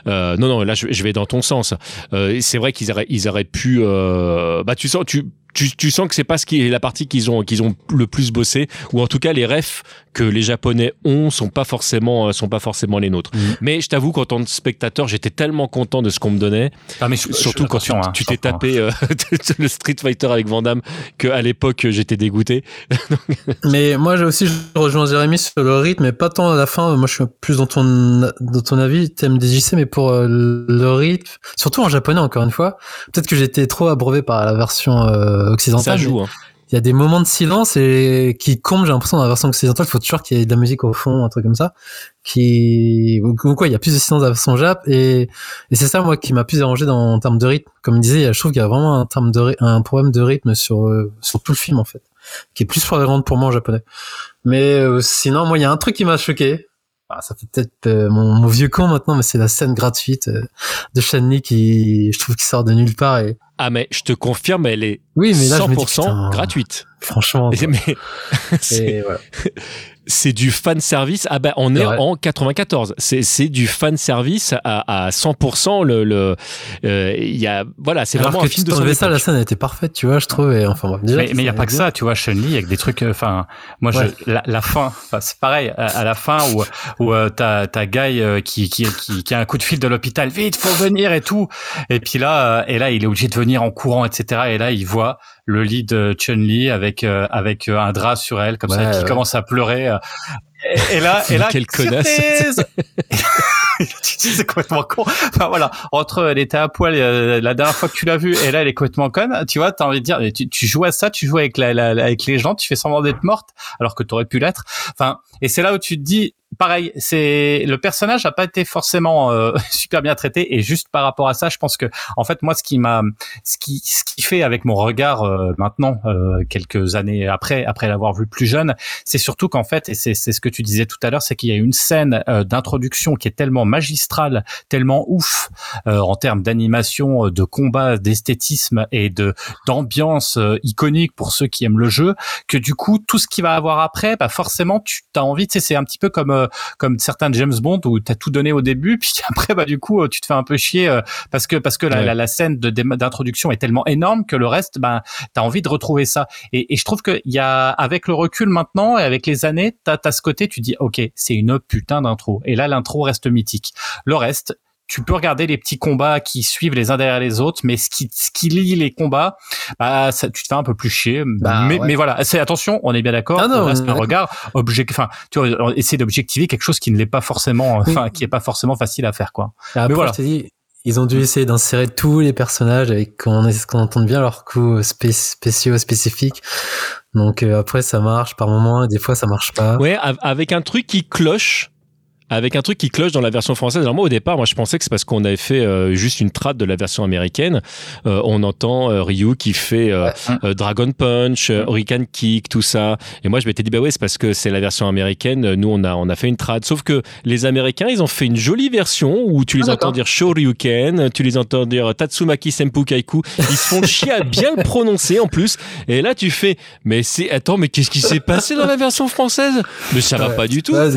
Euh, non, non, là je, je vais dans ton sens. Euh, c'est vrai qu'ils auraient, ils auraient pu. Euh, bah, tu sens, tu, tu, sens que c'est pas ce qui est la partie qu'ils ont, qu'ils ont le plus bossé, ou en tout cas les refs que les Japonais ont sont pas forcément, euh, sont pas forcément les nôtres. Mhm. Mais je t'avoue qu'en tant que spectateur, j'étais tellement content de ce qu'on me donnait, Ah, mais je- surtout je- quand tu hein, t'es tapé euh, le Street Fighter avec Van Damme, que à l'époque j'étais dégoûté. Mais moi, j'ai aussi, je rejoins Jérémy sur le rythme, mais pas tant à la fin. Moi, je suis plus dans ton, dans ton avis, thème DJC, mais pour euh, le rythme, surtout en japonais, encore une fois. Peut-être que j'étais trop abreuvé par la version euh, occidentale. Ça mais joue. Hein. Il y a des moments de silence et qui comblent, j'ai l'impression, dans la version occidentale. Il faut toujours qu'il y ait de la musique au fond, un truc comme ça. Qui, ou quoi, il y a plus de silence dans la version jap et, c'est ça, moi, qui m'a plus dérangé dans, en termes de rythme. Comme il disait, je trouve qu'il y a vraiment un problème de rythme sur, euh, sur tout le film, en fait. Qui est plus flagrant pour moi en japonais. Mais euh, sinon, moi, il y a un truc qui m'a choqué. Ah, ça fait peut-être euh, mon, mon vieux con maintenant, mais c'est la scène gratuite euh, de Shanley qui, je trouve, qui sort de nulle part. Et Ah mais je te confirme, elle est oui, mais là, je me dis, 100% putain, gratuite. Franchement, quoi. Mais c'est- voilà. du fan service. Ah ben on est Ouais. en 94. C'est c'est du fan service à, à 100%. Le le euh, il y a voilà c'est vraiment que un film de son ça, la scène était parfaite, tu vois, je trouve. Et enfin, déjà, mais mais il y a pas que ça, tu vois, Chun-Li avec des trucs. euh, Enfin, moi, Ouais. je, la, la fin, enfin, c'est pareil. À, à la fin où où euh, t'as t'as Guy euh, qui, qui qui qui a un coup de fil de l'hôpital, vite, faut venir et tout. Et puis là, euh, et là, il est obligé de venir en courant, etc. Et là, il voit le lit de Chun-Li avec euh, avec euh, un drap sur elle, comme ça, qui ouais. commence à pleurer. euh. Et, et là, et là, Quelle connasse. c'est complètement con. Enfin voilà, entre elle était à poil euh, la dernière fois que tu l'as vue et là elle est complètement conne. Tu vois, t'as envie de dire, tu, tu joues à ça, tu joues avec la- la- avec les gens, tu fais semblant d'être morte alors que t'aurais pu l'être. Enfin, et c'est là où tu te dis, pareil, c'est le personnage a pas été forcément euh, super bien traité et juste par rapport à ça, je pense que en fait moi ce qui m'a, ce qui ce qui fait avec mon regard euh, maintenant euh, quelques années après après l'avoir vu plus jeune, c'est surtout qu'en fait et c'est c'est ce que tu disais tout à l'heure, c'est qu'il y a une scène euh, d'introduction qui est tellement magistrale, tellement ouf euh, en termes d'animation, euh, de combat, d'esthétisme et de d'ambiance iconique pour ceux qui aiment le jeu, que du coup tout ce qui va avoir après, bah forcément tu as envie, tu sais, c'est un petit peu comme euh, comme certains James Bond où t'as tout donné au début, puis après bah du coup euh, tu te fais un peu chier euh, parce que parce que la, Ouais. la, la scène d'introduction est tellement énorme que le reste, bah t'as envie de retrouver ça. Et, et je trouve qu'il y a avec le recul maintenant et avec les années, t'as as ce côté, tu dis ok c'est une putain d'intro. Et là l'intro reste mythique. Le reste tu peux regarder les petits combats qui suivent les uns derrière les autres, mais ce qui, ce qui lie les combats, bah, ça, tu te fais un peu plus chier. Bah, mais, ouais. mais voilà, c'est attention, on est bien d'accord. Ah on c'est est un regard object, enfin, tu vois, on essaie d'objectiver quelque chose qui ne l'est pas forcément, Oui. enfin, qui est pas forcément facile à faire, quoi. Et après, voilà. je t'ai dit, ils ont dû essayer d'insérer tous les personnages avec qu'on qu'on entende bien leurs coups spé- spéciaux, spécifiques. Donc euh, après, ça marche par moment, et des fois, ça marche pas. Ouais, av- avec un truc qui cloche. Avec un truc qui cloche dans la version française. Alors moi au départ, moi je pensais que c'est parce qu'on avait fait euh, juste une trad de la version américaine. Euh, on entend euh, Ryu qui fait euh, euh, Dragon Punch, euh, Hurricane Kick, tout ça. Et moi je m'étais dit bah ouais c'est parce que c'est la version américaine. Nous on a on a fait une trad. Sauf que les Américains ils ont fait une jolie version où tu les Ah, entends dire Shoryuken, tu les entends dire Tatsumaki Senpu Kaiku. Ils se font chier à bien le prononcer en plus. Et là tu fais mais c'est attends mais qu'est-ce qui s'est passé dans la version française? Mais ça va Ouais. pas du tout. Ouais,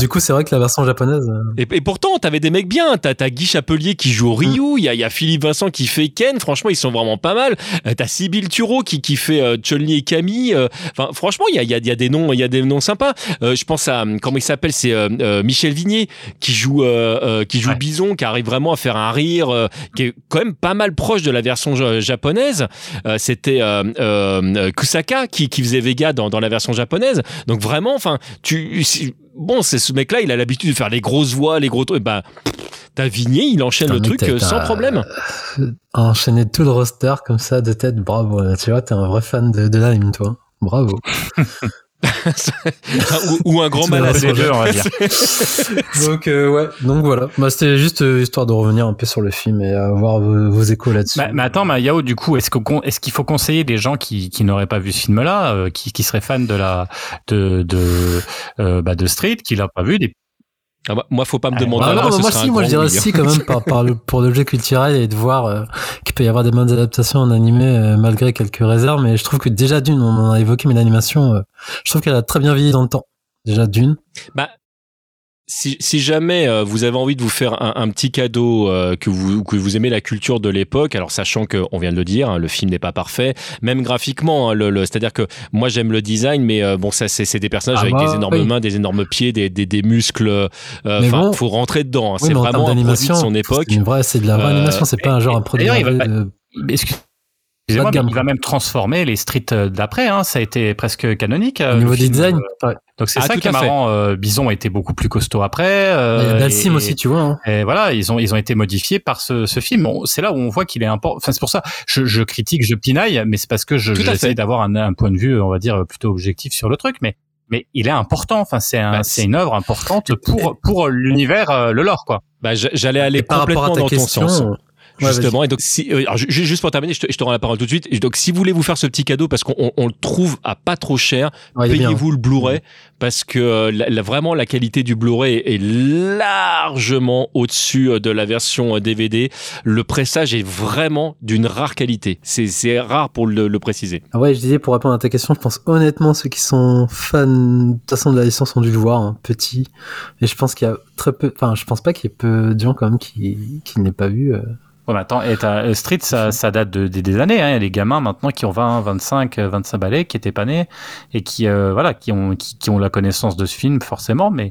du coup, c'est vrai que la version japonaise. euh, Et, et pourtant, t'avais des mecs bien. T'as t'as Guy Chapelier qui joue au Ryu. Il y, a, il y a Philippe Vincent qui fait Ken. Franchement, ils sont vraiment pas mal. Euh, T'as Sybille Tureau qui, qui fait euh, Chun-Li et Camille. Euh, Enfin, franchement, il y a, y, a, il y a des noms, il y a des noms sympas. Euh, je pense à comment il s'appelle, c'est Michel Vignier qui joue qui joue Ouais. Bison, qui arrive vraiment à faire un rire, qui est quand même pas mal proche de la version ja- japonaise. C'était Kusaka qui, qui faisait Vega dans, dans la version japonaise. Donc vraiment, enfin, tu bon, c'est ce mec-là, il a l'habitude de faire les grosses voix, les gros trucs. Bah, t'as Vigné, il enchaîne le truc euh, sans problème. Enchaîner tout le roster comme ça de tête, bravo. Tu vois, t'es un vrai fan de, de l'anime, toi. Bravo. ou, ou un grand Tu m'as malade. laissé Les deux, on va dire. Donc euh, ouais, donc voilà. Bah, c'était juste euh, histoire de revenir un peu sur le film et avoir vos, vos échos là-dessus. Bah, mais attends, mais Yao, du coup, est-ce que est-ce qu'il faut conseiller des gens qui, qui n'auraient pas vu ce film-là, euh, qui, qui seraient fans de la de de euh, bah, de Street, qui l'a pas vu, des Ah bah, moi, faut pas me Ah, demander. Bah non, moi, si, moi je dirais si quand même par, par le, pour l'objet culturel et de voir euh, qu'il peut y avoir des bonnes adaptations en animé euh, malgré quelques réserves. Mais je trouve que déjà d'une, on en a évoqué, mais l'animation, euh, je trouve qu'elle a très bien vieilli dans le temps. Déjà d'une. Bah, si, si jamais euh, vous avez envie de vous faire un, un petit cadeau, euh, que, vous, que vous aimez la culture de l'époque, alors sachant que, on vient de le dire, hein, le film n'est pas parfait, même graphiquement, hein, le, le- c'est-à-dire que moi j'aime le design, mais euh, bon, ça c'est c'est des personnages Ah avec bah, des énormes oui. mains, des énormes pieds, des, des, des muscles. euh, Enfin, bon. faut rentrer dedans. hein, Oui, c'est vraiment un produit de d'animation, son époque. C'est une vraie, c'est de la vraie Euh, animation. C'est pas un genre un produit. d'ailleurs, Excusez-moi, mais il va même transformer les streets euh, d'après. Hein, ça a été presque canonique. euh, Au niveau du film. design, Euh, ouais. Donc c'est Ah, ça qui est marrant. euh, Bison a été beaucoup plus costaud après. euh, Dalsim aussi, tu vois. hein. Et voilà, ils ont ils ont été modifiés par ce, ce film. C'est là où on voit qu'il est important. Enfin, c'est pour ça je, je critique, je pinaille, mais c'est parce que je j'essaie d'avoir un, un point de vue, on va dire plutôt objectif sur le truc. Mais mais il est important. Enfin, c'est un, Bah, c'est une œuvre importante pour pour l'univers, euh, le lore, quoi. Bah, J'allais aller Et par rapport complètement à ta dans ton sens. Ouais, Justement, et donc si, euh, alors, ju- ju- juste pour terminer, je te, je te rends la parole tout de suite. Donc, si vous voulez vous faire ce petit cadeau, parce qu'on on- on le trouve à pas trop cher, ouais, payez-vous le Blu-ray, parce que euh, la- la- vraiment la qualité du Blu-ray est largement au-dessus euh, de la version DVD. Le pressage est vraiment d'une rare qualité. C'est rare pour le, le préciser. Ah ouais, je disais pour répondre à ta question, je pense honnêtement ceux qui sont fans de toute façon de la licence ont dû le voir, hein, petit. Et je pense qu'il y a très peu, enfin je pense pas qu'il y ait peu de gens quand même qui qui ne l'aient pas vu. euh. Ouais, mais attends, et euh, Street, ça, ça date de, des- des années. Hein. Il y a des gamins maintenant qui ont 20, 25, euh, 25 balais, qui étaient pas nés et qui, euh, voilà, qui ont, qui, qui ont la connaissance de ce film forcément, mais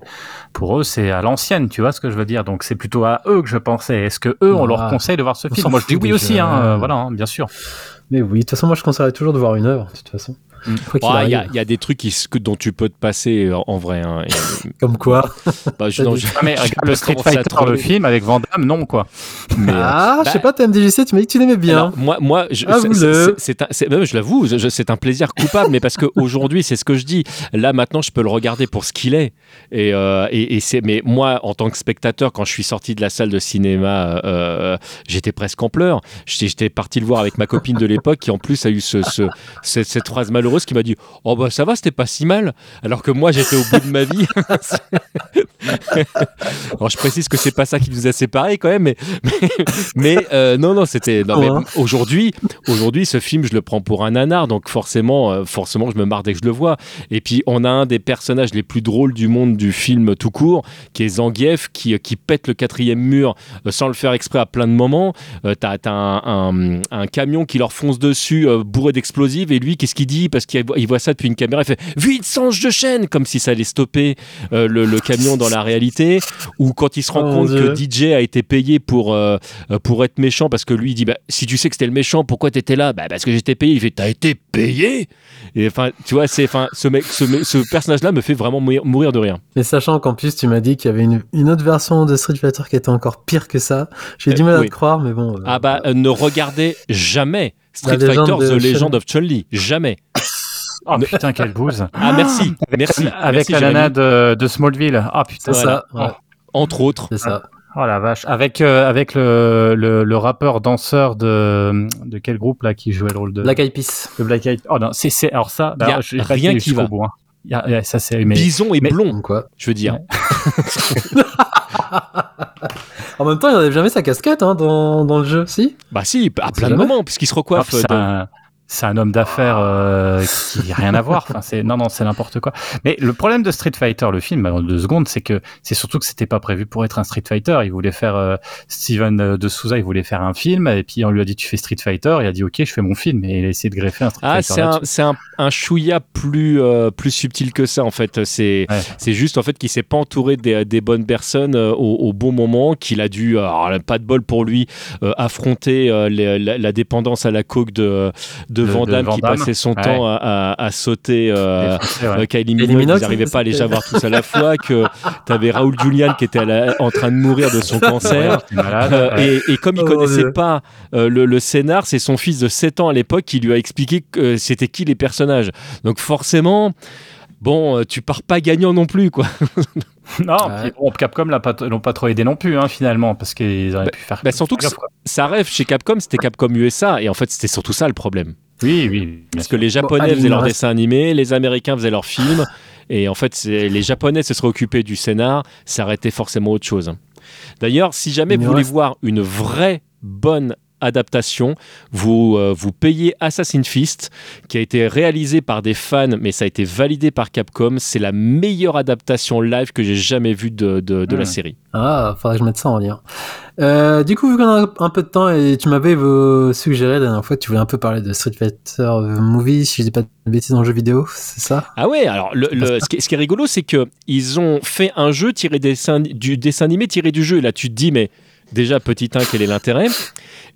pour eux, c'est à l'ancienne. Tu vois ce que je veux dire Donc c'est plutôt à eux que je pensais. Est-ce que eux, on leur Ah, conseille de voir ce film? Moi, je dis oui aussi. Hein, euh, voilà, hein, bien sûr. Mais oui, de toute façon moi je conseillerais toujours de voir une œuvre, de toute façon. Mm. Quoi qu'il Ah, Il y, a, y des trucs qui, s- que- dont tu peux te passer euh, en vrai. hein. Et, Comme quoi. bah, je- non, je- Ah, mais regarde le Street Fighter, le film avec Van Damme, non quoi. mais, euh, Ah, je bah- sais pas, TMDJC, tu m'as dit que tu l'aimais bien. Alors, moi, moi, je, je l'avoue, je- je- c'est un plaisir coupable, mais parce qu'aujourd'hui, c'est ce que je dis. Là, maintenant, je peux le regarder pour ce qu'il est. Et, euh, et, et c'est, mais moi, en tant que spectateur, quand je suis sorti de la salle de cinéma, euh, j'étais presque en pleurs. J'étais, j'étais parti le voir avec ma copine de l'époque, qui en plus a eu ce, ce- cette, cette phrase malheureuse qui m'a dit Oh, bah ça va, c'était pas si mal. Alors que moi, j'étais au bout de ma vie. Alors, je précise que c'est pas ça qui nous a séparés quand même, mais, mais, mais, euh, non, non, c'était. Ouais. aujourd'hui, aujourd'hui, ce film, je le prends pour un nanar, donc forcément, euh, forcément, je me marre dès que je le vois. Et puis, on a un des personnages les plus drôles du monde du film tout court, qui est Zangief, qui, qui pète le quatrième mur euh, sans le faire exprès à plein de moments. Euh, T'as un, un- un camion qui leur fonce dessus, euh, bourré d'explosifs, et lui, qu'est-ce qu'il dit? Parce qu'il voit- ça depuis une caméra, il fait Vite, change de chaîne Comme si ça allait stopper euh, le, le camion dans la réalité. Ou quand il se rend Oh, compte Dieu. que DJ a été payé pour, euh, pour être méchant, parce que lui, il dit bah, Si tu sais que c'était le méchant, pourquoi t'étais là? Bah, Parce que j'étais payé. Il fait T'as été payé Et enfin, tu vois, c'est, enfin, ce, mec, ce, mec- ce personnage-là me fait vraiment mourir, mourir de rire. Mais sachant qu'en plus tu m'as dit qu'il y avait une, une autre version de Street Fighter qui était encore pire que ça, j'ai du Euh, mal à te croire, mais bon. Ah bah, ne regardez jamais Street La Fighter de The Legend of Chun-Li. Jamais. Oh putain, quelle bouse. Ah, merci. merci. Avec merci, la nana de, de Smallville. Ah putain. c'est voilà. ça. ouais, Entre autres. c'est ça. Oh la vache. Avec, euh, avec le, le, le rappeur danseur de, de quel groupe là qui jouait le rôle de Black Eyed Peas. de Black Eyed Oh non, c'est, c'est, alors ça, Y a rien qui va. bout, hein. Y a- y a- ça c'est, mais, Bison et mais- blond, quoi. je veux dire. En même temps, il n'enlève jamais sa casquette hein, dans, dans le jeu, si? Bah si, à plein de moments, puisqu'il se recoiffe. C'est un homme d'affaires euh, qui n'a rien à voir. Enfin, c'est non, non, c'est n'importe quoi. Mais le problème de Street Fighter, le film, en deux secondes, c'est que c'est surtout que c'était pas prévu pour être un Street Fighter. Il voulait faire euh, Steven euh, de Souza, il voulait faire un film, et puis on lui a dit tu fais Street Fighter, il a dit ok, je fais mon film, et il a essayé de greffer un Street Ah, Fighter. c'est un, un, un chouïa plus, euh, plus subtil que ça, en fait. C'est Ouais. c'est juste, en fait, qu'il s'est pas entouré des, des bonnes personnes euh, au, au bon moment, qu'il a dû, alors, pas de bol pour lui, euh, affronter euh, les- la, la dépendance à la coke de, de de, Van Damme qui passait son Ouais. temps à, à- à sauter euh, ouais. euh, Kylie Minogue, Minogue, ils n'arrivaient pas à les avoir tous à la fois, que t'avais Raoul Julian qui était la- en train de mourir de son cancer. Ouais, j'étais malade. Euh, ouais. et, et comme il Oh, connaissait Dieu. pas euh, le, le scénar, c'est son fils de 7 ans à l'époque qui lui a expliqué que c'était qui les personnages. Donc forcément, bon, tu pars pas gagnant non plus, quoi. Non, Ouais. puis bon, Capcom pas- l'ont pas trop aidé non plus, hein, finalement, parce qu'ils auraient pu faire. bah, surtout que. Ça rêve chez Capcom, c'était Capcom USA, et en fait, c'était surtout ça le problème. Oui, oui. Parce que les Japonais faisaient leurs dessins animés, les Américains faisaient leurs films, et en fait, les Japonais se seraient occupés du scénar, ça aurait été forcément autre chose. D'ailleurs, si jamais vous voulez voir une vraie bonne adaptation, vous, euh, vous payez Assassin's Fist, qui a été réalisé par des fans, mais ça a été validé par Capcom. C'est la meilleure adaptation live que j'ai jamais vue de, de, de la Hmm. série. Ah, faudrait que je mette ça en lien. Euh, du coup, vu qu'on a un peu de temps et tu m'avais euh, suggéré la dernière fois que tu voulais un peu parler de Street Fighter Movie, si je dis pas de bêtises dans le jeu vidéo, c'est ça? Ah ouais, alors le, le- ce, qui, est- ce qui est rigolo, c'est que ils ont fait un jeu tiré des du dessin animé tiré du jeu. Et là, tu te dis, mais déjà, petit 1, quel est l'intérêt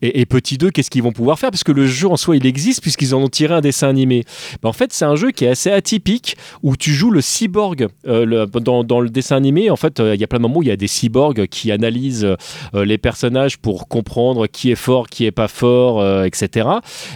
et, et petit 2, qu'est-ce qu'ils vont pouvoir faire? Parce que le jeu en soi, il existe puisqu'ils en ont tiré un dessin animé. Ben, en fait, c'est un jeu qui est assez atypique où tu joues le cyborg euh, dans, le dessin animé. En fait, euh, il y a plein de moments où il y a des cyborgs qui analysent euh, les personnages pour comprendre qui est fort, qui est pas fort, etc.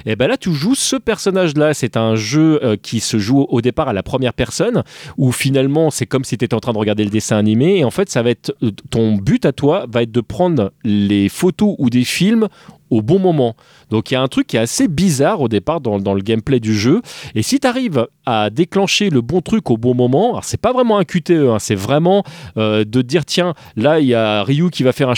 Et ben là, tu joues ce personnage-là. C'est un jeu qui se joue au départ à la première personne, où finalement, c'est comme si tu étais en train de regarder le dessin animé. Et en fait, ça va être ton but à toi va être de prendre les photos ou des films au bon moment. Donc il y a un truc qui est assez bizarre au départ dans, le gameplay du jeu. Et si tu arrives à déclencher le bon truc au bon moment, alors c'est pas vraiment un QTE, hein, c'est vraiment euh, de dire tiens, là il y a Ryu qui va faire un,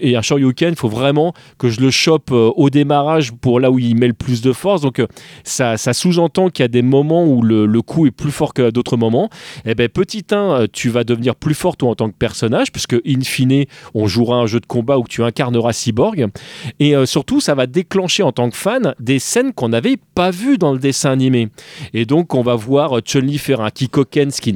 et un shoryuken, il faut vraiment que je le chope euh, au démarrage pour là où il met le plus de force. Donc euh, ça, ça sous-entend qu'il y a des moments où le, coup est plus fort que d'autres moments. Et ben petit 1, tu vas devenir plus fort toi en tant que personnage, puisque in fine, on jouera un jeu de combat où tu incarneras Cyborg. Et surtout, ça va déclencher en tant que fan des scènes qu'on n'avait pas vues dans le dessin animé. Et donc, on va voir Chun-Li faire un Kikoken, ce qui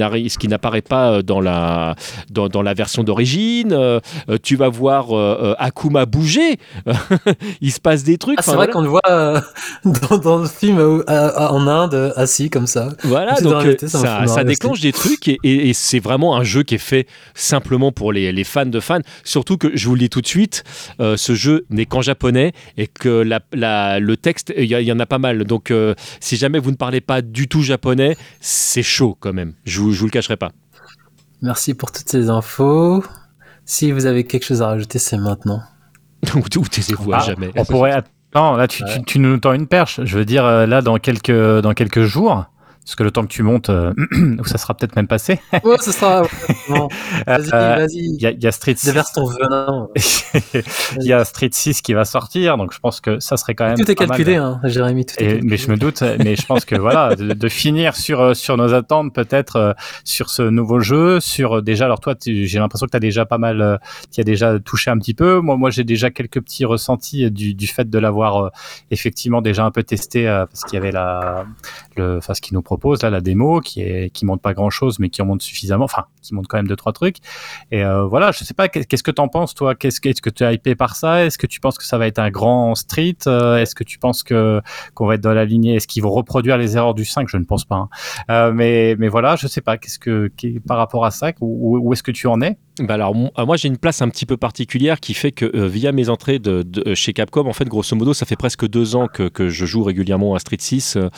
n'apparaît pas euh, dans la, dans, dans la version d'origine. Euh, euh, tu vas voir euh, Akuma bouger. Il se passe des trucs. Ah, c'est Enfin, vrai voilà. qu'on le voit euh, dans, dans le film en Inde, assis comme ça. Voilà, donc réalité, ça déclenche des trucs et, et- et c'est vraiment un jeu qui est fait simplement pour les, les fans de fans. Surtout que je vous le dis tout de suite, ce jeu n'est qu'en japonais et que la, la- le texte, il y, en a pas mal. Donc euh, si jamais vous ne parlez pas du tout japonais, c'est chaud quand même. Je vous, je vous le cacherai pas. Merci pour toutes ces infos. Si vous avez quelque chose à rajouter, c'est maintenant. ou ou taisez-vous à Ah, jamais. On pourrait. Attends, là, tu, tu, tu nous tends une perche. Je veux dire, euh, là, dans quelques, dans quelques jours, parce que le temps que tu montes, euh, ça sera peut-être même passé, Ouais, ce sera. Bon, vas-y, Euh, vas-y. il y, a- il y a Street 6. Déverse ton venin. Il y a Street 6 qui va sortir, donc je pense que ça serait quand même. Tout est mal. calculé, hein, Jérémy. Tout est Et- calculé. mais je me doute, mais je pense que voilà, de, de finir sur euh, sur nos attentes peut-être euh, sur ce nouveau jeu, sur déjà. Alors toi, j'ai l'impression que tu as déjà pas mal, tu as déjà touché un petit peu. Moi, moi, j'ai déjà quelques petits ressentis du, du fait de l'avoir effectivement déjà un peu testé parce qu'il y avait la, le, enfin ce qu'il nous propose là, la démo qui est qui montre pas grand chose, mais qui en montre suffisamment, enfin qui montre quand même deux trois trucs. Et euh, voilà, je sais pas, qu'est- qu'est-ce que t'en penses toi? Qu'est-ce que est-ce que tu es hypé par ça? Est-ce que tu penses que ça va être un grand street? Euh, Est-ce que tu penses que qu'on va être dans la lignée? Est-ce qu'ils vont reproduire les erreurs du 5 Je ne pense pas. hein. Euh, mais mais voilà, je sais pas. Qu'est-ce que par rapport à ça Où, où est-ce que tu en es? Bah alors euh, moi j'ai une place un petit peu particulière qui fait que euh, via mes entrées de, euh, chez Capcom en fait grosso modo ça fait presque deux ans que, que je joue régulièrement à Street 6 euh,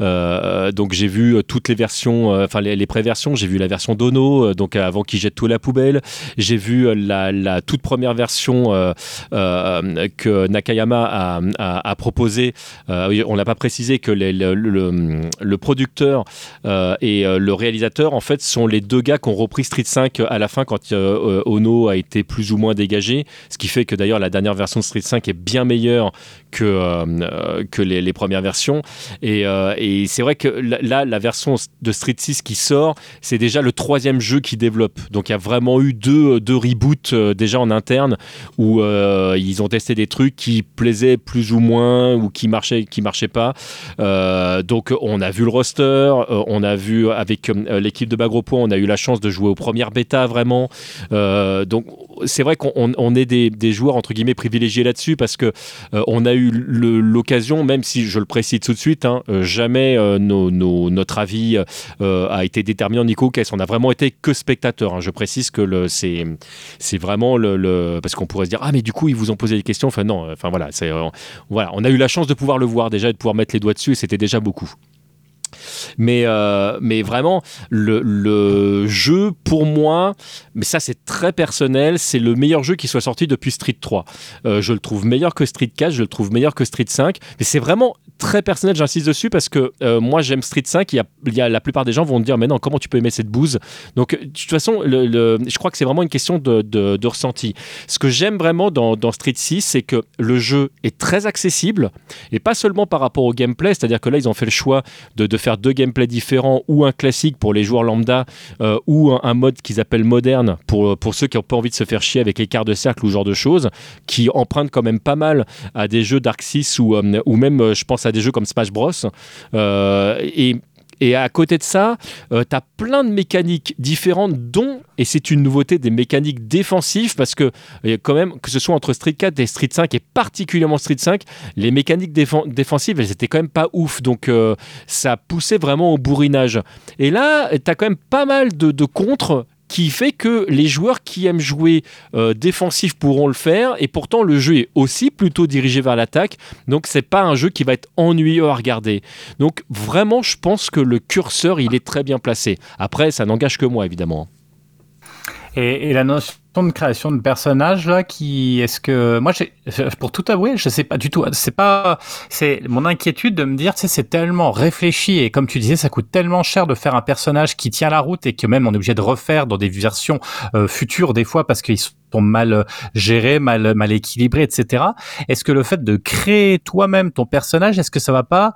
euh, donc j'ai vu toutes les versions enfin les, pré-versions. J'ai vu la version d'Ono donc avant qu'il jette tout à la poubelle. J'ai vu la, toute première version que Nakayama a, a, proposé on n'a pas précisé que le, le- producteur et le réalisateur en fait sont les deux gars qui ont repris Street 5 à la fin quand euh, Ono a été plus ou moins dégagé ce qui fait que d'ailleurs la dernière version de Street 5 est bien meilleure que, euh, euh, que les, premières versions. Et, c'est vrai que là- la version de Street 6 qui sort c'est déjà le troisième jeu qui développe. Donc il y a vraiment eu deux, deux reboots déjà en interne où ils ont testé des trucs qui plaisaient plus ou moins ou qui marchaient qui marchaient pas. Donc on a vu le roster, on a vu avec l'équipe de Bagropoint, on a eu la chance de jouer aux premières bêta vraiment. Euh, donc c'est vrai qu'on on est des, joueurs entre guillemets privilégiés là-dessus parce que euh, on a eu l'occasion, même si je le précise tout de suite, hein, euh, jamais notre avis a été déterminant. Nico Kess, on a vraiment été que spectateurs. Hein. Je précise que c'est vraiment le, parce qu'on pourrait se dire ah mais du coup ils vous ont posé des questions. Enfin non, enfin voilà, voilà, on a eu la chance de pouvoir le voir déjà et de pouvoir mettre les doigts dessus et c'était déjà beaucoup. Mais, euh, mais vraiment, le, le, jeu, pour moi, mais ça c'est très personnel, c'est le meilleur jeu qui soit sorti depuis Street 3. Euh, je le trouve meilleur que Street 4, je le trouve meilleur que Street 5, mais c'est vraiment très personnel, j'insiste dessus, parce que euh, moi j'aime Street 5, il y, a, la plupart des gens vont me dire, mais non, comment tu peux aimer cette bouse? Donc de toute façon, le, je crois que c'est vraiment une question de, de, de, ressenti. Ce que j'aime vraiment dans, dans Street 6, c'est que le jeu est très accessible, et pas seulement par rapport au gameplay, c'est-à-dire que là ils ont fait le choix de, de faire deux gameplays différents, ou un classique pour les joueurs lambda, euh, ou un, mode qu'ils appellent moderne pour, pour ceux qui n'ont pas envie de se faire chier avec les quarts de cercle ou ce genre de choses, qui empruntent quand même pas mal à des jeux Dark 6 ou, euh, ou même, je pense à des jeux comme Smash Bros. Euh, et et à côté de ça, euh, tu as plein de mécaniques différentes, dont, et c'est une nouveauté, des mécaniques défensives, parce que quand même, que ce soit entre Street 4 et Street 5, et particulièrement Street 5, les mécaniques défensives, elles étaient quand même pas ouf. Donc euh, ça poussait vraiment au bourrinage. Et là, tu as quand même pas mal de, de contres qui fait que les joueurs qui aiment jouer euh, défensif pourront le faire. Et pourtant le jeu est aussi plutôt dirigé vers l'attaque. Donc c'est pas un jeu qui va être ennuyeux à regarder. Donc vraiment je pense que le curseur il est très bien placé. Après ça n'engage que moi évidemment. Et, la de création de personnages là qui est-ce que moi j'ai pour tout avouer je sais pas du tout. C'est pas c'est mon inquiétude de me dire sais c'est tellement réfléchi et comme tu disais ça coûte tellement cher de faire un personnage qui tient la route et que même on est obligé de refaire dans des versions euh, futures des fois parce qu'ils sont mal gérés mal mal équilibrés etc est-ce que le fait de créer toi-même ton personnage est-ce que ça va pas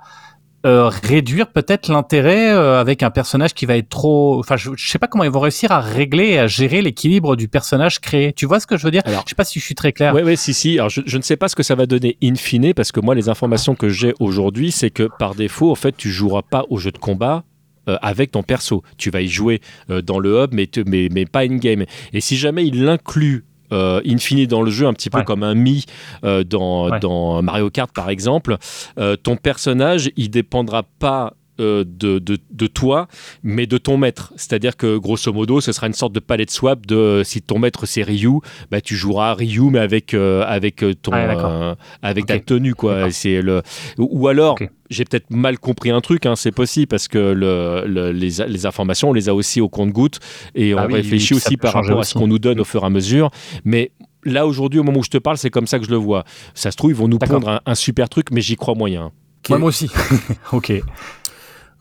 euh, réduire peut-être l'intérêt euh, avec un personnage qui va être trop. Enfin, je, je, sais pas comment ils vont réussir à régler et à gérer l'équilibre du personnage créé. Tu vois ce que je veux dire? Alors, Je sais pas si je suis très clair. Oui, oui, si, si. Alors, je, je, ne sais pas ce que ça va donner in fine parce que moi, les informations que j'ai aujourd'hui, c'est que par défaut, en fait, tu joueras pas au jeu de combat euh, avec ton perso. Tu vas y jouer dans le hub, mais, te, mais, mais pas in-game. Et si jamais il l'inclut euh, infini dans le jeu, un petit peu ouais. comme un Mi euh, dans, ouais. dans, Mario Kart par exemple, euh, ton personnage, il dépendra pas de, de, de, toi, mais de ton maître. C'est-à-dire que grosso modo, ce sera une sorte de palette swap de si ton maître c'est Ryu, bah, tu joueras Ryu mais avec euh, avec ton euh, avec okay. ta tenue quoi. C'est le ou alors okay. J'ai peut-être mal compris un truc, hein, c'est possible parce que le, le, les, les, informations, on les a aussi au compte-goutte et ah on oui, réfléchit oui, aussi par rapport à ce qu'on nous donne au fur et à mesure. Mais là, aujourd'hui, au moment où je te parle, c'est comme ça que je le vois. Ça se trouve, ils vont nous prendre un, un, super truc, mais j'y crois moyen. Okay. Moi, aussi. ok.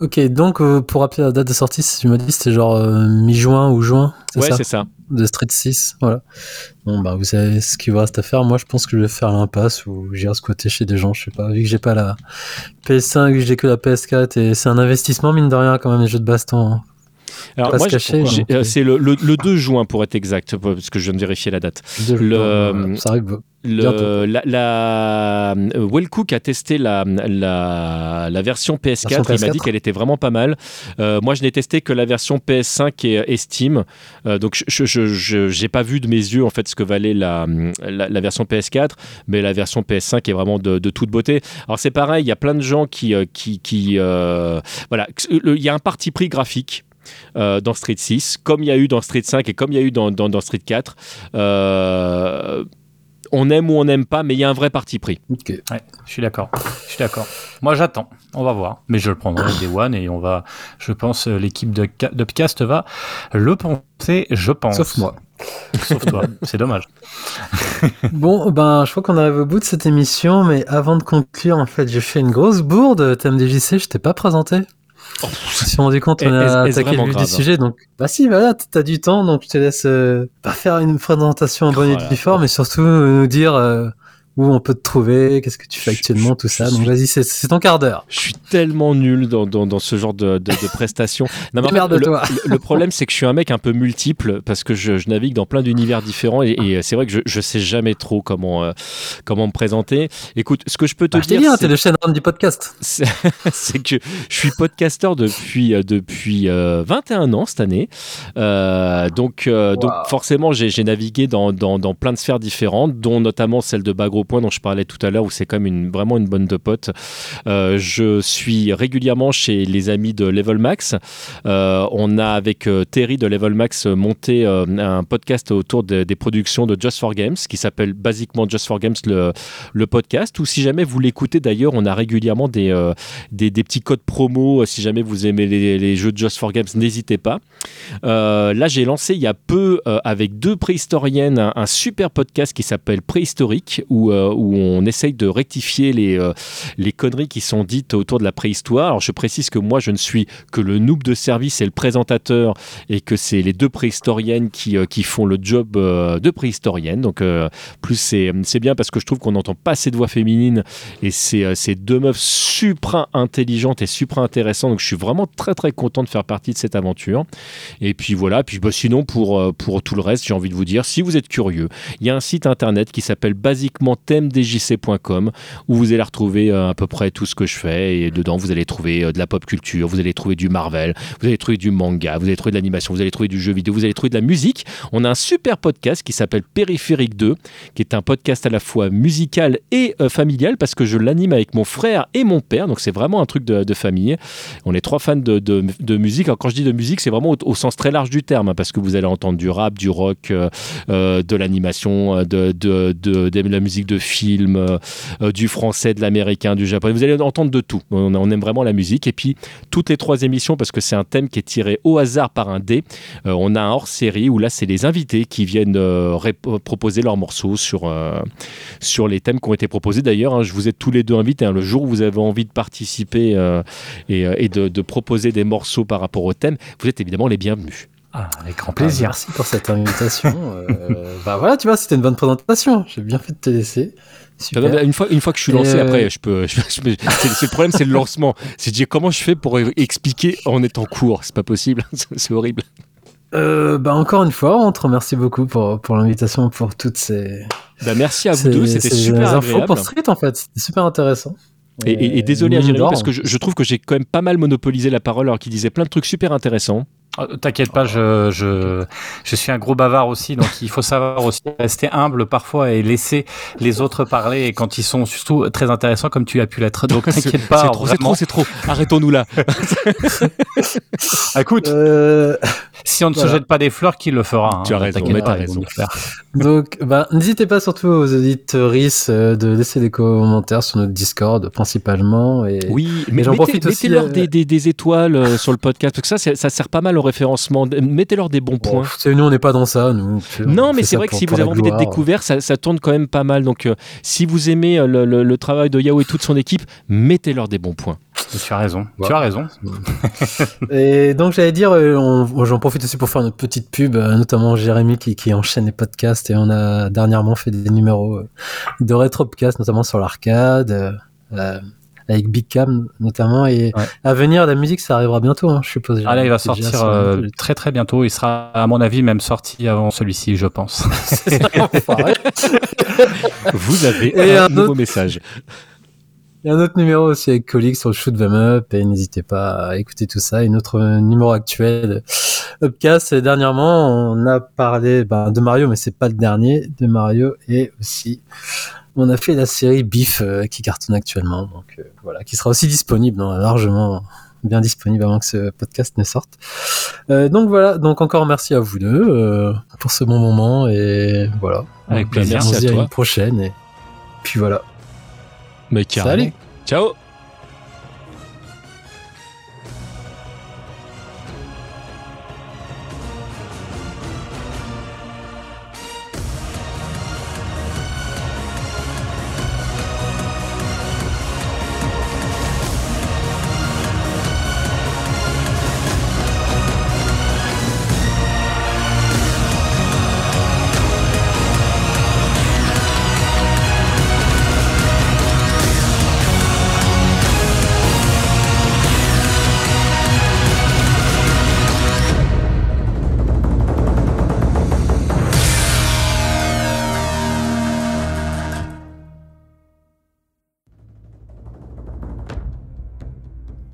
Ok, donc euh, pour rappeler la date de sortie, tu m'as dit c'était genre euh, mi-juin ou juin, c'est ouais, ça, ça De Street 6, voilà. Bon bah vous savez ce qu'il vous reste à faire. Moi je pense que je vais faire l'impasse ou j'irai squatter chez des gens, je sais pas. Vu que j'ai pas la PS5, vu que j'ai que la PS4 et c'est un investissement mine de rien quand même les jeux de baston. Hein. Alors moi, euh, c'est le, le, le, 2 juin pour être exact, parce que je viens de vérifier la date. Le, ça arrive le, la, la euh, Wellcook a testé la, la, la version PS4, version PS4. il m'a dit qu'elle était vraiment pas mal. Euh, moi, je n'ai testé que la version PS5 et, et Steam, euh, donc je n'ai pas vu de mes yeux en fait ce que valait la, la, version PS4, mais la version PS5 est vraiment de, de toute beauté. Alors c'est pareil, il y a plein de gens qui, qui, qui euh, voilà, il y a un parti pris graphique euh, dans Street 6, comme il y a eu dans Street 5 et comme il y a eu dans, dans, dans Street 4. Euh, on aime ou on n'aime pas, mais il y a un vrai parti pris. Okay. Ouais, je suis d'accord. Je suis d'accord. Moi, j'attends. On va voir. Mais je le prendrai des One et on va, je pense, l'équipe de d'Upcast va le penser, je pense. Sauf moi. Sauf toi. C'est dommage. bon, ben, je crois qu'on arrive au bout de cette émission, mais avant de conclure, en fait, j'ai fait une grosse bourde. Thème DJC, je t'ai pas présenté. Oh, je me suis rendu compte qu'on a attaqué le vif du sujet, donc bah si, voilà, t'as du temps, donc je te laisse euh, pas faire une présentation en bonne et due forme, mais surtout euh, nous dire euh, où on peut te trouver, qu'est-ce que tu fais actuellement, tout ça. Donc vas-y, c'est, ton quart d'heure. Je suis tellement nul dans, dans, dans ce genre de, de, de prestations. Non, mais le, Démerde-toi. le- le problème, c'est que je suis un mec un peu multiple parce que je, je navigue dans plein d'univers différents et, et c'est vrai que je, je sais jamais trop comment, euh, comment me présenter. Écoute, ce que je peux te Bah, dire, c'est- t'es le chef du podcast. c'est que je suis podcasteur depuis euh, depuis euh, 21 ans cette année. Euh, donc euh, donc forcément j'ai j'ai navigué dans, dans, dans plein de sphères différentes, dont notamment celle de Bagro Point dont je parlais tout à l'heure où c'est quand même une, vraiment une bonne de potes. Euh, je suis régulièrement chez les amis de Level Max. Euh, on a avec euh, Terry de Level Max monté un podcast autour de- des productions de Just for Games qui s'appelle basiquement Just for Games le, le podcast. Ou si jamais vous l'écoutez d'ailleurs, on a régulièrement des, des, petits codes promo. Si jamais vous aimez les, jeux de Just for Games, n'hésitez pas. Là, j'ai lancé il y a peu avec deux préhistoriennes un, un super podcast qui s'appelle Préhistorique où, où on essaye de rectifier les, euh, les conneries qui sont dites autour de la préhistoire. Alors, je précise que moi, je ne suis que le noob de service et le présentateur et que c'est les deux préhistoriennes qui, euh, qui font le job euh, de préhistorienne. Donc, euh, plus c'est bien parce que je trouve qu'on n'entend pas assez de voix féminines et c'est euh, c'est deux meufs supra intelligentes et supra intéressantes. Donc, je suis vraiment très très content de faire partie de cette aventure. Et puis voilà, puis bah, sinon pour, euh, pour tout le reste, j'ai envie de vous dire, si vous êtes curieux, il y a un site internet qui s'appelle basiquement thèmedjc.com où vous allez retrouver euh, à peu près tout ce que je fais et dedans vous allez trouver euh, de la pop culture, vous allez trouver du Marvel, vous allez trouver du manga, vous allez trouver de l'animation, vous allez trouver du jeu vidéo, vous allez trouver de la musique. On a un super podcast qui s'appelle Périphérique 2 qui est un podcast à la fois musical et euh, familial parce que je l'anime avec mon frère et mon père, donc c'est vraiment un truc de, de famille. On est trois fans de, de- de musique. Alors quand je dis de musique, c'est vraiment au, au sens très large du terme, hein, parce que vous allez entendre du rap, du rock, euh, de l'animation, de la musique de film, euh, euh, du français, de l'américain, du japonais. Vous allez entendre de tout. On, aime vraiment la musique. Et puis toutes les trois émissions, parce que c'est un thème qui est tiré au hasard par un dé, euh, on a un hors-série où là, c'est les invités qui viennent proposer leurs morceaux sur, sur les thèmes qui ont été proposés. D'ailleurs, hein, je vous ai tous les deux invités. hein. le jour où vous avez envie de participer et, de proposer des morceaux par rapport au thème, vous êtes évidemment les bienvenus. Ah, avec grand Ah, plaisir. merci pour cette invitation. Euh, bah voilà, tu vois, c'était une bonne présentation. J'ai bien fait de te laisser. Super. Une fois, une fois que je suis lancé, euh, après, je peux. je- je peux- c'est c'est le problème, c'est le lancement. C'est de dire comment je fais pour expliquer en étant court. C'est pas possible. C'est horrible. Euh, bah encore une fois, on te remercie beaucoup pour, pour l'invitation, pour toutes ces, Bah, merci à vous ces- deux. C'était ces super infos pour Street en fait. C'était super intéressant. Et, et- et désolé à Jérémy parce que je, je trouve que j'ai quand même pas mal monopolisé la parole alors qu'il disait plein de trucs super intéressants. Oh, T'inquiète pas, je, je, je suis un gros bavard aussi, donc il faut savoir aussi rester humble parfois et laisser les autres parler et quand ils sont surtout très intéressants comme tu as pu l'être. Donc t'inquiète pas. C'est trop, c'est trop, c'est trop. Arrêtons-nous là. Écoute, Euh, si on ne voilà. se jette pas des fleurs, qui le fera hein. Tu as raison, T'inquiète mais pas, t'as raison. donc, bah, n'hésitez pas surtout aux auditrices euh, de laisser des commentaires sur notre Discord principalement. Et... Oui, mais j'en mettez, profite aussi, mettez-leur euh, des, des- des étoiles sur le podcast parce que ça, ça sert pas mal au référencement. Mettez-leur des bons Bon, points. c'est- nous, on n'est pas dans ça. Nous, Non, On mais c'est vrai que si vous avez envie d'être découvert, ça, ça tourne quand même pas mal. Donc, euh, si vous aimez euh, le, le- le travail de Yao et toute son équipe, mettez-leur des bons points. Tu as raison. Ouais. Tu as raison. Et donc j'allais dire, euh, j'en profite aussi pour faire notre petite pub, notamment Jérémy qui, qui enchaîne les podcasts et on a dernièrement fait des numéros de rétropodcast, notamment sur l'arcade, euh, avec Big Cam notamment. Et Ouais. à venir, la musique, ça arrivera bientôt, hein, je suppose. Ah là, il va sortir sur euh, très très bientôt. Il sera, à mon avis, même sorti avant celui-ci, je pense. Vous avez Et un, un nouveau autre- message. Il y a un autre numéro aussi avec Colix sur le Shoot Them Up et n'hésitez pas à écouter tout ça. Et notre euh, numéro actuel, Upcast, et dernièrement, on a parlé ben, de Mario, mais c'est pas le dernier de Mario. Et aussi, on a fait la série Beef euh, qui cartonne actuellement. Donc euh, voilà, qui sera aussi disponible, largement bien disponible avant que ce podcast ne sorte. Euh, donc voilà, donc encore merci à vous deux euh, pour ce bon moment et voilà. Avec plaisir. Merci à à toi. une prochaine et puis voilà. Mais carrément. Salut. Ciao.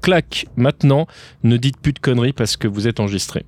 Claque maintenant. Ne dites plus de conneries parce que vous êtes enregistré.